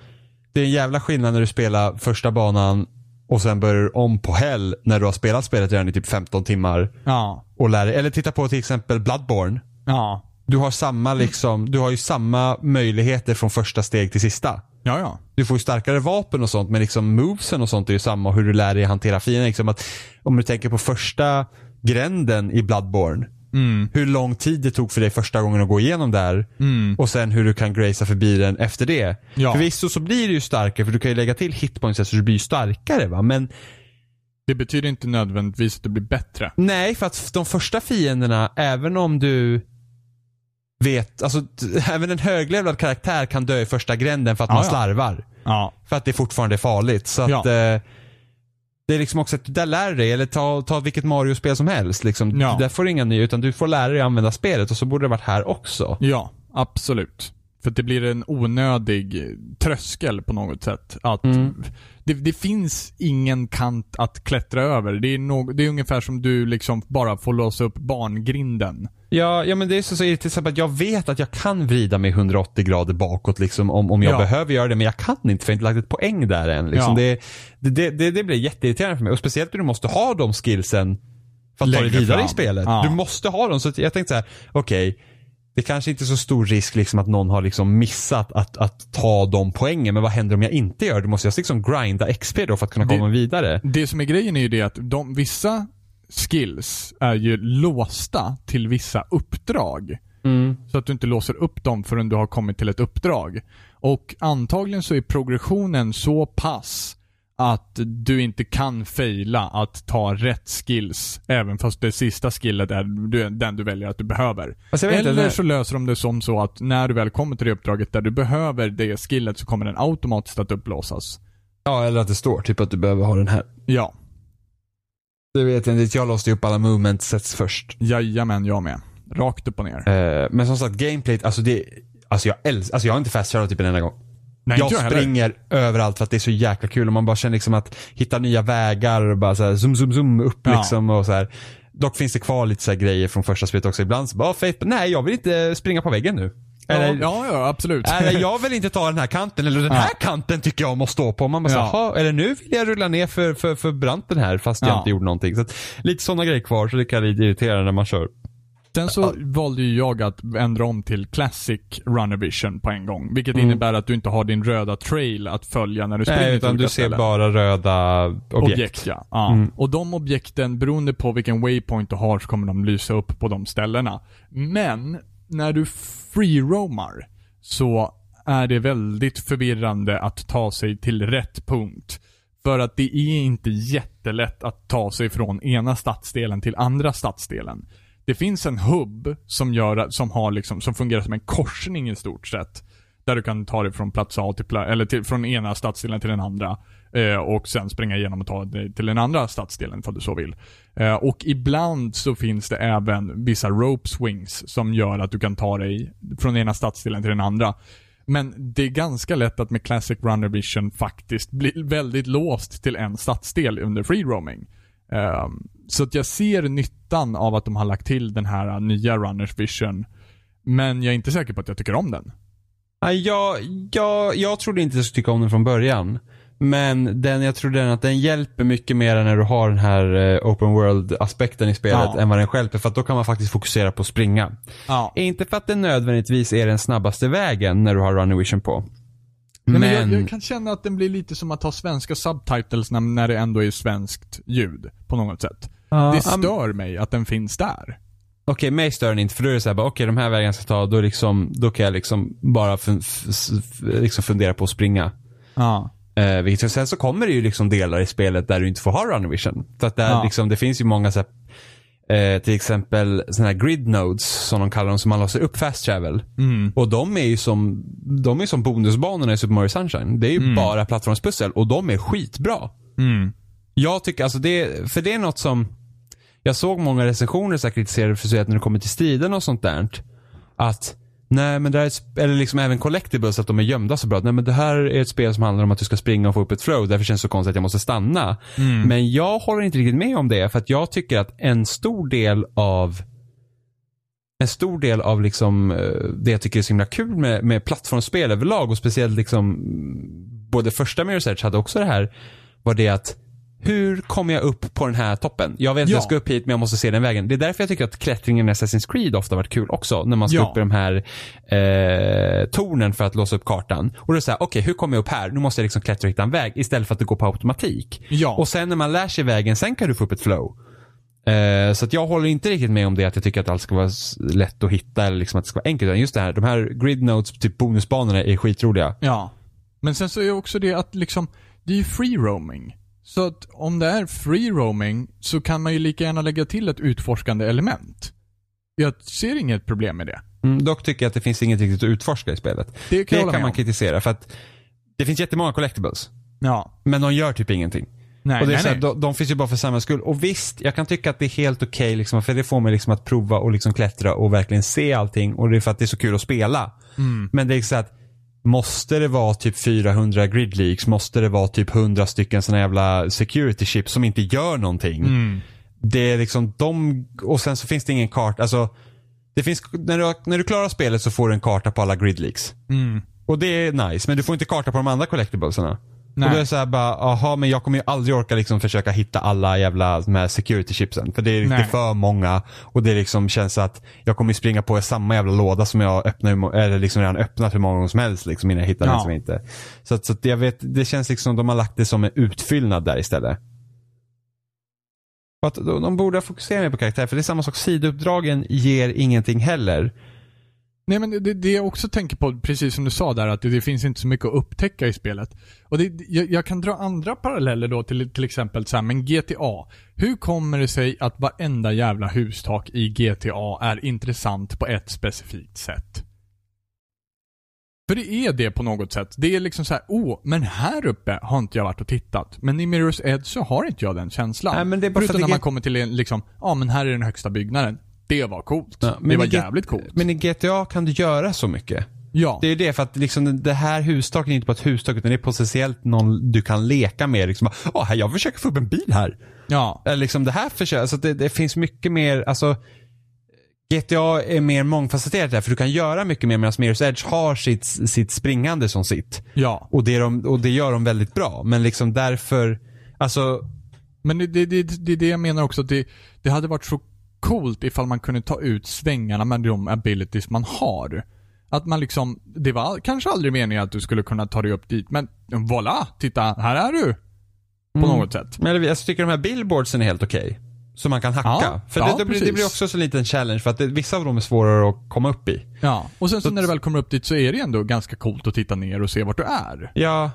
det är en jävla skillnad när du spelar första banan och sen börjar du om på hell när du har spelat spelet redan i typ 15 timmar. Ja. Och lär dig. Eller titta på till exempel Bloodborne. Ja. Du har samma liksom, du har ju samma möjligheter från första steg till sista. Ja, ja. Du får ju starkare vapen och sånt men liksom movesen och sånt är ju samma och hur du lär dig hantera fienden. Liksom att, om du tänker på första gränden i Bloodborne. Mm. Hur lång tid det tog för dig första gången att gå igenom där. Mm. Och sen hur du kan gracea förbi den efter det. Ja. Förvisso så blir det ju starkare för du kan ju lägga till hitpoints så du blir starkare va. Men Det betyder inte nödvändigtvis att det blir bättre. nej för att de första fienderna, även om du vet, alltså även en höglevlad karaktär kan dö i första gränden för att Ja, man slarvar. Ja. För att det fortfarande är farligt. Så att eh, det är liksom också att du där lär dig, eller ta, ta vilket Mario-spel som helst. Liksom. Ja. Där får du inga nya, utan du får lära dig att använda spelet och så borde det varit här också. Ja, absolut. För att det blir en onödig tröskel på något sätt. Att Mm. det, det finns ingen kant att klättra över. Det är, nog, det är ungefär som du liksom bara får låsa upp barngrinden. Ja, ja men det är så, så till exempel att jag vet att jag kan vrida mig 180 grader bakåt liksom om, om jag Ja. behöver göra det, men jag kan inte för jag har inte lagt ett poäng där än. Liksom. Ja. Det, det, det, det blir jätteirriterande för mig och speciellt när du måste ha de skillsen för att ta dig Längre vidare fram. i spelet. Ja. Du måste ha dem. Så jag tänkte så här: okej, det kanske inte är så stor risk liksom att någon har liksom missat att, att ta de poängen, men vad händer om jag inte gör det? Måste jag liksom grinda XP då för att kunna Det- komma vidare? Det som är grejen är ju det att de, vissa skills är ju låsta till vissa uppdrag. Mm. Så att du inte låser upp dem förrän du har kommit till ett uppdrag. Och antagligen så är progressionen så pass att du inte kan faila att ta rätt skills, även fast det sista skillet är den du väljer att du behöver. Alltså, inte, Eller det- så löser de det som så att när du väl kommer till det uppdraget där du behöver det skillet så kommer den automatiskt att upplåsas. Ja, eller att det står typ att du behöver ha den här. Ja, Det vet jag inte. Jag låste ju upp alla movement sets först. jajamän jag med. Rakt upp och ner. Eh, men som sagt, gameplayt, alltså det, alltså jag älskar, alltså jag har inte fast typ en enda gång. Nej, jag jag heller. springer överallt för att det är så jäkla kul och man bara känner liksom att hitta nya vägar och bara så här zoom, zoom, zoom upp Ja. liksom och så här. Dock finns det kvar lite så grejer från första spelet också. Ibland så bara, Faith, nej jag vill inte springa på väggen nu. Eller, ja, ja, absolut. eller jag vill inte ta den här kanten, eller den Ja. här kanten tycker jag måste stå på. Man bara Ja. så här, "Jaha, eller nu vill jag rulla ner för, för, för branten här fast jag Ja. inte gjorde någonting. Så att, lite sådana grejer kvar så det kan bli irriterande när man kör. Sen så valde ju jag att ändra om till Classic Runner Vision på en gång. Vilket Mm. innebär att du inte har din röda trail att följa när du springer Nej, utan du ser ställen. bara röda objekt. Objekt, ja. ja. Mm. Och de objekten, beroende på vilken waypoint du har, så kommer de lysa upp på de ställena. Men, när du free-roamar, så är det väldigt förvirrande att ta sig till rätt punkt. För att det är inte jättelätt att ta sig från ena stadsdelen till andra stadsdelen. Det finns en hubb som, gör, som, har liksom, som fungerar som en korsning i stort sett. Där du kan ta dig från plats A till, plats, eller till, från ena stadsdelen till den andra. Eh, och sen springa igenom och ta dig till den andra stadsdelen för du så vill. Eh, och ibland så finns det även vissa rope swings som gör att du kan ta dig från ena stadsdelen till den andra. Men det är ganska lätt att med Classic Runner Vision faktiskt bli väldigt låst till en stadsdel under free roaming. Ehm, så att jag ser nyttan av att de har lagt till den här nya Runners Vision. Men jag är inte säker på att jag tycker om den. Nej, jag, jag, jag trodde inte jag skulle tycka om den från början. Men den, jag tror den att den hjälper mycket mer när du har den här eh, open world-aspekten i spelet Ja. än vad den hjälper. För att då kan man faktiskt fokusera på att springa. Ja. Inte för att det nödvändigtvis är den snabbaste vägen när du har Runner Vision på. Men, Men, jag, jag kan känna att den blir lite som att ha svenska subtitles när, när det ändå är svenskt ljud. På något sätt. Ja, det stör mig att den finns där. Okej, mig stör den inte för då är det såhär, bara, okej de här vägarna jag ska ta, då, liksom, då kan jag liksom bara fun, liksom fundera på att springa. Ja. Eh, vilket, sen så kommer det ju liksom delar i spelet där du inte får ha runner vision. För att där Ja. liksom, det finns ju många så här, eh, till exempel sådana här grid nodes som de kallar dem, som man låser upp fast travel. Mm. Och de är ju som, de är som bonusbanorna i Super Mario Sunshine. Det är ju Mm. bara plattformspussel och de är skitbra. Mm. Jag tycker, alltså det, för det är något som, jag såg många recensioner så kritiserade för när det kommer till striden och sånt där. Att, nej men det här är eller liksom även collectibles, att de är gömda så bra. Nej men det här är ett spel som handlar om att du ska springa och få upp ett flow, därför känns det så konstigt att jag måste stanna. Men jag håller inte riktigt med om det, för att jag tycker att en stor del av en stor del av liksom eh, det jag tycker är så himla kul med, med plattformsspel överlag och speciellt liksom mm, både första Mirror's Edge hade också det här var det att hur kommer jag upp på den här toppen? Jag vet att Ja. jag ska upp hit men jag måste se den vägen. Det är därför jag tycker att klättringen i Assassin's Creed ofta varit kul också. När man ska Ja. upp i de här eh, tornen för att låsa upp kartan. Och då är det såhär, okej hur kommer jag upp här? Nu måste jag liksom klättra och hitta en väg istället för att det går på automatik. Ja. Och sen när man lär sig vägen, sen kan du få upp ett flow. Eh, så att jag håller inte riktigt med om det att jag tycker att allt ska vara lätt att hitta eller liksom att det ska vara enkelt. Just det här, de här grid notes, typ bonusbanorna är skitroliga. Ja. Men sen så är också det att liksom, det är ju free roaming. Så att om det är free roaming så kan man ju lika gärna lägga till ett utforskande element. Jag ser inget problem med det. Mm, dock tycker jag att det finns inget riktigt att utforska i spelet. Det kan Det kan man om. kritisera för att det finns jättemånga collectibles. Ja. Men de gör typ ingenting. Nej, och det är nej, så här, de, de finns ju bara för samma skull. Och visst, jag kan tycka att det är helt okej liksom, för det får mig liksom att prova och liksom klättra och verkligen se allting. Och det är för att det är så kul att spela. Mm. Men det är så att Måste det vara typ 400 grid leaks? Måste det vara typ 100 stycken såna jävla security chips som inte gör någonting? Mm. Det är liksom de, och sen så finns det ingen karta, alltså det finns, när du, när du klarar spelet så får du en karta på alla grid leaks. Mm. Och det är nice, men du får inte karta på de andra collectiblesarna. Nej. Och då är det såhär bara, aha men jag kommer ju aldrig orka liksom försöka hitta alla jävla här security chipsen. För det är, det är för många. Och det liksom känns att jag kommer springa på samma jävla låda som jag öppnar, eller liksom redan öppnat hur många gånger som helst liksom innan jag hittar den Ja. som inte. Så, att, så att jag vet, det känns liksom som de har lagt det som en utfyllnad där istället. Att de, de borde fokusera mer på karaktär, för det är samma sak, sidouppdragen ger ingenting heller. Nej men det, det jag också tänker på, precis som du sa där, att det, det finns inte så mycket att upptäcka i spelet. Och det, jag, jag kan dra andra paralleller då till till exempel så här, men GTA. Hur kommer det sig att varenda jävla hustak i GTA är intressant på ett specifikt sätt? För det är det på något sätt. Det är liksom så här, åh, men här uppe har inte jag varit och tittat. Men i Mirror's Edge så har inte jag den känslan. Nej, men det är bara för Förutom när man kommer till en, liksom, ja men här är den högsta byggnaden. Det var coolt. Ja, det var jävligt coolt. Men i GTA kan du göra så mycket. ja. Det är det, för att liksom det här hustaket är inte bara ett hustak utan det är potentiellt någon du kan leka med. Liksom, här, jag försöker få upp en bil här. ja. Eller liksom det här försöker, alltså det, det finns mycket mer, alltså GTA är mer mångfacetterat där för du kan göra mycket mer medan Mirror's Edge har sitt, sitt springande som sitt. Ja. Och det, är de, och det gör de väldigt bra. Men liksom därför, alltså Men det, det, det, det är det jag menar också, att det, det hade varit så coolt ifall man kunde ta ut svängarna med de abilities man har. Att man liksom, det var kanske aldrig meningen att du skulle kunna ta dig upp dit, men voilà, titta, här är du! På Mm. något sätt. Men jag tycker de här billboardsen är helt okej. Så man kan hacka. Ja, för ja, det, det, blir, det blir också så en liten challenge för att det, vissa av dem är svårare att komma upp i. Ja, och sen så när du väl kommer upp dit så är det ändå ganska coolt att titta ner och se vart du är. Ja,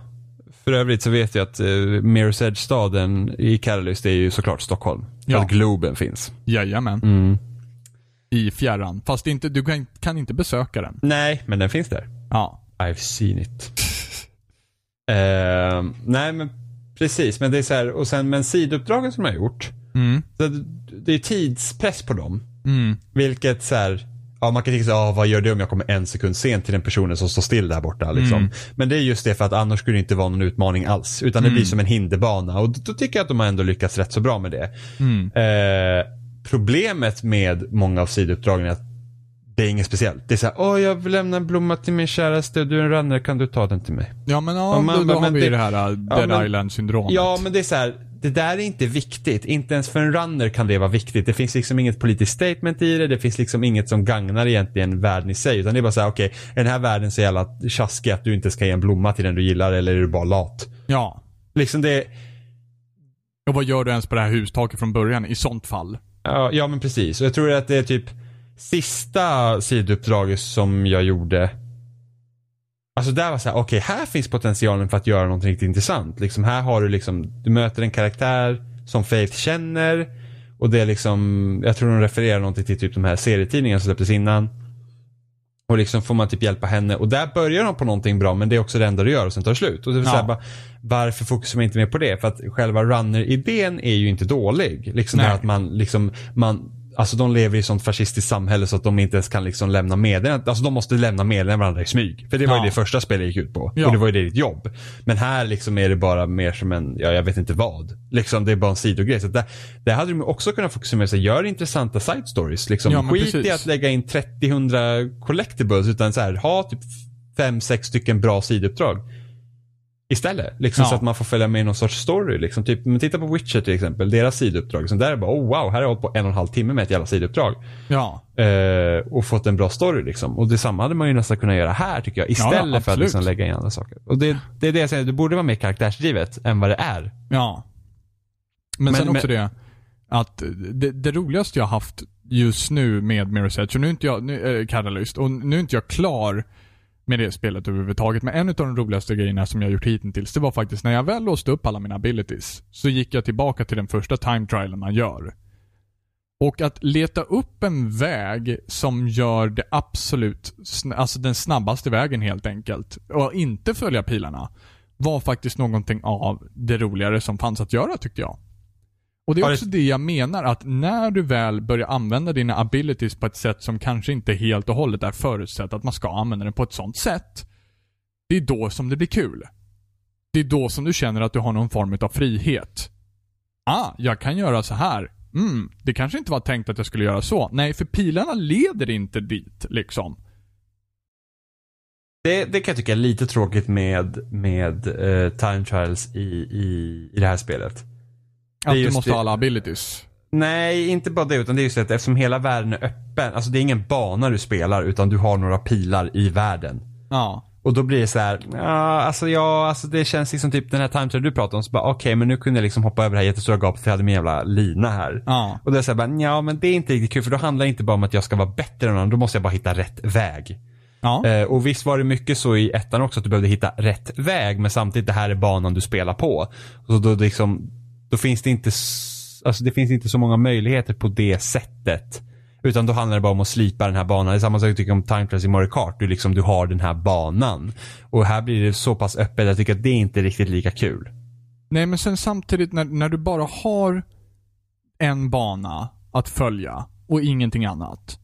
för övrigt så vet jag att uh, Mirror's Edge-staden i Catalyst är ju såklart Stockholm. Ja. att Globen finns. Jajamän. Mm. I fjärran. Fast inte, du kan, kan inte besöka den. Nej, men den finns där. Ja. I've seen it. Eh, nej men precis, men det är så här, och sen men sidouppdragen som de har gjort. Mm. Så det, det är tidspress på dem. Mm. Vilket så här, ja man kan tänka sig, ja, vad gör det om jag kommer en sekund sent till den personen som står still där borta liksom. Mm. Men det är just det för att annars skulle det inte vara någon utmaning alls. Utan det blir som en hinderbana och då, tycker jag att de har ändå lyckats rätt så bra med det. Mm. Eh, problemet med många av sidouppdragen är att det är inget speciellt. Det är såhär, åh jag vill lämna en blomma till min käraste, du är en runner, kan du ta den till mig? Ja men ja, Ja, men- då, då men har vi det- det här uh, Dead men- Island syndromet. Ja, men det är så här. Det där är inte viktigt. Inte ens för en runner kan det vara viktigt. Det finns liksom inget politiskt statement i det. Det finns liksom inget som gagnar egentligen världen i sig. Utan det är bara så här, okej, är den här världen så jävla tjaskig att du inte ska ge en blomma till den du gillar eller är du bara lat? ja. Liksom det, Och vad gör du ens på det här hustaket från början i sånt fall? ja, ja men precis. Och jag tror att det är typ sista sidouppdraget som jag gjorde. Alltså där var så här, okej här finns potentialen för att göra något riktigt intressant. Liksom här har du liksom, du möter en karaktär som Faith känner. Och det är liksom, jag tror de refererar någonting till typ de här serietidningarna som släpptes innan. Och liksom får man typ hjälpa henne. Och där börjar de på någonting bra men det är också det enda du gör och sen tar det slut. Och det så Ja. bara, varför fokuserar man inte mer på det? För att själva runner-idén är ju inte dålig. Liksom det här att man liksom, man Alltså de lever i sånt fascistiskt samhälle så att de inte ens kan liksom lämna meddelanden. Alltså de måste lämna meddelanden varandra i smyg. För det var Ja. ju det första spelet gick ut på. Ja. Och det var ju det ditt jobb. Men här liksom är det bara mer som en, ja jag vet inte vad. Liksom det är bara en sidogrej. Så där, där hade de också kunnat fokusera med sig, gör intressanta side stories. Liksom, Ja, skit i precis. att lägga in 30-100 collectibles utan så här, ha typ 5-6 stycken bra sidouppdrag. Istället. Liksom, Ja. Så att man får följa med i någon sorts story. Liksom. Typ, men titta på Witcher till exempel, deras sidouppdrag. Liksom, där är bara, oh wow, här har jag hållit på en och en halv timme med ett jävla sidouppdrag. Ja. Eh, och fått en bra story liksom. Och detsamma hade man ju nästan kunnat göra här tycker jag. Istället för att liksom lägga in andra saker. Och det, det är det jag säger, det borde vara mer karaktärsdrivet än vad det är. Ja. Men, Men- sen men- också det att det, det roligaste jag haft just nu med Mirror's Edge, och nu är inte jag, nu, äh, Catalyst, och nu är inte jag klar med det spelet överhuvudtaget. Men en av de roligaste grejerna som jag gjort hittills, det var faktiskt när jag väl låste upp alla mina abilities, så gick jag tillbaka till den första time trialen man gör. Och att leta upp en väg som gör det absolut, alltså den snabbaste vägen helt enkelt, och inte följa pilarna, var faktiskt någonting av det roligare som fanns att göra tyckte jag. Och det är också det jag menar, att när du väl börjar använda dina abilities på ett sätt som kanske inte helt och hållet är förutsatt att man ska använda den på ett sånt sätt. Det är då som det blir kul. Det är då som du känner att du har någon form av frihet. Ah, jag kan göra så här. Mm, det kanske inte var tänkt att jag skulle göra så. Nej, för pilarna leder inte dit, liksom. Det, det kan jag tycka är lite tråkigt med, med eh, time trials i, i, i det här spelet. Att du måste det. ha alla abilities. Nej, inte bara det utan det är just det att eftersom hela världen är öppen. Alltså det är ingen bana du spelar utan du har några pilar i världen. Ja. Och då blir det så här, ja, alltså ja, alltså det känns liksom typ den här time du pratar om, så bara okej, men nu kunde jag liksom hoppa över det här jättestora gapet för jag hade min jävla lina här. Ja. Och då är det så här, bara, ja men det är inte riktigt kul för då handlar det inte bara om att jag ska vara bättre än någon, då måste jag bara hitta rätt väg. Ja. Eh, och visst var det mycket så i ettan också att du behövde hitta rätt väg men samtidigt det här är banan du spelar på. Så då, liksom, då finns det inte, alltså det finns inte så många möjligheter på det sättet. Utan då handlar det bara om att slipa den här banan. Det är samma sak jag tycker om Time Trials i Mario Kart. Du, liksom, du har den här banan. Och här blir det så pass öppet, jag tycker att det är inte riktigt lika kul. Nej, men sen samtidigt när, när du bara har en bana att följa och ingenting annat.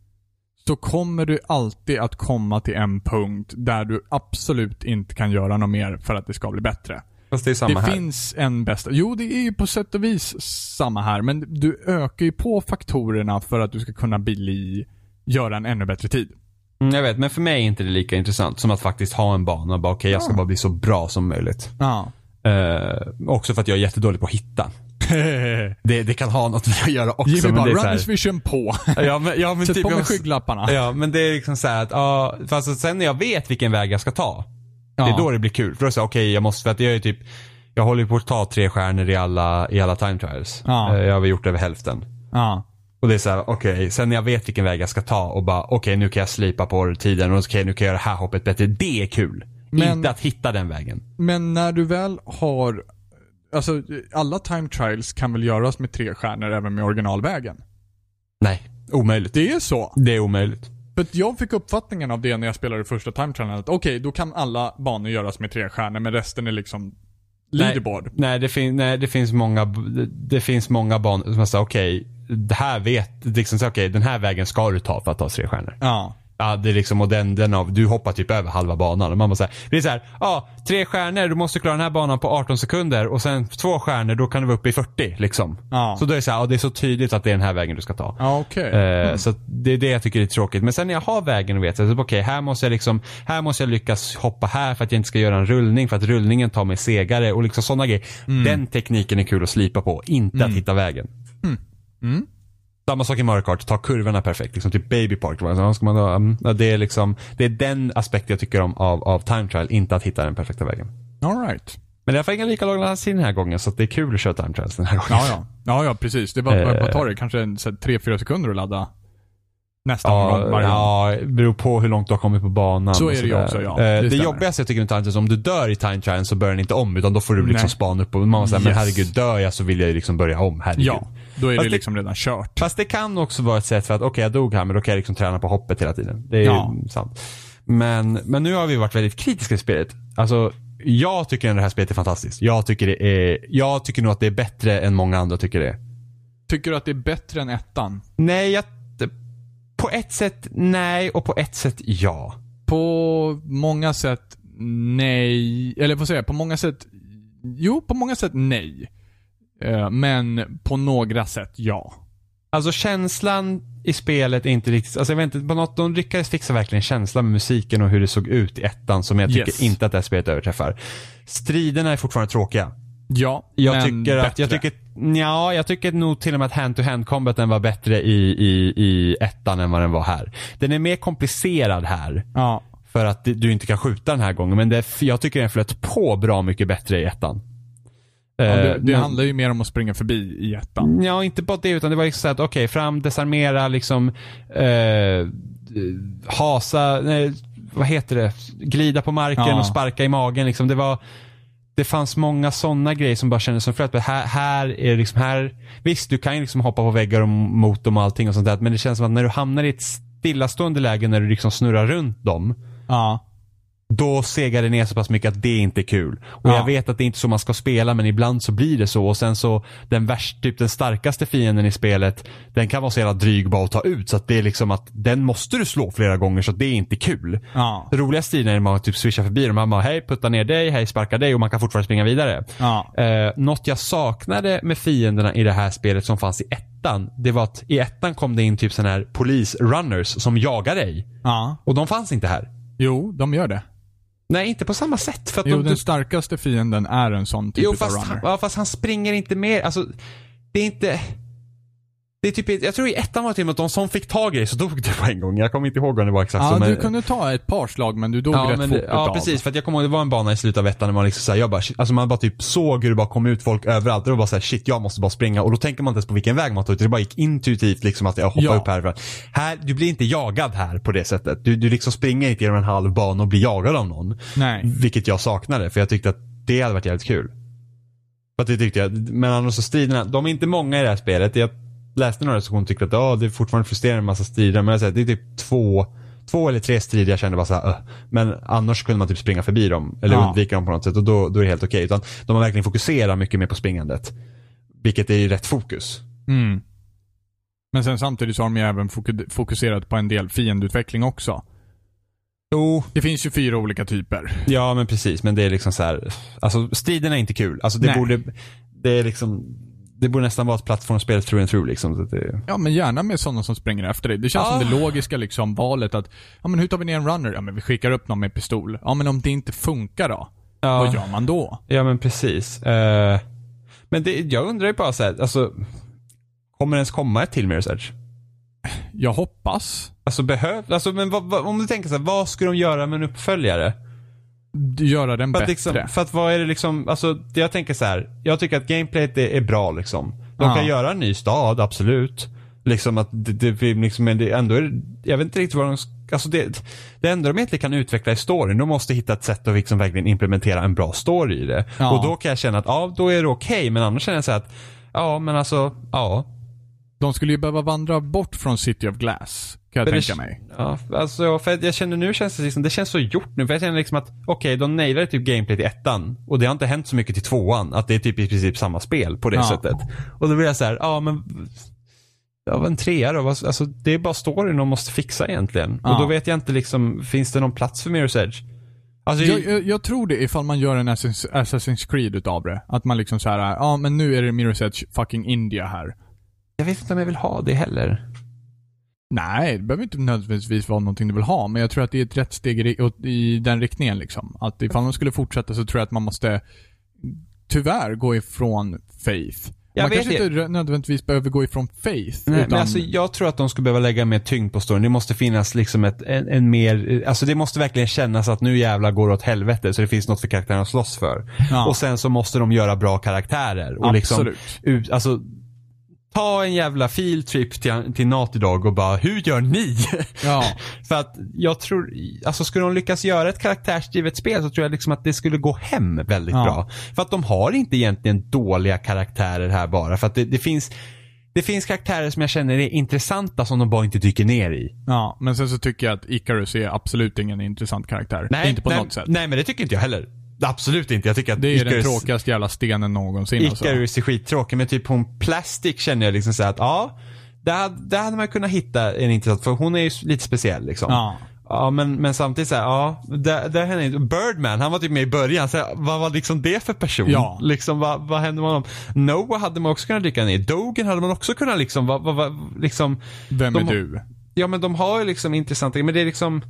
Så kommer du alltid att komma till en punkt där du absolut inte kan göra något mer för att det ska bli bättre. Fast det är samma det här. finns en bästa. Jo, det är ju på sätt och vis samma här, men du ökar ju på faktorerna för att du ska kunna bli, göra en ännu bättre tid. Mm, jag vet, men för mig är inte det lika intressant som att faktiskt ha en bana och bara okej, jag ska Ja. bara bli så bra som möjligt. Ja. Eh, också för att jag är jättedålig på att hitta. Det, det kan ha något med att göra också. Jimmy bara, det runners vision på. Ja men, ja, men Sätt typ, på mig jag- skygglapparna. Ja men det är liksom så att, ja, fast sen när jag vet vilken väg jag ska ta. Det Ja. är då det blir kul. För då är det okej jag måste, för att jag är typ, jag håller ju på att ta tre stjärnor i alla, i alla time trials. Ja. Eh, Jag har väl gjort över hälften. Ja. Och det är så här, okej, sen när jag vet vilken väg jag ska ta och bara, okej nu kan jag slipa på tiden och okej nu kan jag göra det här hoppet bättre. Det är kul. Men- Inte att hitta den vägen. Men när du väl har, alltså alla time trials kan väl göras med tre stjärnor även med originalvägen? Nej, omöjligt. Det, Det är så. är omöjligt. För jag fick uppfattningen av det när jag spelade första time trialen att okej, då kan alla banor göras med tre stjärnor men resten är liksom leaderboard. Nej, det, fin- nej, det finns många, det, det finns många banor som jag säger okej, det här vet, liksom okej den här vägen ska du ta för att ta tre stjärnor. Ja. Ja, det är liksom, och den, den av, du hoppar typ över halva banan. Och man bara säger, det är så här, ja, tre stjärnor, du måste klara den här banan på 18 sekunder och sen två stjärnor, då kan du vara uppe i 40 liksom. Ja. Så då är det så här, ja, det är så tydligt att det är den här vägen du ska ta. Ja, okej. Eh, Så det är det jag tycker är tråkigt. Men sen när jag har vägen och vet att okej, här måste jag liksom, här måste jag lyckas hoppa här för att jag inte ska göra en rullning för att rullningen tar mig segare och liksom sådana grejer. Den tekniken är kul att slipa på, inte att hitta vägen. Mm. Samma sak i Mario Kart, ta kurvorna perfekt. Liksom typ Baby Park. Ska man då, mm, det, är liksom, det är den aspekten jag tycker om av, av time trial, inte att hitta den perfekta vägen. All right. Men alla fall inga lika långa lanstid den här gången så det är kul att köra time trials den här gången. Ja, ja. Ja, ja, precis. Det var, Eh. vad tar det? Kanske en, så här, tre, fyra sekunder att ladda nästa Ja, omgång varje gång. ja, beror på hur långt du har kommit på banan. Så är det ju också, ja. Eh, Det Det, jobbigaste jag tycker med time trials, om du dör i time trial så börjar den inte om utan då får du liksom Nej. spana upp och man säger men Yes. herregud dör jag så vill jag ju liksom börja om, herregud. Ja, då är Fast det det- liksom redan kört. Fast det kan också vara ett sätt för att okej jag dog här men då kan jag liksom träna på hoppet hela tiden. Det är Ja. ju sant. Men, men nu har vi varit väldigt kritiska i spelet. Alltså jag tycker att det här spelet är fantastiskt. Jag tycker det är, jag tycker nog att det är bättre än många andra tycker det. Tycker du att det är bättre än ettan? Nej, jag, på ett sätt nej och på ett sätt ja. På många sätt nej. Eller vad säger jag? På många sätt Jo, på många sätt nej. Eh, Men på några sätt ja. Alltså känslan i spelet är inte riktigt, alltså jag vet inte, på något, de lyckades fixa verkligen känslan med musiken och hur det såg ut i ettan som jag tycker Yes. inte att det här spelet överträffar. Striderna är fortfarande tråkiga. Ja, Jag men tycker att, jag tycker, ja, jag tycker nog till och med att hand-to-hand combaten var bättre i, i, i ettan än vad den var här. Den är mer komplicerad här. Ja. För att du inte kan skjuta den här gången. Men det, jag tycker den flöt på bra mycket bättre i ettan. Ja Eh, det det handlar ju mer om att springa förbi i ettan. Ja, inte bara det utan det var att okej, fram, desarmera, liksom eh, hasa, nej, vad heter det, glida på marken Ja. och sparka i magen liksom. Det var det fanns många sådana grejer som bara kändes som flöt. Här, här är liksom här, visst du kan ju liksom hoppa på väggar och mot dem och allting och sånt där. Men det känns som att när du hamnar i ett stillastående läge när du liksom snurrar runt dem. Ja. Då segar det ner så pass mycket att det inte är kul. Och Ja. jag vet att det är inte så man ska spela men ibland så blir det så. Och sen så den värst, typ den starkaste fienden i spelet, den kan vara så jävla dryg bara att ta ut. Så att det är liksom att den måste du slå flera gånger så att det är inte kul. Ja. Det roliga stilen är när man typ swishar förbi dem. Man bara hej putta ner dig, hej sparka dig och man kan fortfarande springa vidare. Ja. Eh, något jag saknade med fienderna i det här spelet som fanns i ettan. Det var att i ettan kom det in typ sådana här polis-runners som jagar dig. Ja. Och de fanns inte här. Jo, de gör det. Nej, inte på samma sätt. För att Jo, de, den starkaste fienden är en sån typ jo av fast, han, runner. ja, fast han springer inte mer. Alltså, det är inte... det är typ, jag tror i ettan var det till och med att de som fick tag i det så dog det på en gång. Jag kommer inte ihåg om det var exakt Ja, så. men- du kunde ta ett par slag men du dog Ja, rätt men, fort ja utav. precis. För att jag kommer ihåg, det var en bana i slutet av ettan där man liksom såhär, jag bara, alltså man bara typ såg hur det bara kom ut folk överallt. Och det var bara såhär, shit jag måste bara springa. Och då tänker man inte ens på vilken väg man tar ut. Det bara gick intuitivt liksom att jag hoppar Ja. upp här. Här, du blir inte jagad här på det sättet. Du, du liksom springer inte genom en halv bana och blir jagad av någon. Nej. Vilket jag saknade, för jag tyckte att det hade varit jävligt kul. För att det tyckte jag, men annars så striderna, de är inte många i det här spelet. Jag läste några recensioner och tyckte att oh, det är fortfarande frustrerande med massa strider. Men jag säger, det är typ två, två eller tre strider jag kände bara såhär, uh. Men annars kunde man typ springa förbi dem. Eller Ja. undvika dem på något sätt och då, då är det helt okej. Utan de har verkligen fokuserat mycket mer på springandet. Vilket är ju rätt fokus. Mm. Men sen samtidigt så har de ju även foku- fokuserat på en del fiendutveckling också. Jo. Det finns ju fyra olika typer. Ja men precis, men det är liksom så här. Alltså striderna är inte kul. Alltså det Nej. borde, det är liksom, det borde nästan vara ett plattformsspel through and through liksom. Så det, Ja, men gärna med sådana som springer efter dig. Det känns Ja. som det logiska liksom valet att, ja men hur tar vi ner en runner? Ja men vi skickar upp någon med pistol. Ja men om det inte funkar då? Ja. Vad gör man då? Ja men precis. Eh, men det, jag undrar ju bara så här, alltså Kommer det ens komma ett till Mirror's Edge? Jag hoppas. Alltså behöv, alltså men vad, vad, om du tänker så här, vad ska de göra med en uppföljare? Göra den För att, bättre. liksom, för att vad är det liksom, alltså jag tänker så här. Jag tycker att gameplayet är, är bra liksom. De kan göra en ny stad, absolut. Liksom att det, det liksom, men det ändå är jag vet inte riktigt vad de, sk- alltså det, det enda de egentligen kan utveckla i storyn, de måste hitta ett sätt att liksom verkligen implementera en bra story i det. Ja. Och då kan jag känna att, ja då är det okej, men annars känner jag så här att, ja men alltså, ja. De skulle ju behöva vandra bort från City of Glass, kan jag Men tänka det, mig. Ja, alltså för jag känner nu känns det liksom, det känns så gjort nu. För jag känner liksom att, okej, de nailade typ gameplay till ettan. Och det har inte hänt så mycket till tvåan. Att det är typ i princip samma spel på det Ja. sättet. Och då blir jag så här, ja men, ja en trea då? Alltså det är bara storyn de måste fixa egentligen. Ja. Och då vet jag inte liksom, finns det någon plats för Mirror's Edge? Alltså, Jag, jag, jag tror det ifall man gör en Assassin's, Assassin's Creed utav det. Att man liksom så här, ja men nu är det Mirror's Edge fucking India här. jag vet inte om jag vill ha det heller. Nej, det behöver inte nödvändigtvis vara någonting du vill ha, men jag tror att det är ett rätt steg i, i den riktningen liksom. Att ifall de skulle fortsätta så tror jag att man måste tyvärr gå ifrån Faith. Jag man kanske det. inte nödvändigtvis behöver gå ifrån Faith. Nej, utan, men alltså, jag tror att de skulle behöva lägga mer tyngd på storyn. Det måste finnas liksom ett, en, en mer, alltså det måste verkligen kännas att nu jävlar går det åt helvete så det finns något för karaktärerna att slåss för. Ja. Och sen så måste de göra bra karaktärer. Och liksom, Absolut. ut, alltså, ta en jävla field trip till, till Naughty Dog och bara, hur gör ni? Ja. för att jag tror, alltså skulle de lyckas göra ett karaktärsdrivet spel så tror jag liksom att det skulle gå hem väldigt Ja. bra. För att de har inte egentligen dåliga karaktärer här bara. För att det, det finns det finns karaktärer som jag känner är intressanta som de bara inte dyker ner i. ja, men sen så tycker jag att Icarus är absolut ingen intressant karaktär. inte på nej, något sätt. Nej, men det tycker inte jag heller. Absolut inte. Jag tycker att Det är den Icarus- tråkigaste jävla stenen någonsin alltså. Icarus är skittråkig, men typ hon Plastic känner jag liksom så att ja, där, hade- där hade man kunnat hitta en intressant, för hon är ju lite speciell liksom. Ja. Ja men, men samtidigt såhär, ja, där, där hände inte. Birdman, han var typ med i början, så här, vad var liksom det för person? Ja. Liksom vad, vad hände med honom? Noah hade man också kunnat dyka ner. Dogen hade man också kunnat liksom, vad, vad, vad, liksom. Vem de är du? Ja men de har ju liksom intressanta, men det är liksom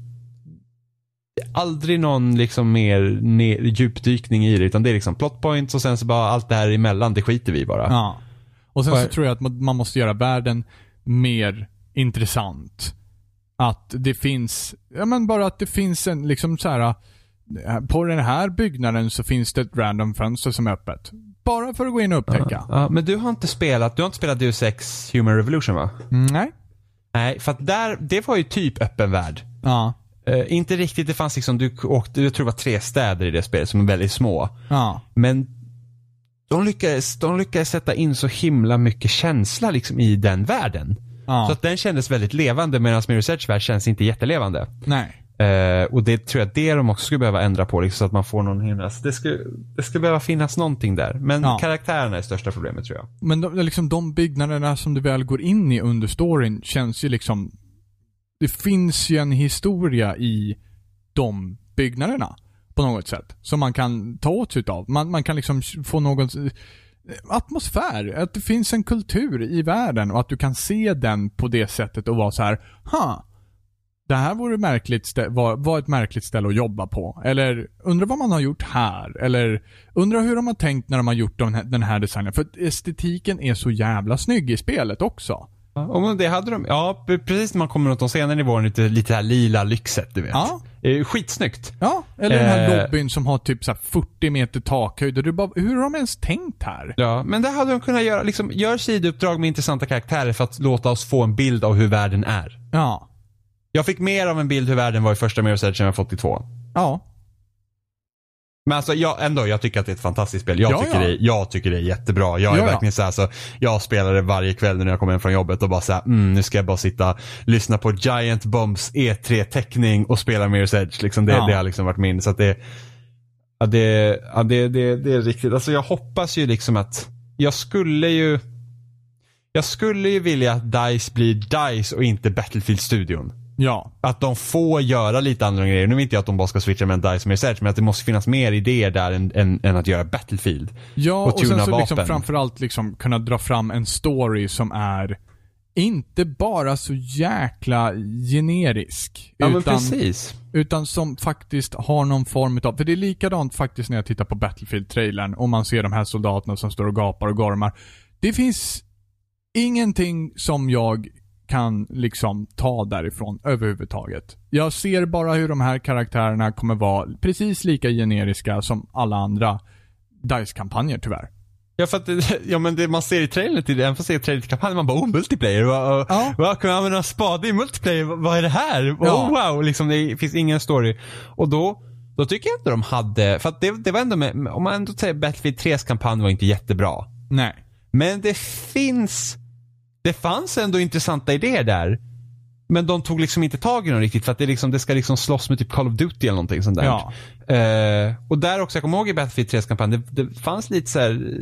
aldrig någon liksom mer ner, djupdykning i det utan det är liksom plot points och sen så bara allt det här emellan, det skiter vi bara. Ja. Och sen så tror jag att man måste göra världen mer intressant. Att det finns, ja men bara att det finns en liksom så här. eh, På den här byggnaden så finns det ett random fönster som är öppet. Bara för att gå in och upptäcka. Ja, men du har inte spelat, du har inte spelat Deus Ex Human Revolution va? Mm, nej. Nej, för att där, det var ju typ öppen värld. Ja. Eh, inte riktigt, det fanns liksom, du åkte, jag tror det var tre städer i det spelet som är väldigt små. Ja. Men de lyckades, de lyckades sätta in så himla mycket känsla liksom i den världen. Ja. Så att den kändes väldigt levande medan Mirror's Edge värld känns inte jättelevande. nej. Eh, och det tror jag det de också skulle behöva ändra på liksom, så att man får någon himla, alltså, det skulle, det skulle behöva finnas någonting där. Men Ja. karaktärerna är största problemet tror jag. Men de, liksom de byggnaderna som du väl går in i under storyn känns ju liksom... Det finns ju en historia i de byggnaderna. På något sätt. Som man kan ta åt sig utav. Man, man kan liksom få någon atmosfär. Att det finns en kultur i världen och att du kan se den på det sättet och vara så här, ha. Det här vore märkligt var, var ett märkligt ställe att jobba på. Eller, undra vad man har gjort här. Eller, undra hur de har tänkt när de har gjort den här, den här designen. För estetiken är så jävla snygg i spelet också. Ja, och det hade de, ja pre- precis när man kommer åt de senare nivåerna, lite, lite här lila lyxet du vet. Ja. Eh, Skitsnyggt. Ja, eller den här Eh. lobbyn som har typ så här 40 meter takhöjd du bara, hur har de ens tänkt här? Ja, men det hade de kunnat göra, liksom, gör sidouppdrag med intressanta karaktärer för att låta oss få en bild av hur världen är. Ja. Jag fick mer av en bild hur världen var i första Mirror's Edge än jag fått i två. Ja. Men alltså jag, ändå, jag tycker att det är ett fantastiskt spel. Jag, Ja, tycker, ja. Det, jag tycker det är jättebra. Jag är Ja, verkligen så här, så jag spelar det varje kväll när jag kommer hem från jobbet och bara såhär, mm, nu ska jag bara sitta, lyssna på Giant Bombs E3-teckning och spela Mirror's Edge. Liksom det, det har liksom varit min. Så att det, ja, det, ja, det, det, det är riktigt. Alltså jag hoppas ju liksom att, jag skulle ju, jag skulle ju vilja att DICE blir DICE och inte Battlefield-studion. Ja. Att de får göra lite andra grejer. Nu vill inte jag att de bara ska switcha mellan DICE och Edge, men att det måste finnas mer idéer där än, än, än att göra Battlefield. Ja, Och och, sen så liksom vapen. framförallt liksom kunna dra fram en story som är inte bara så jäkla generisk. Ja men utan, precis. utan som faktiskt har någon form utav, för det är likadant faktiskt när jag tittar på Battlefield-trailern och man ser de här soldaterna som står och gapar och gormar. Det finns ingenting som jag kan liksom ta därifrån överhuvudtaget. Jag ser bara hur de här karaktärerna kommer vara precis lika generiska som alla andra DICE-kampanjer tyvärr. Ja för att det, ja men det man ser i trailern till, även fast man ser trailern till kampanjen, man bara oh multiplayer, vad, och, Ja. vad kan man använda spade i multiplayer, vad, vad är det här? Oh, Ja. wow, liksom det finns ingen story. Och då, då tycker jag inte de hade, för att det, det var ändå med, om man ändå säger Battlefield 3s kampanj var inte jättebra. Nej. Men det finns, det fanns ändå intressanta idéer där. Men de tog liksom inte tag i dem riktigt för att det, liksom, det ska liksom slåss med typ Call of Duty eller någonting sånt där. Ja. Eh, och där också, jag kommer ihåg i Battlefield 3 kampanj, det, det fanns lite så här,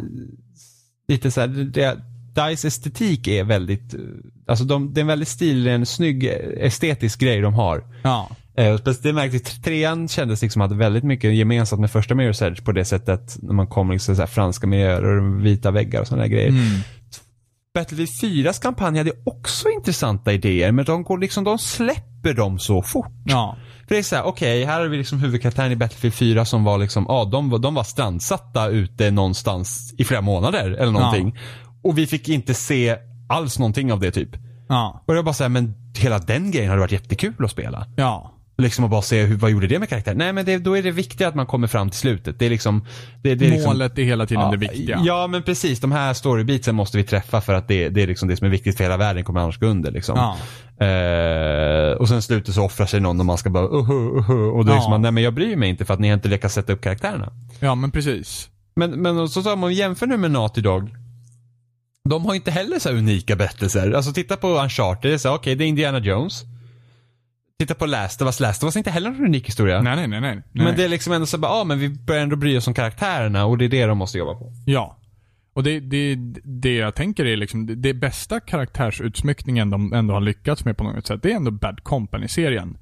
lite så här, det, DICE estetik är väldigt, eh, alltså de, det är en väldigt stilig, en snygg estetisk grej de har. Ja. Eh, det märktes, trean kändes liksom hade väldigt mycket gemensamt med första Mirror's Edge på det sättet när man kommer liksom så franska miljöer och vita väggar och sådana grejer. Mm. Battlefield 4s kampanj hade också intressanta idéer men de går liksom, de släpper dem så fort. Ja. För det är såhär, okej, här har vi liksom huvudkaraktären i Battlefield 4 som var liksom, ja de, de var strandsatta ute någonstans i flera månader eller någonting. Och vi fick inte se alls någonting av det typ. Ja. Och jag bara säger men hela den grejen hade varit jättekul att spela. Ja. Liksom att bara se hur, vad gjorde det med karaktären? Nej men det, då är det viktigt att man kommer fram till slutet. Det är liksom, det, det är liksom, Målet är hela tiden ja, det viktiga. Ja men precis, de här storybeatsen måste vi träffa för att det, det är liksom det som är viktigt för hela världen kommer annars gå under liksom. Ja. Eh, och sen slutet så offrar sig någon och man ska bara uh, uh, uh, och då det Ja. som att, nej men jag bryr mig inte för att ni har inte lyckats sätta upp karaktärerna. Ja, men precis. Men, men så tar man jämför nu med Naughty Dog. De har inte heller så här unika berättelser. Alltså titta på Uncharted, okej det är Indiana Jones. Titta på Last of Us, Last of Us är inte heller någon unik historia. Nej, nej, nej, nej. Men det är liksom ändå så bara, ja men vi börjar ändå bry oss om karaktärerna och det är det de måste jobba på. Ja. Och det, det, det jag tänker är liksom, det, det bästa karaktärsutsmyckningen de ändå har lyckats med på något sätt, det är ändå Bad Company-serien.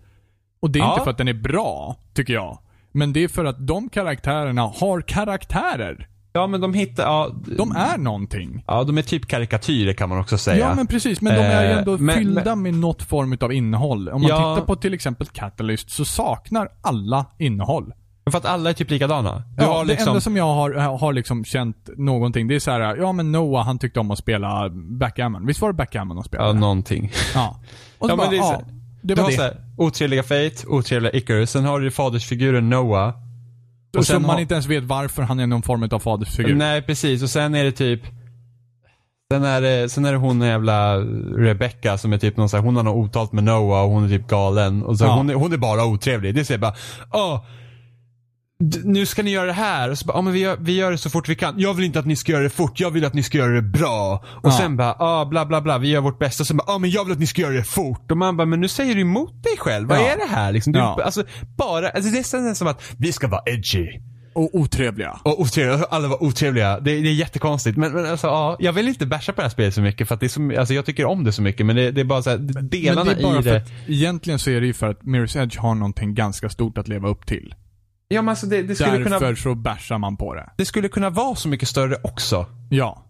Och det är Ja. inte för att den är bra, tycker jag. Men det är för att de karaktärerna har karaktärer. Ja men de hittar, ja. De är någonting. Ja de är typ karikatyrer kan man också säga. Ja men precis, men de är ju Eh, ändå men- fyllda med något form av innehåll. Om man Ja. tittar på till exempel Catalyst så saknar alla innehåll. För att alla är typ likadana. Du ja, har det liksom, enda som jag har, har liksom känt någonting, det är så här, ja men Noah han tyckte om att spela backgammon. Visst var det backgammon han spelade? ja någonting. Ja. Och så Ja, men bara, det är så- ja, det du var har det. så här, otrevliga Fate, otrevliga Icarus, sen har du fadersfiguren Noah. Och som sen man inte ens vet varför han är någon form av fadersfigur. Nej precis, och sen är det typ Sen är det, sen är det hon jävla Rebecca som är typ någon så här, hon har något otalt med Noah och hon är typ galen. Och så Ja. hon, är, hon är bara otrevlig. Det är så bara, åh, nu ska ni göra det här. Och så bara, ja men vi gör, vi gör det så fort vi kan. Jag vill inte att ni ska göra det fort, jag vill att ni ska göra det bra. Och Ja. sen bara, ah, bla bla bla, vi gör vårt bästa. Sen bara, ja men jag vill att ni ska göra det fort. Och man bara, men nu säger du emot dig själv. Vad Ja. är det här liksom? Du, Ja. Alltså bara, alltså det är nästan som att vi ska vara edgy. Och otrevliga. Och otrevliga, alla var otrevliga. Det, det är jättekonstigt. Men, men alltså, ja, jag vill inte basha på det här spelet så mycket för att det är så, alltså jag tycker om det så mycket men det, det är bara så här, delarna men det är bara i för det. att, egentligen så är det ju för att Mirror's Edge har någonting ganska stort att leva upp till. Ja men alltså det, det, skulle Därför kunna, så bashar man på det. det skulle kunna vara så mycket större också. Ja.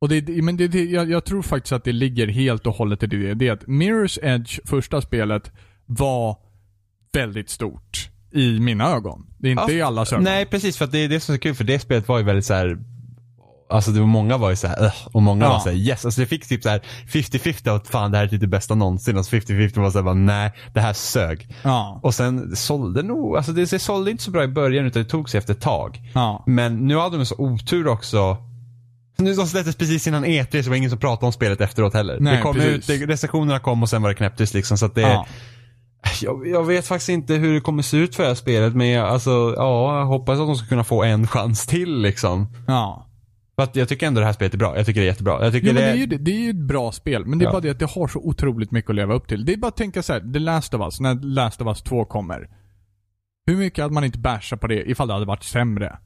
Och det, det- men det, det, jag, jag tror faktiskt att det ligger helt och hållet i det. Det är att Mirror's Edge, första spelet, var väldigt stort. I mina ögon. Det är inte Ja, i allas ögon. Nej precis för att det är det som är så kul för det spelet var ju väldigt så här. Alltså det var många var ju såhär, uh, och många Ja. var såhär yes. Alltså det fick typ såhär 50-50 att fan det här är typ det bästa någonsin. Och så 50-50 var såhär nej, det här sög. Ja. Och sen sålde nog, alltså det, det sålde inte så bra i början utan det tog sig efter ett tag. Ja. Men nu hade de så otur också. Nu de släpptes precis innan E3 så var det ingen som pratade om spelet efteråt heller. Nej, det kom precis. ut, recensionerna kom och sen var det knäpptyst liksom. Så att det, Ja. jag, jag vet faktiskt inte hur det kommer se ut för det här spelet men jag, alltså, ja, jag hoppas att de ska kunna få en chans till liksom. ja. För att jag tycker ändå det här spelet är bra. Jag tycker det är jättebra. Jag tycker Jo, men det, det är ju det, det är ju ett bra spel, men det är Ja. bara det att det har så otroligt mycket att leva upp till. Det är bara att tänka så här, The Last of Us, när Last of Us 2 kommer. Hur mycket hade man inte bashat på det ifall det hade varit sämre?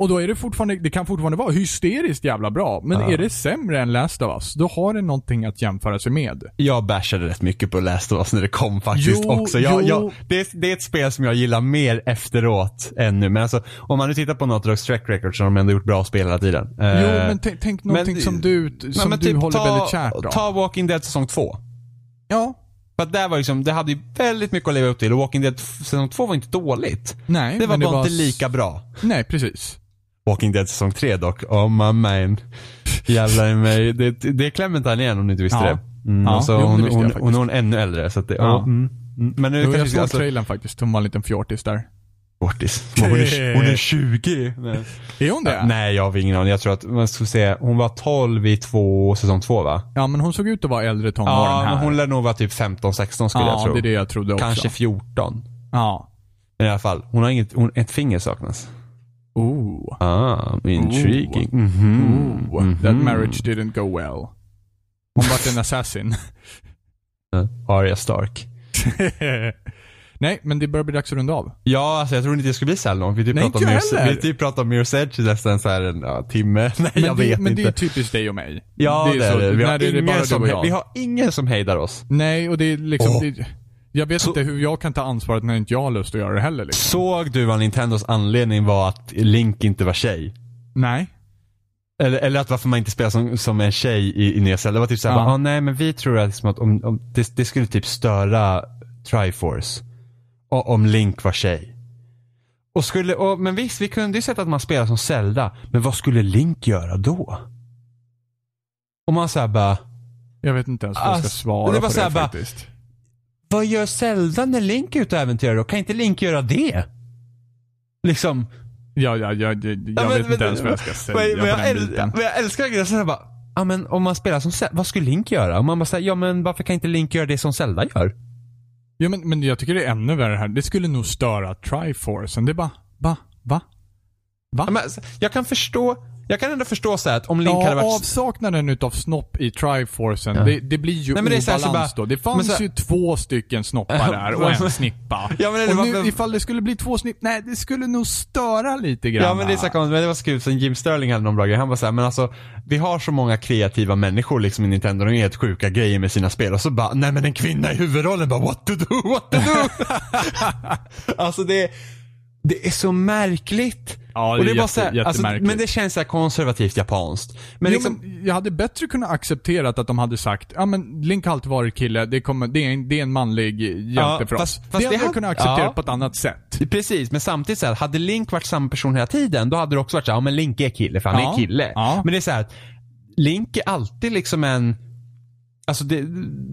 Och då är det fortfarande, det kan fortfarande vara hysteriskt jävla bra, men Ja. är det sämre än Last of Us, då har det någonting att jämföra sig med. Jag bashade rätt mycket på Last of Us när det kom faktiskt Jo, också. Jag, jag, det, är, det är ett spel som jag gillar mer efteråt än nu. Men alltså, om man nu tittar på Naughty Dogs track record så har de ändå gjort bra spel hela tiden. Jo, Eh, men tänk, någonting men- som du, som men du typ håller ta, väldigt kärt då. Ta Walking Dead säsong 2. Ja. För att där var liksom, det hade ju väldigt mycket att leva upp till och Walking Dead säsong 2 var inte dåligt. Nej, Det var men bara inte s- lika bra. Nej, precis. Walking Dead säsong 3 dock, oh my man. Jävlar i mig. Det, det är Clementine igen om ni inte visste Ja. det. Mm, Ja, och så jo, men det hon, jag hon, hon, hon är ännu äldre så att det, Ja. ja. mm. Men nu Jo, jag såg alltså, trailern faktiskt, hon var en liten fjortis där. Fortis. Hon är, hon är 20. Nej. Är hon det? Ja, nej, jag har ingen aning. Jag tror att, man ska se, hon var 12 i två, säsong 2 va? Ja, men hon såg ut att vara äldre tonåren Ja, här. men hon lär nog vara typ 15-16 skulle jag Ja, tro. det är det jag trodde också. Kanske 14. Ja. Men i alla fall, hon har inget, hon, ett finger saknas. Ooh. Ah, intriguing. Mhm. Ooh. That Mhm. marriage didn't go well. Hon vart en assassin. Arya Stark. Nej, men det börjar bli dags att runda av. Ja, alltså jag tror inte det skulle bli så här långt. Vi typ Nej, inte om vi typ pratade om Mirror's Edge i nästan så här en ja, timme. Nej, Men, jag det, vet men inte. det är typiskt dig och mig. ja, det är, så- det. Vi har, det är jag. vi har ingen som hejdar oss. Nej, och det är liksom... Åh. Det, jag vet Så- inte hur jag kan ta ansvaret när inte jag har lust att göra det heller liksom. Såg du vad Nintendos anledning var att Link inte var tjej? Nej. Eller, eller att varför man inte spelar som, som en tjej i, i nya Zelda. Det var typ såhär, Ja. ja. ah, nej men vi tror att, liksom att om, om det, det skulle typ störa Triforce. Och, om Link var tjej. Och skulle, och, men visst, vi kunde ju sett att man spelar som Zelda. Men vad skulle Link göra då? Om man såhär bara, Jag vet inte ens vad jag ska Alltså, svara det var på så här det bara- faktiskt. Vad gör Zelda när Link är ute och äventyrar då? Kan inte Link göra det? Liksom. Ja, ja, ja, jag, jag Ja, men- vet inte ens vad jag ska säga men, men, jag, äl, men jag älskar grejen, så bara, ja men om man spelar som Zelda, vad skulle Link göra? Och man bara säger, ja men varför kan inte Link göra det som Zelda gör? Ja, men, men jag tycker det är ännu värre här. Det skulle nog störa Triforcen. Det är bara, va? Va? Va? Ja, men, jag kan förstå, jag kan ändå förstå så här att om Link ja, hade varit... avsaknaden utav snopp i Triforcen, Ja. det, det blir ju Nej, men det är så här, obalans så bara- då. Det fanns så här- ju två stycken snoppar där och en snippa. Ja, men det och var- nu, men- ifall det skulle bli två snipp, nej det skulle nog störa lite grann. Ja men det är så konstigt, men det var så kul, som Jim Sterling hade någon bra grej. Han var såhär, men alltså vi har så många kreativa människor liksom i Nintendo, de gör helt sjuka grejer med sina spel och så bara, nej men en kvinna i huvudrollen bara what to do, what to do. alltså det, det är så märkligt. Ja, det och det är jätte- så här, alltså, men det känns så konservativt japanskt. Men jo, liksom, men jag hade bättre kunnat accepterat att de hade sagt, ja men Link har alltid varit kille, det, kommer, det, är, en, det är en manlig hjälte Ja, för oss. fast- fast det hade jag kunnat acceptera ja. på ett annat sätt. Precis, men samtidigt så här, hade Link varit samma person hela tiden, då hade det också varit så här, ja men Link är kille för han Ja, är kille. Men det är så här, Link är alltid liksom en, alltså det,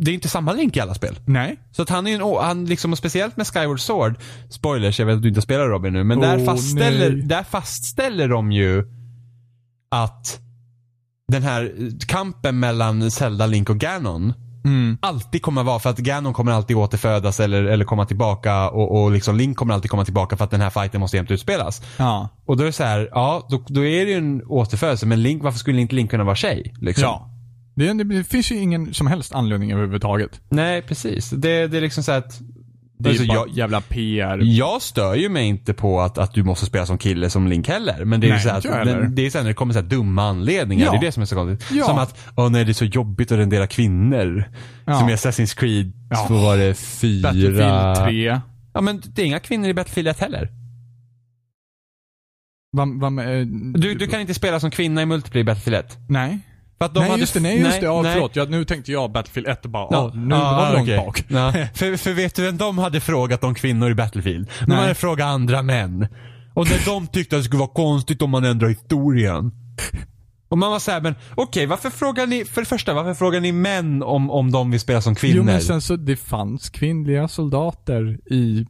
det är inte samma Link i alla spel. Nej. Så att han är en, han liksom, speciellt med Skyward Sword, spoilers, jag vet att du inte spelar Robin nu, men där, Åh, fastställer, nej. där fastställer de ju att den här kampen mellan Zelda, Link och Ganon Mm. alltid kommer vara för att Ganon kommer alltid återfödas eller, eller komma tillbaka och, och liksom Link kommer alltid komma tillbaka för att den här fighten måste jämt utspelas. Ja. Och då är det så här, ja, då, då är det ju en återfödelse, men Link, varför skulle inte Link kunna vara tjej? Liksom? Ja. Det, det finns ju ingen som helst anledning överhuvudtaget. Nej, precis. Det, det är liksom så att Det är Alltså, bara jag- jävla PR. Jag stör ju mig inte på att, att du måste spela som kille som Link heller. Men det är Nej, ju så att, den, det är när det kommer så dumma anledningar. Ja. Det är det som är så konstigt. Ja. Som att, åh nej det är så jobbigt att rendera kvinnor. Ja. Som i Assassin's Creed, Ja. så var det fyra. Battlefield 3. Ja men det är inga kvinnor i Battlefield 1 heller. Vad, med, eh, Du, du kan inte spela som kvinna i multiplayer Battlefield 1. Nej. För att de nej hade just det, nej just det. Ja, nej. förlåt. Ja, nu tänkte jag Battlefield 1 och bara, Ja, nu ja, var det långt okej. bak. Ja. För, för vet du vem de hade frågat om kvinnor i Battlefield? De Nej. hade frågat andra män. Och när de tyckte att det skulle vara konstigt om man ändrar historien. Och man var såhär, men okej, varför frågar ni, för det första, varför frågar ni män om, om de vill spela som kvinnor? Jo men sen så, det fanns kvinnliga soldater i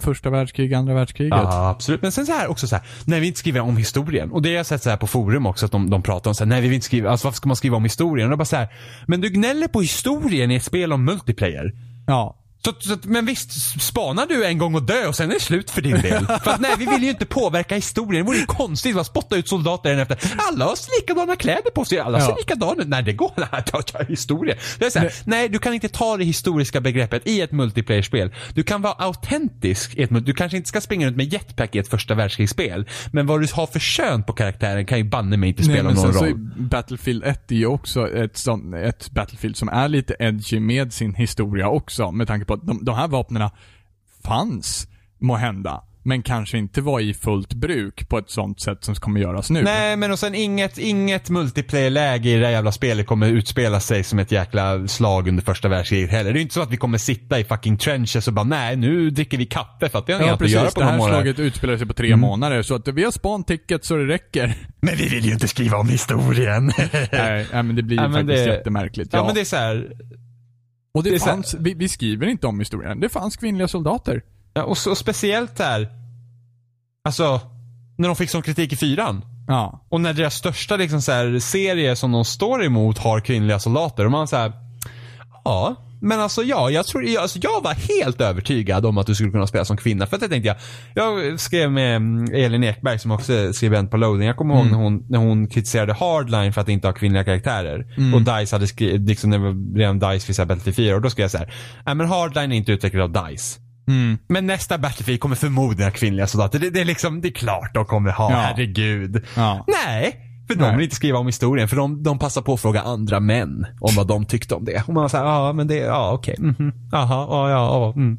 första världskriget, andra världskriget. Ja, absolut. Men sen så här också så här, när vi inte skriver om historien. Och det har jag sett så här på forum också, att de, de pratar om så här, nej vi vill inte skriva, alltså varför ska man skriva om historien? Och bara så här, men du gnäller på historien i ett spel om multiplayer. Ja. Så, så, men visst, spanar du en gång och dö och sen är det slut för din del. för att nej, vi vill ju inte påverka historien. Det vore ju konstigt att spotta ut soldater en efter. Alla har likadana kläder på sig, alla ser Ja. likadana ut. Nej, det går inte historia. Det är så här, nej. du kan inte ta det historiska begreppet i ett multiplayer-spel. Du kan vara autentisk i ett Du kanske inte ska springa runt med jetpack i ett första världskrigsspel. Men vad du har för kön på karaktären kan ju banne mig inte Nej, spela men någon sen så roll. är Battlefield 1 är ju också ett, sånt, ett Battlefield som är lite edgy med sin historia också. Med tanke på att de, de här vapnena fanns, må hända men kanske inte var i fullt bruk på ett sånt sätt som kommer göras nu. Nej, men och sen inget, inget multiplayer-läge i det här jävla spelet kommer utspela sig som ett jäkla slag under första världskriget heller. Det är inte så att vi kommer sitta i fucking trenches och bara nej, nu dricker vi kaffe för att vi har Ja inget att göra precis, på det några här månader. slaget utspelar sig på tre Mm. månader så att vi har span-ticket så det räcker. Men vi vill ju inte skriva om historien. nej, nej, men det blir ju faktiskt det- jättemärkligt. ja. Ja, men det är så här, och det, det fanns, vi, vi skriver inte om historien. Det fanns kvinnliga soldater. ja, och, så, och speciellt här, alltså, när de fick sån kritik i fyran. Ja. Och när deras största liksom så här, serie som de står emot har kvinnliga soldater. Och man så här, ja. Men alltså ja, jag tror, jag, alltså, jag var helt övertygad om att du skulle kunna spela som kvinna. För att jag tänkte jag, jag skrev med mm, Elin Ekberg som också är skribent på Loading. Jag kommer ihåg när hon, när hon kritiserade Hardline för att inte ha kvinnliga karaktärer. Och DICE hade skrivit, liksom det var redan DICE här Battlefield 4. Och då skrev jag så här, nej men Hardline är inte utvecklad av DICE. Mm. Men nästa Battlefield kommer förmodligen ha kvinnliga soldater. Det, det är liksom, det är klart de kommer ha, Ja. herregud. Ja. Nej, för de vill inte skriva om historien. För de, de passar på att fråga andra män om vad de tyckte om det. Och man var såhär, ja men det, ja okej, mhm, jaha, ja, ja, ja, mm.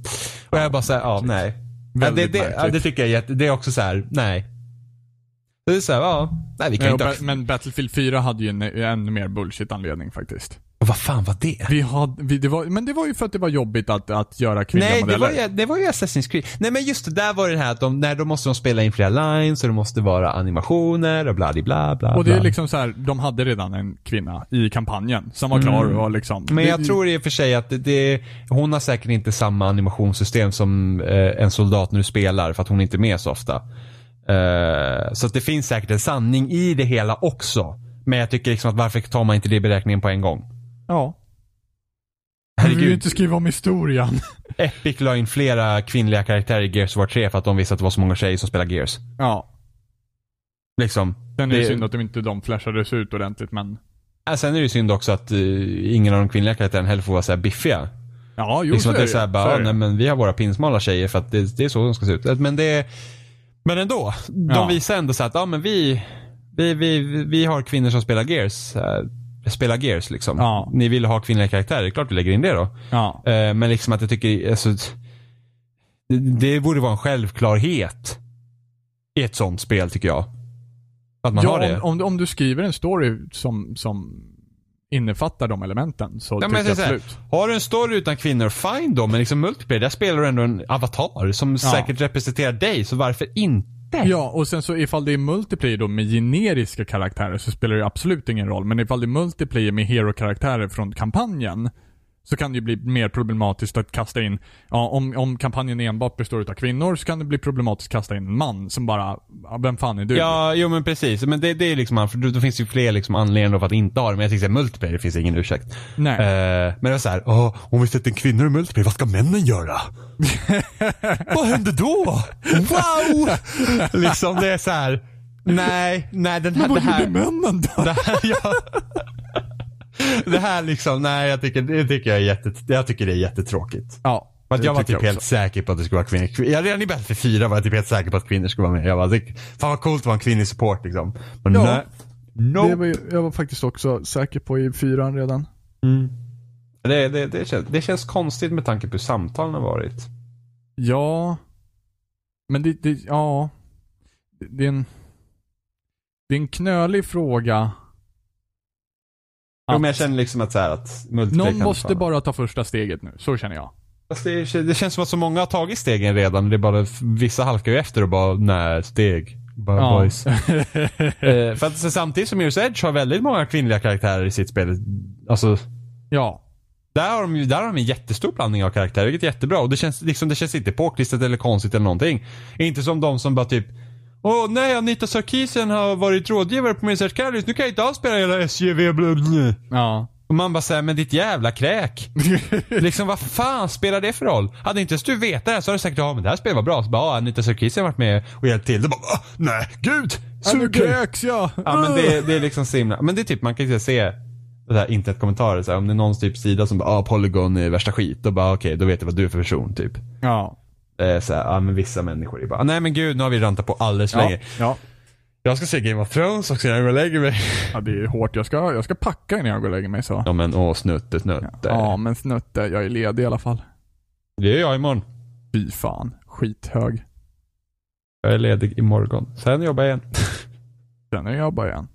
Och jag bara såhär, ja nej. Ja, det, det, ja, det tycker jag är jätte, det är också så här, nej. Det är såhär, ja, nej vi kan Ja, inte men Battlefield 4 hade ju en ännu mer bullshit-anledning faktiskt. Vad fan var det? Vi hade, vi, det var, men det var ju för att det var jobbigt att, att göra kvinnliga Nej, det modeller. ju, det var ju Assassin's Creed. Nej men just det, där var det här att de, nej, då måste de spela in flera lines och det måste vara animationer och bla bla bla och det är liksom så här, de hade redan en kvinna i kampanjen som var klar och liksom. Mm. Men det, jag tror i och för sig att det, det, hon har säkert inte samma animationssystem som eh, en soldat när du spelar för att hon är inte är med så ofta. Eh, så att det finns säkert en sanning i det hela också. Men jag tycker liksom att varför tar man inte det i beräkningen på en gång? Ja. Vi vill Herregud, inte skriva om historien. Epic la in flera kvinnliga karaktärer i Gears of War 3 för att de visste att det var så många tjejer som spelar Gears. Ja. Liksom. Sen är det Det- synd att de inte de flashades ut ordentligt men. Äh, sen är det synd också att eh, ingen av de kvinnliga karaktärerna heller får vara så här biffiga. Ja, jo liksom så att det är är såhär bara, Så nej men vi har våra pinsmala tjejer för att det, det är så de ska se ut. Men det, men ändå. De Ja. visar ändå så att, ja men vi, vi, vi, vi har kvinnor som spelar Gears. eh, spelar Gears liksom. Ja. Ni vill ha kvinnliga karaktärer, det är klart vi lägger in det då. Ja. Eh, men liksom att jag tycker, alltså, det, det borde vara en självklarhet i ett sånt spel tycker jag. Att man har det. Ja, om, om, om du skriver en story som, som innefattar de elementen så Ja, tycker jag absolut. har du en story utan kvinnor, fine då. Men liksom multiplayer, där spelar du ändå en avatar som säkert representerar dig. Så varför inte? Ja, och sen så ifall det är multiplayer då med generiska karaktärer så spelar det absolut ingen roll. Men ifall det är multiplayer med hero-karaktärer från kampanjen så kan det ju bli mer problematiskt att kasta in, ja om, om kampanjen enbart består av kvinnor så kan det bli problematiskt att kasta in en man som bara, vem fan är du? Ja, jo men precis. Men det, det är liksom, för då, finns det ju fler liksom anledningar för att inte ha det. Men jag tycker att multiplayer finns det ingen ursäkt. Nej. Eh, men det var såhär, åh, om vi sätter kvinnor i multiplayer, vad ska männen göra? vad händer då? Wow! liksom det är så här. nej, nej den här, det här. männen då? Det här, ja. det här liksom, nej jag tycker, det tycker jag är jätte, jag tycker det är jättetråkigt. Ja. För jag var typ helt också. säker på att det skulle vara kvinnor. Kvin- Jag redan i Battlefield 4 var jag typ helt säker på att kvinnor skulle vara med. Jag bara, det, fan vad coolt att vara en kvinnlig support liksom. Men Ja. nej. No. Det var ju, jag var faktiskt också säker på i fyran redan. Det, det, det, känns, det känns konstigt med tanke på hur samtalen har varit. Ja. Men det, det ja. Det, det är en... Det är en knölig fråga. Jo, men jag känner liksom att så här att någon måste fan- bara ta första steget nu. Så känner jag. Fast det, det känns som att så många har tagit stegen redan. Det är bara, vissa halkar ju efter och bara, nej, steg. Bara Ja. boys. Eh, för att så, samtidigt som Mirror's Edge har väldigt många kvinnliga karaktärer i sitt spel. Alltså, ja. där har de ju där har de en jättestor blandning av karaktärer, vilket är jättebra. Och det känns, liksom, det känns inte påklistrat eller konstigt eller någonting. Inte som de som bara typ Åh nej, Anita Sarkeesian har varit rådgivare på Edge Catalyst. Nu kan jag inte alls spela hela SJV. Ja. Och man bara säger men ditt jävla kräk. liksom vad fan spelar det för roll? Hade inte ens du vetat det här så hade du sagt ja men det här spelet var bra. Så bara ja, Anita Sarkeesian har varit med och hjälpt till. Då bara "Ah, nej, gud. Så Suger. kräks jag! Ja men det, det är liksom så himla, men det är typ man kan ju se det där internetkommentarer så här, om det är någons typ sida som bara ah, Polygon är värsta skit. Då bara okej, då vet jag vad du är för person typ. Ja. Eh, så här, ja men vissa människor är bara, nej men gud nu har vi rantat på alldeles för Ja. länge. ja. Jag ska se Game of Thrones också innan jag går och lägger mig. Ja, det är hårt. Jag ska, jag ska packa innan jag går och lägger mig så. Ja men åh snutte snutte. Ja, men snutte. Jag är ledig i alla fall. Det är jag imorgon. Fy fan. Skithög. Jag är ledig imorgon. Sen jobbar jag igen. Sen är jag bara igen.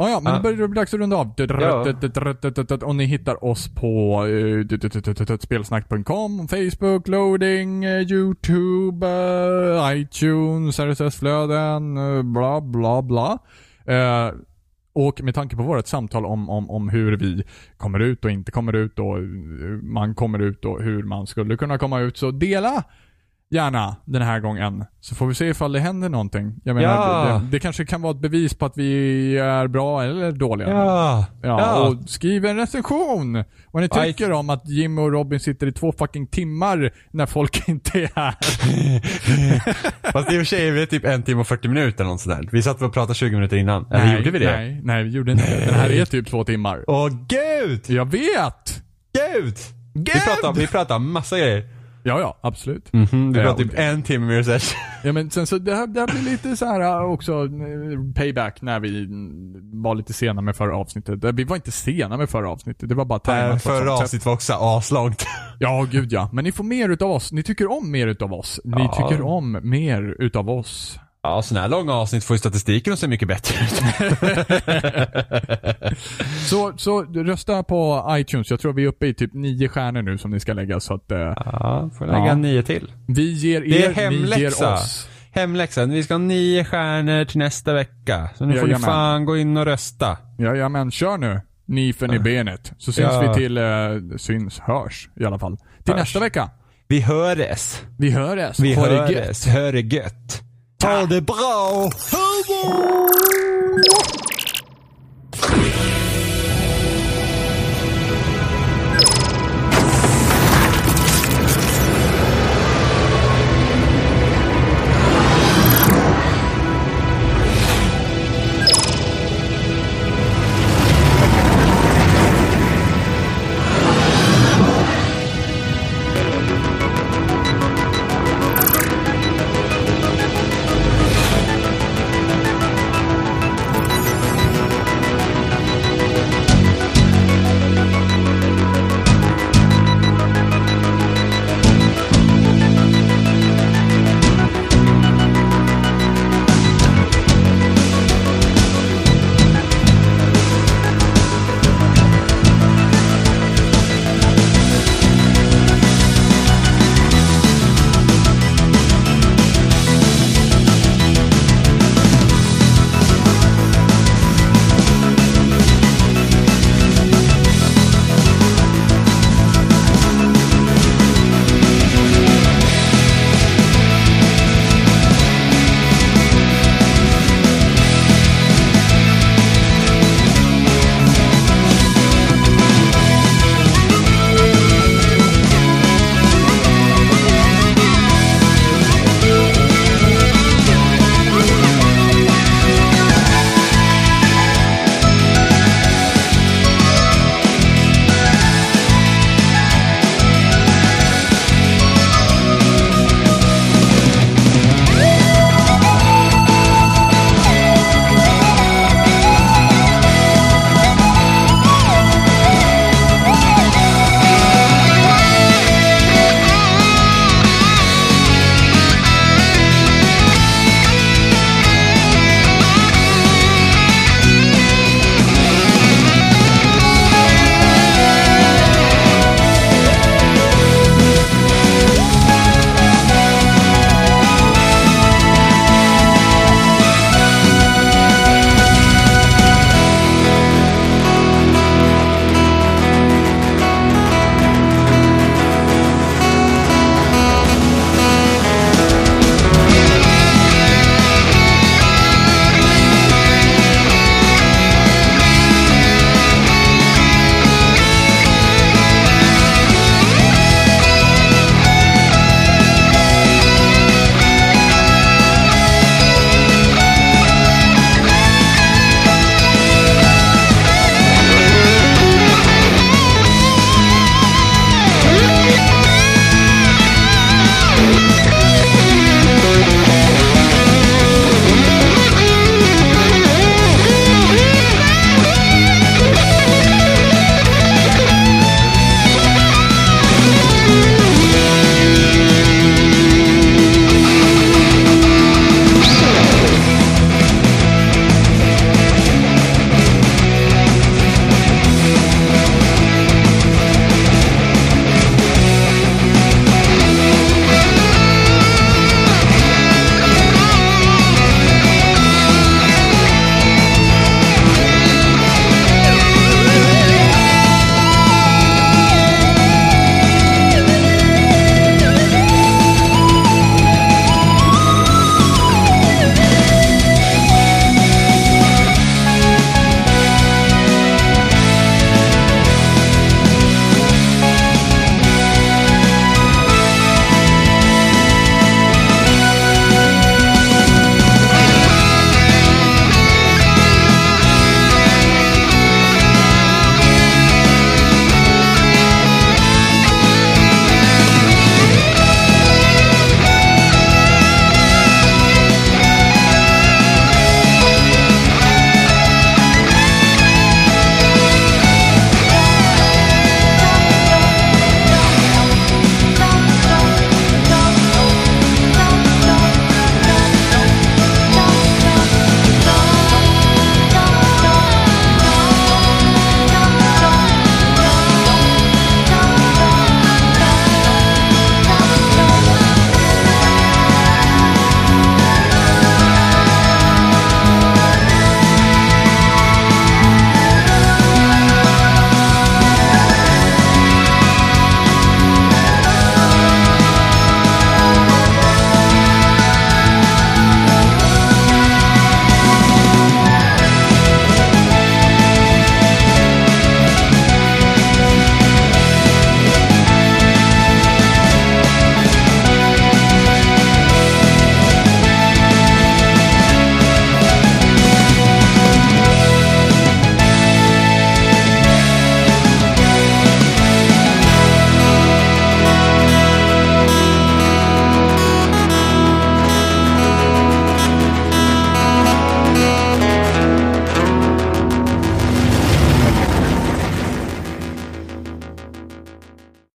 Ja, ja, men det börjar bli dags att runda av. Ja. Och ni hittar oss på eh, spelsnack.com, Facebook, loading, eh, YouTube, eh, iTunes, RSS-flöden, bla bla bla. Och med tanke på vårt samtal om, om, om hur vi kommer ut och inte kommer ut och man kommer ut och hur man skulle kunna komma ut, så dela gärna den här gången. Så får vi se ifall det händer någonting. Jag menar, Ja. det, det kanske kan vara ett bevis på att vi är bra eller dåliga. Ja. Ja, Ja. och skriv en recension! Vad ni Aj. tycker om att Jim och Robin sitter i två fucking timmar när folk inte är här. Fast i och för sig är det typ en timme och 40 minuter eller något sånt där. Vi satt och pratade 20 minuter innan. Eller gjorde vi det? Nej, nej vi gjorde inte det. Den här är typ två timmar. Åh gud! Jag vet! Gud! Vi pratar, vi pratar massa grejer. Ja, ja, absolut. Mhm, vi Ja, pratar och typ en timme med Edge. Ja men sen så det här, det här blir lite så här äh, också äh, payback när vi mm, var lite sena med förra avsnittet. Äh, Vi var inte sena med förra avsnittet, det var bara tajmat ett Förra avsnittet var också aslångt. Ja, gud ja. Men ni får mer utav oss. Ni tycker om mer utav oss. Ni Ja. tycker om mer utav oss. Ja, sådana här långa avsnitt får ju statistiken att se mycket bättre ut. Så, så rösta på iTunes. Jag tror vi är uppe i typ nio stjärnor nu som ni ska lägga så att äh, Ja, får lägga Ja. nio till. vi ger er, Det är ni ger hemläxa. oss. Hemläxan, vi ska ha nio stjärnor till nästa vecka. Så nu får ni Jajamän. fan gå in och rösta. Jajamän, kör nu. Nifen i benet. Så syns Ja. vi till, äh, syns, hörs i alla fall. Till Hörs. nästa vecka. Vi höres. Vi hörs. Vi Ha det gött. höres. Hör det gött. Ta det bra. Hej då!